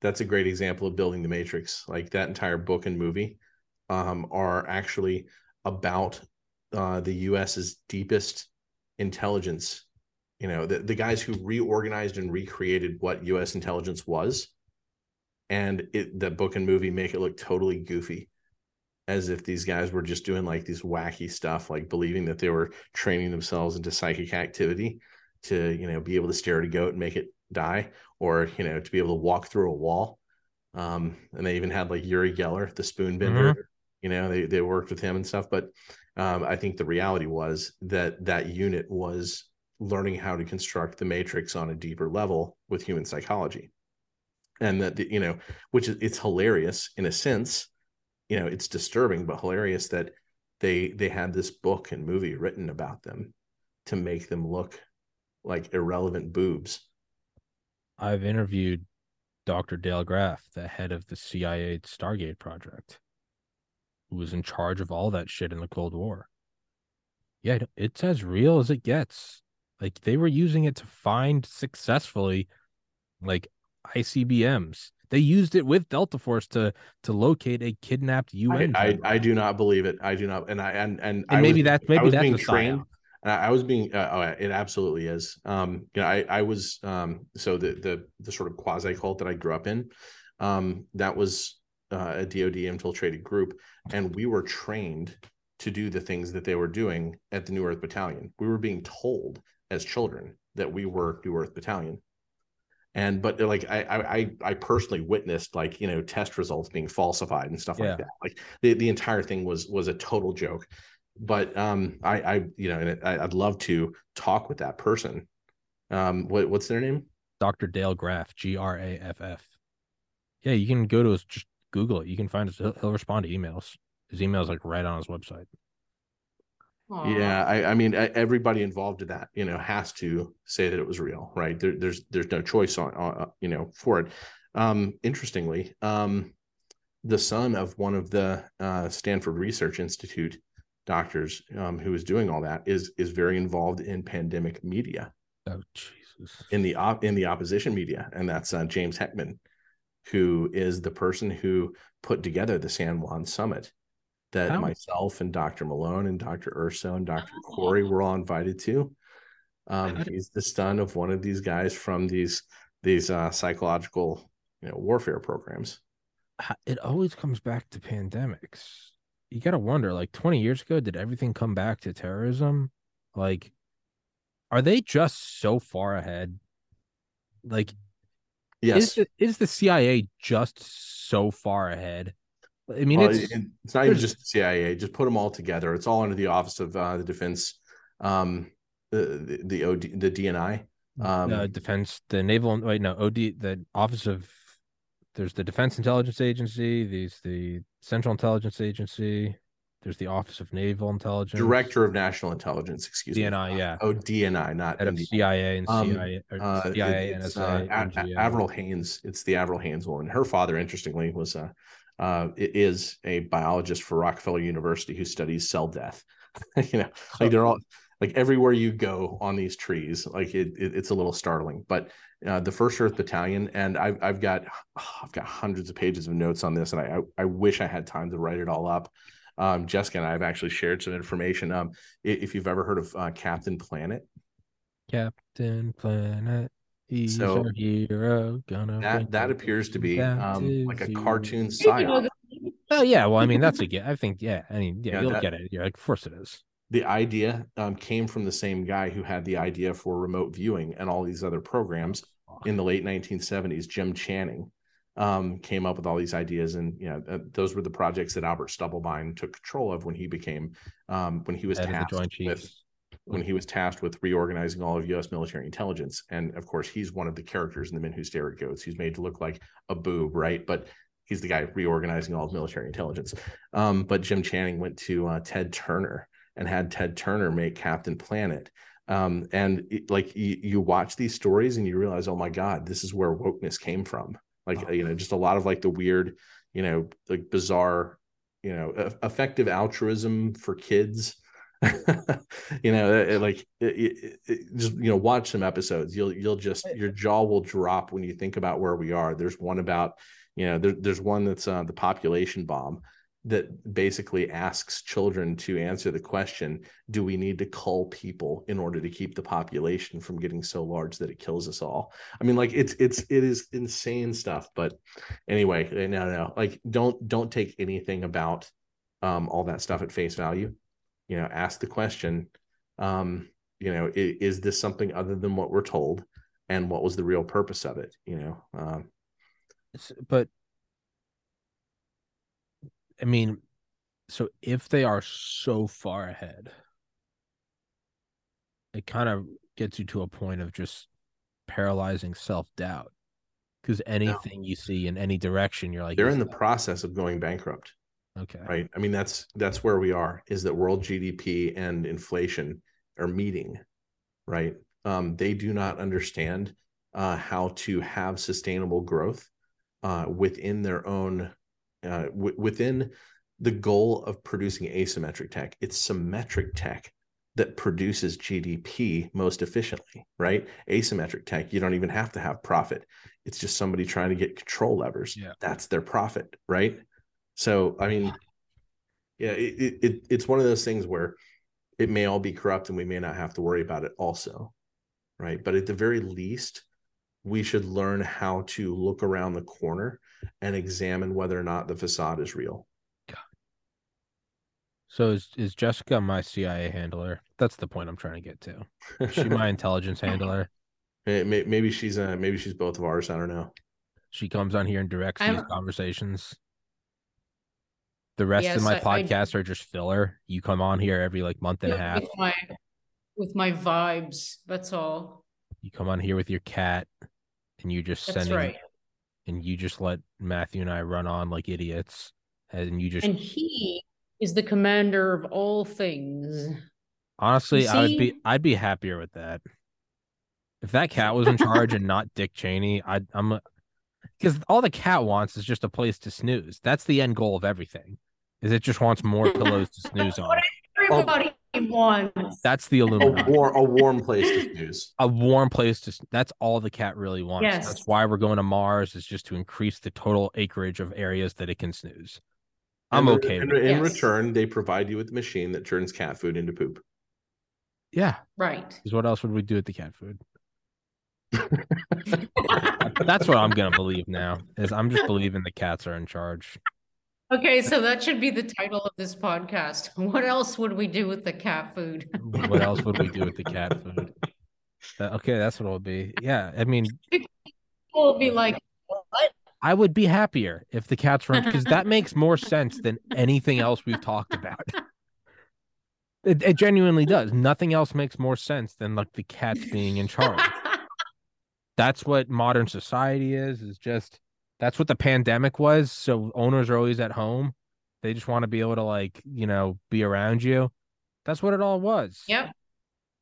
Speaker 4: that's a great example of building the matrix. Like that entire book and movie um, are actually about uh, the U.S.'s deepest intelligence. You know, the the guys who reorganized and recreated what U.S. intelligence was, and it the book and movie make it look totally goofy as if these guys were just doing like these wacky stuff, like believing that they were training themselves into psychic activity to, you know, be able to stare at a goat and make it die, or you know, to be able to walk through a wall. Um, and they even had like Uri Geller, the spoon bender. You know, they they worked with him and stuff. But um, I think the reality was that that unit was learning how to construct the matrix on a deeper level with human psychology, and that you know, which is it's hilarious in a sense you know it's disturbing but hilarious that they they had this book and movie written about them to make them look like irrelevant boobs
Speaker 1: I've interviewed Dr. Dale Graff, the head of the CIA Stargate project, who was in charge of all that shit in the Cold War. Yeah, it's as real as it gets. Like they were using it to find successfully like ICBMs. They used it with Delta Force to to locate a kidnapped UN.
Speaker 4: I,
Speaker 1: general.
Speaker 4: I do not believe it i do not and i and and, I
Speaker 1: and maybe
Speaker 4: was,
Speaker 1: that's
Speaker 4: I
Speaker 1: maybe
Speaker 4: was
Speaker 1: that's
Speaker 4: being trained and I I was being uh, oh, it absolutely is um you know i i was um so the the the sort of quasi cult that i grew up in um that was uh, a dod infiltrated group and we were trained to do the things that they were doing at the new earth battalion we were being told as children that we were new earth battalion and but like I, I I personally witnessed like you know test results being falsified and stuff
Speaker 1: Yeah.
Speaker 4: like that. Like the, the entire thing was was a total joke. But um, I I you know and I, I'd love to talk with that person. Um, what what's their name?
Speaker 1: Dr. Dale Graff, G R A F F. Yeah, you can go to his just Google it. You can find his he'll, he'll respond to emails. His email's like right on his website.
Speaker 3: Aw.
Speaker 4: Yeah, I, I mean, everybody involved in that, you know, has to say that it was real, right? There, there's there's no choice on, on, you know, for it. Um, interestingly, um, the son of one of the uh, Stanford Research Institute doctors um, who is doing all that is is very involved in pandemic media
Speaker 1: Oh Jesus.
Speaker 4: in the op in the opposition media, and that's uh, James Heckman, who is the person who put together the San Juan Summit that
Speaker 1: How-
Speaker 4: myself and Dr. Malone and Dr. Urso and Dr. Kory were all invited to. Um, he's the son of one of these guys from these these uh, psychological you know warfare programs.
Speaker 1: It always comes back to pandemics. You got to wonder like 20 years ago did everything come back to terrorism? Like are they just so far ahead? Like
Speaker 4: Yes,
Speaker 1: is the, is the CIA just so far ahead? I mean,
Speaker 4: Well,
Speaker 1: it's
Speaker 4: it's not even just the CIA. Just put them all together. It's all under the Office of uh, the Defense, um, the the, the OD, the DNI. Um,
Speaker 1: uh, defense, the naval. Wait, no, OD, the Office of. There's the Defense Intelligence Agency. There's the Central Intelligence Agency. There's the Office of Naval Intelligence.
Speaker 4: Director of National Intelligence. Excuse me.
Speaker 1: DNI, yeah.
Speaker 4: Oh, DNI, not
Speaker 1: Head of CIA and
Speaker 4: Um,
Speaker 1: CIA, or
Speaker 4: Uh,
Speaker 1: CIA,
Speaker 4: it- it's,
Speaker 1: NSA,
Speaker 4: uh, A- A-
Speaker 1: NGA.
Speaker 4: Avril Haines. It's the Avril Haines one. Her father, interestingly, was a uh, is a biologist for Rockefeller University who studies cell death. you know, like they're all like everywhere you go on these trees, like it, it it's a little startling. But uh, the First Earth Battalion, and I've I've got oh, I've got hundreds of pages of notes on this, and I I, I wish I had time to write it all up. Um, Jessica and I have actually shared some information. Um, if you've ever heard of uh, Captain Planet,
Speaker 1: Captain Planet. He's so our hero. Gonna
Speaker 4: that that appears to be um, like a cartoon psyop.
Speaker 1: Oh yeah, well, I mean that's a get. I think yeah. I mean yeah, yeah you'll that, get it. Yeah, like, of course it is.
Speaker 4: The idea um, came from the same guy who had the idea for remote viewing and all these other programs in the late 1970s. Jim Channon um, came up with all these ideas, and you know uh, those were the projects that Albert Stubblebine took control of when he became um, when he was Head tasked with when he was tasked with reorganizing all of U.S. military intelligence. And of course, he's one of the characters in the men who stare at goats. He's made to look like a boob, right? But he's the guy reorganizing all of military intelligence. Um, but Jim Channon went to uh, Ted Turner and had Ted Turner make Captain Planet. Um, and it, like you, you, watch these stories and you realize, oh my God, this is where wokeness came from. Like oh. you know, just a lot of like the weird, you know, like bizarre, you know, effective altruism for kids you know like it, it, just you know watch some episodes. You'll you'll just your jaw will drop when you think about where we are. There's one about you know there, there's one that's uh, the population bomb that basically asks children to answer the question do we need to cull people in order to keep the population from getting so large that it kills us all? I mean like it's it's it is insane stuff but anyway no no like don't don't take anything about um all that stuff at face value you know ask the question um you know is, is, this something other than what we're told? And what was the real purpose of it you know um
Speaker 1: but i mean so if they are so far ahead it kind of gets you to a point of just paralyzing self-doubt. Because anything no. you see in any direction you're like
Speaker 4: they're in the process of going bankrupt
Speaker 1: Okay.
Speaker 4: Right. I mean, that's that's where we are. Is that world GDP and inflation are meeting, right? Um, they do not understand uh, how to have sustainable growth uh, within their own uh, w- within the goal of producing asymmetric tech. It's symmetric tech that produces GDP most efficiently, right? Asymmetric tech, you don't even have to have profit. It's just somebody trying to get control levers.
Speaker 1: Yeah.
Speaker 4: That's their profit, right? So I mean, yeah, it, it it's one of those things where it may all be corrupt and we may not have to worry about it also, right? But at the very least, we should learn how to look around the corner and examine whether or not the facade is real.
Speaker 1: So is is Jessica my CIA handler? That's the point I'm trying to get to. Is she my intelligence handler?
Speaker 4: Maybe she's uh maybe she's both of ours. I don't know.
Speaker 1: She comes on here and directs I'm... these conversations. The rest yes, of my I, podcasts I, are just filler. You come on here every like month and a half.
Speaker 3: With my, with my vibes. That's all.
Speaker 1: You come on here with your cat and you just send right. and you just let Matthew and I run on like idiots. And you just
Speaker 3: And he is the commander of all things.
Speaker 1: Honestly, I would be I'd be happier with that. If that cat was in charge and not Dick Cheney, I I'm because all the cat wants is just a place to snooze. That's the end goal of everything is it just wants more pillows to snooze on.
Speaker 3: Everybody oh, wants.
Speaker 1: That's the Illuminati.
Speaker 4: A, war, a warm place to snooze.
Speaker 1: A warm place to. That's all the cat really wants. Yes. That's why we're going to Mars is just to increase the total acreage of areas that it can snooze. I'm
Speaker 4: and
Speaker 1: okay.
Speaker 4: In, in yes. return, they provide you with a machine that turns cat food into poop.
Speaker 1: Yeah.
Speaker 3: Right.
Speaker 1: Because what else would we do with the cat food? That's what I'm gonna believe now. Is I'm just believing the cats are in charge.
Speaker 3: Okay, so that should be the title of this podcast. What else would we do with the cat food?
Speaker 1: what else would we do with the cat food? Uh, okay, that's what it'll be. Yeah, I mean,
Speaker 3: people will be like, "What?"
Speaker 1: I would be happier if the cats were because that makes more sense than anything else we've talked about. It, it genuinely does. Nothing else makes more sense than like the cats being in charge. That's what modern society is. Is just that's what the pandemic was. So owners are always at home. They just want to be able to like, you know, be around you. That's what it all was.
Speaker 3: Yep.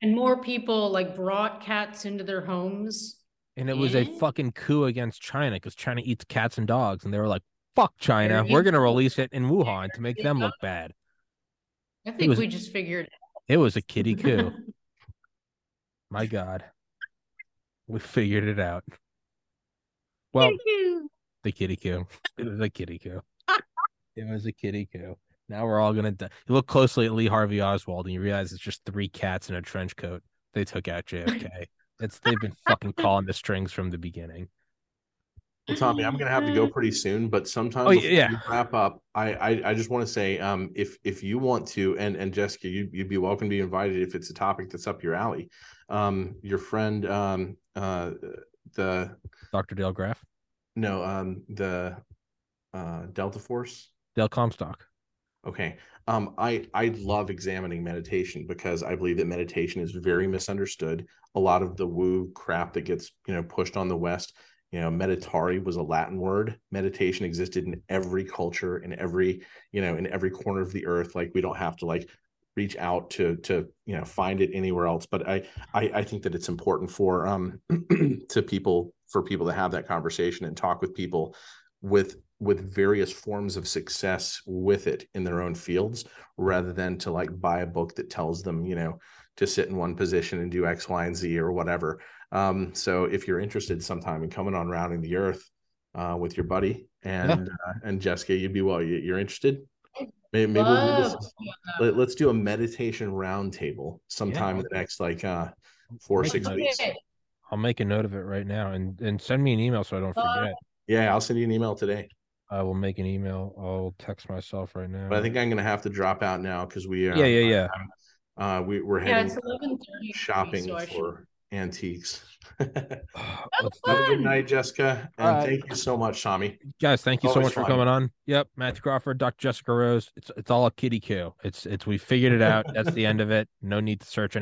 Speaker 3: And more people like brought cats into their homes.
Speaker 1: And it was a fucking coup against China because China eats cats and dogs. And they were like, Fuck China. We're gonna release it in Wuhan to make them look bad.
Speaker 3: I think
Speaker 1: was-
Speaker 3: we just figured.
Speaker 1: It was a kitty coup. My God. We figured it out. Well, the kitty coup. It was a kitty coup. it was a kitty coup. Now we're all gonna die. You look closely at Lee Harvey Oswald and you realize it's just three cats in a trench coat. They took out JFK. it's they've been fucking calling the strings from the beginning.
Speaker 4: Well, Tommy, I'm gonna have to go pretty soon, but sometimes
Speaker 1: Oh, yeah.
Speaker 4: we wrap up. I I, I just want to say, um, if if you want to, and and Jessica, you you'd be welcome to be invited if it's a topic that's up your alley. Um, your friend, um, uh, the
Speaker 1: Dr. Dale Graff.
Speaker 4: No, um, the uh, Delta Force.
Speaker 1: Del Comstock.
Speaker 4: Okay. Um, I I love examining meditation because I believe that meditation is very misunderstood. A lot of the woo crap that gets you know pushed on the West, you know, meditari was a Latin word. Meditation existed in every culture, in every you know, in every corner of the earth. Like we don't have to like reach out to to you know find it anywhere else. But I I, I think that it's important for um to people for people to have that conversation and talk with people with with various forms of success with it in their own fields rather than to like buy a book that tells them you know to sit in one position and do x y and z or whatever. Um so if you're interested sometime in coming on rounding the earth uh with your buddy and uh, and jessica you'd be well you, you're interested? Maybe, maybe we'll do this let, let's do a meditation roundtable sometime in the next like uh four six weeks.
Speaker 3: Okay.
Speaker 1: I'll make a note of it right now and and send me an email so I don't
Speaker 3: Uh,
Speaker 1: forget.
Speaker 4: yeah i'll send you an email today
Speaker 1: I will make an email. I'll text myself right now.
Speaker 4: but i think i'm gonna have to drop out now because we are.
Speaker 1: Yeah, yeah, yeah.
Speaker 4: uh we, we're
Speaker 3: Yeah,
Speaker 4: heading
Speaker 3: it's eleven thirty.
Speaker 4: shopping
Speaker 3: so
Speaker 4: for antiques.
Speaker 1: Let's
Speaker 4: Have a good night, Jessica. And
Speaker 1: All right.
Speaker 4: thank you so much, Tommy.
Speaker 1: guys, thank you so
Speaker 4: Always
Speaker 1: much for coming on. Yep, Mathew Crawford, Dr. Jessica Rose. It's it's all a kitty coup. It's it's we figured it out. That's the end of it. No need to search